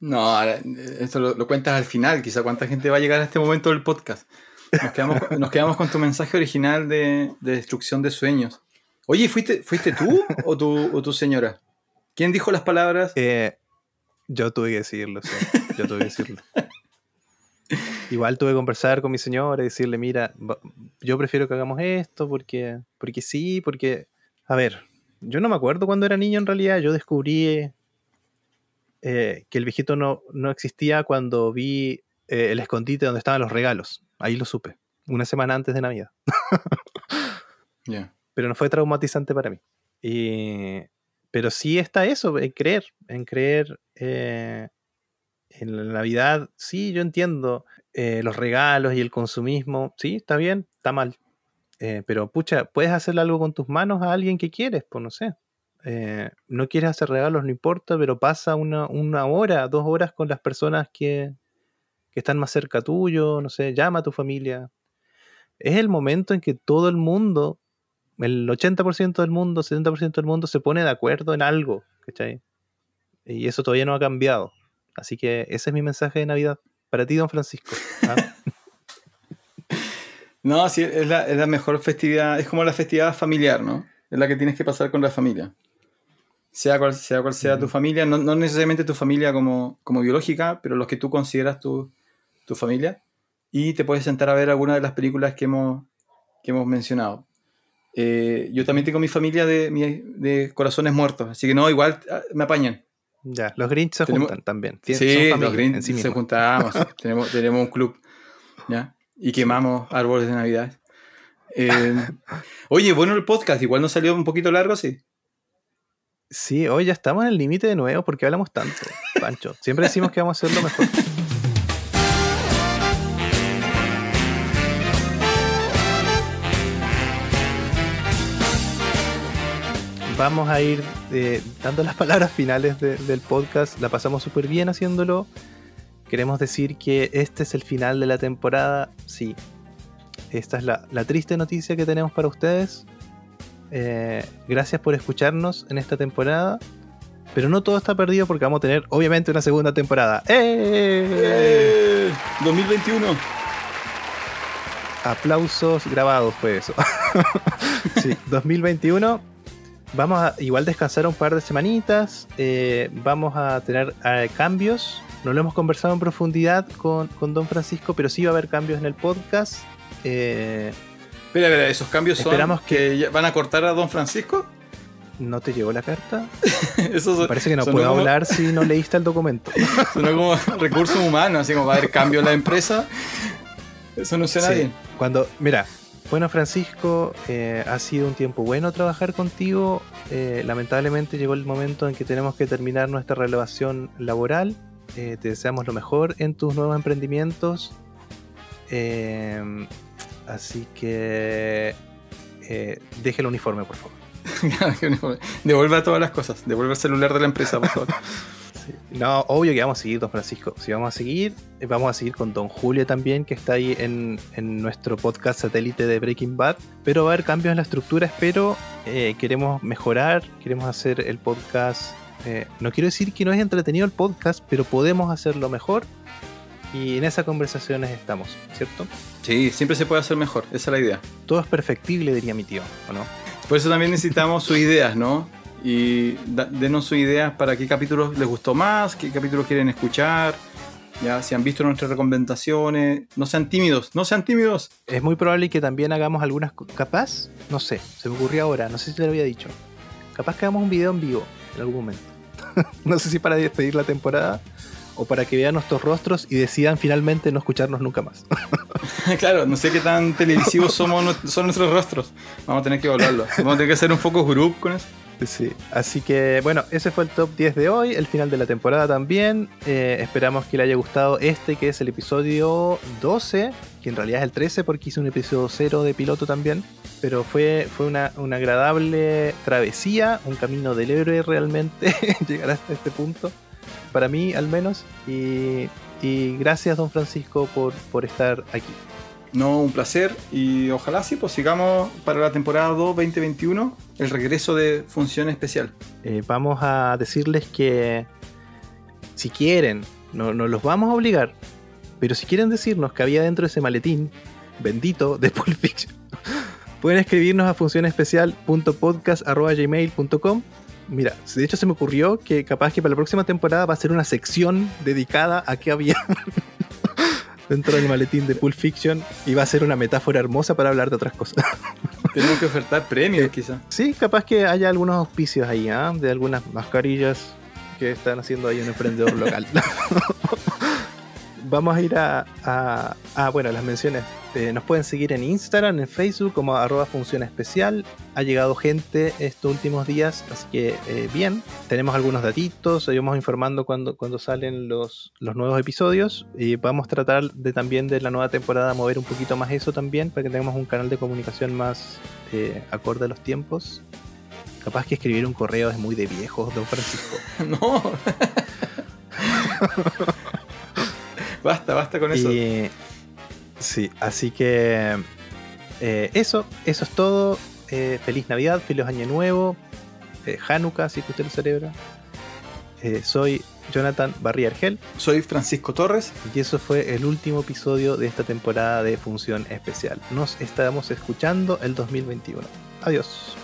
No, esto lo, lo cuentas al final, quizá cuánta gente va a llegar a este momento del podcast. Nos quedamos, nos quedamos con tu mensaje original de, de destrucción de sueños. Oye, ¿fuiste, ¿fuiste tú o tu, o tu señora? ¿Quién dijo las palabras? Eh, yo tuve que decirlo, sí. Yo tuve que decirlo. Igual tuve que conversar con mi señora y decirle, mira, yo prefiero que hagamos esto porque, porque sí, porque... A ver, yo no me acuerdo cuando era niño en realidad, yo descubrí eh, que el viejito no, no existía cuando vi eh, el escondite donde estaban los regalos. Ahí lo supe, una semana antes de Navidad. *laughs* Pero no fue traumatizante para mí. Y- pero sí está eso, en creer, en creer eh, en la Navidad. Sí, yo entiendo los regalos y el consumismo. Sí, está bien, está mal. Pero pucha, puedes hacerle algo con tus manos a alguien que quieres, pues no sé. Eh, no quieres hacer regalos, no importa, pero pasa una, una hora, dos horas con las personas que, que están más cerca tuyo, no sé, llama a tu familia. Es el momento en que todo el mundo el 80% del mundo, 70% del mundo se pone de acuerdo en algo, ¿cachai? Y eso todavía no ha cambiado. Así que ese es mi mensaje de Navidad para ti, don Francisco. ¿ah? *laughs* No, sí, es la, es la mejor festividad, es como la festividad familiar, ¿no? Es la que tienes que pasar con la familia. Sea cual sea, cual sea tu familia, no, no necesariamente tu familia como, como biológica, pero los que tú consideras tu, tu familia. Y te puedes sentar a ver alguna de las películas que hemos, que hemos mencionado. Eh, yo también tengo mi familia de, de corazones muertos, así que no, igual ah, me apañan. Ya, los Grinch se Tenemos- juntan también. Sí, los en sí se juntamos, *laughs* tenemos, tenemos un club, ¿ya? Y quemamos árboles de Navidad. Eh, *laughs* oye, bueno el podcast, igual nos salió un poquito largo, sí. Sí, hoy ya estamos en el límite de nuevo porque hablamos tanto, Pancho. Siempre decimos que vamos a hacerlo mejor. Vamos a ir eh, dando las palabras finales de- del podcast. La pasamos súper bien haciéndolo. Queremos decir que este es el final de la temporada. Sí. Esta es la, la triste noticia que tenemos para ustedes. Eh, gracias por escucharnos en esta temporada. Pero no todo está perdido porque vamos a tener, obviamente, una segunda temporada. ¡Eh! ¡Eh! 2021. Aplausos grabados fue eso. *laughs* sí, 2021. Vamos a igual descansar un par de semanitas. eh, vamos a tener eh, cambios. No lo hemos conversado en profundidad con, con Don Francisco, pero sí va a haber cambios en el podcast. Eh, Espera, espera, esos cambios son Esperamos que, van a cortar a Don Francisco. ¿No te llegó la carta? *laughs* Eso Me parece que no puedo como- hablar si no leíste el documento. *laughs* sonó como recursos humanos, así como va a haber cambio en la empresa. Eso no suena Sí. bien. Cuando, mira, bueno, Francisco, eh, ha sido un tiempo bueno trabajar contigo. Eh, lamentablemente llegó el momento en que tenemos que terminar nuestra relación laboral. Eh, te deseamos lo mejor en tus nuevos emprendimientos. Así que eh, deje el uniforme, por favor. *laughs* Devuelva todas las cosas. Devuelve el celular de la empresa, por favor. *laughs* Sí. No, obvio que vamos a seguir, don Francisco. Si vamos a seguir, eh, vamos a seguir con don Julio también, que está ahí en, en nuestro podcast satélite de Breaking Bad. Pero va a haber cambios en la estructura, espero. Eh, queremos mejorar, queremos hacer el podcast. eh, no quiero decir que no es entretenido el podcast, pero podemos hacerlo mejor. Y en esas conversaciones estamos, ¿cierto? Sí, siempre se puede hacer mejor. Esa es la idea. Todo es perfectible, diría mi tío, ¿o no? Por eso también necesitamos sus ideas, ¿no? Y denos sus ideas para qué capítulos les gustó más, qué capítulos quieren escuchar. Ya, si han visto nuestras recomendaciones, no sean tímidos, no sean tímidos. Es muy probable que también hagamos algunas. Capaz, no sé, se me ocurrió ahora, no sé si te lo había dicho. Capaz que hagamos un video en vivo en algún momento. *laughs* no sé si para despedir la temporada o para que vean nuestros rostros y decidan finalmente no escucharnos nunca más. *laughs* *laughs* claro, no sé qué tan televisivos somos, son nuestros rostros. Vamos a tener que evaluarlo. Vamos a tener que hacer un focus group con eso. Sí, así que bueno, ese fue el top 10 de hoy, el final de la temporada también. Eh, esperamos que le haya gustado este, que es el episodio 12, que en realidad es el 13 porque hice un episodio 0 de piloto también. Pero fue, fue una, una agradable travesía, un camino del héroe realmente, *laughs* llegar hasta este punto, para mí al menos. Y, y gracias, don Francisco, por, por estar aquí. No, un placer y ojalá sí, pues sigamos para la temporada 2 2021 el regreso de función especial. Eh, vamos a decirles que si quieren, no, no los vamos a obligar, pero si quieren decirnos que había dentro de ese maletín bendito de Pulp Fiction, *laughs* pueden escribirnos a funcionespecial.podcast.gmail.com. Mira, de hecho se me ocurrió que capaz que para la próxima temporada va a ser una sección dedicada a qué había *laughs* dentro del maletín de Pulp Fiction y va a ser una metáfora hermosa para hablar de otras cosas. *laughs* Tenemos que ofertar premios quizá. Sí, capaz que haya algunos auspicios ahí, ¿ah? de algunas mascarillas que están haciendo ahí un emprendedor local. *laughs* Vamos a ir a, a- a, bueno, las menciones. Eh, nos pueden seguir en Instagram, en Facebook como arroba función especial. Ha llegado gente estos últimos días, así que eh, bien. Tenemos algunos datitos, vamos informando cuando, cuando salen los, los nuevos episodios. Y vamos a tratar de también de la nueva temporada mover un poquito más eso también, para que tengamos un canal de comunicación más eh, acorde a los tiempos. Capaz que escribir un correo es muy de viejos, don Francisco. *laughs* No. *laughs* basta, basta con eso. Y, sí, así que eh, eso, eso es todo. Eh, feliz Navidad, feliz Año Nuevo, eh, Hanukkah, si usted lo celebra. Eh, soy Jonathan Barría Argel Soy Francisco Torres. y eso fue el último episodio de esta temporada de Función Especial. Nos estamos escuchando el 2021. Adiós.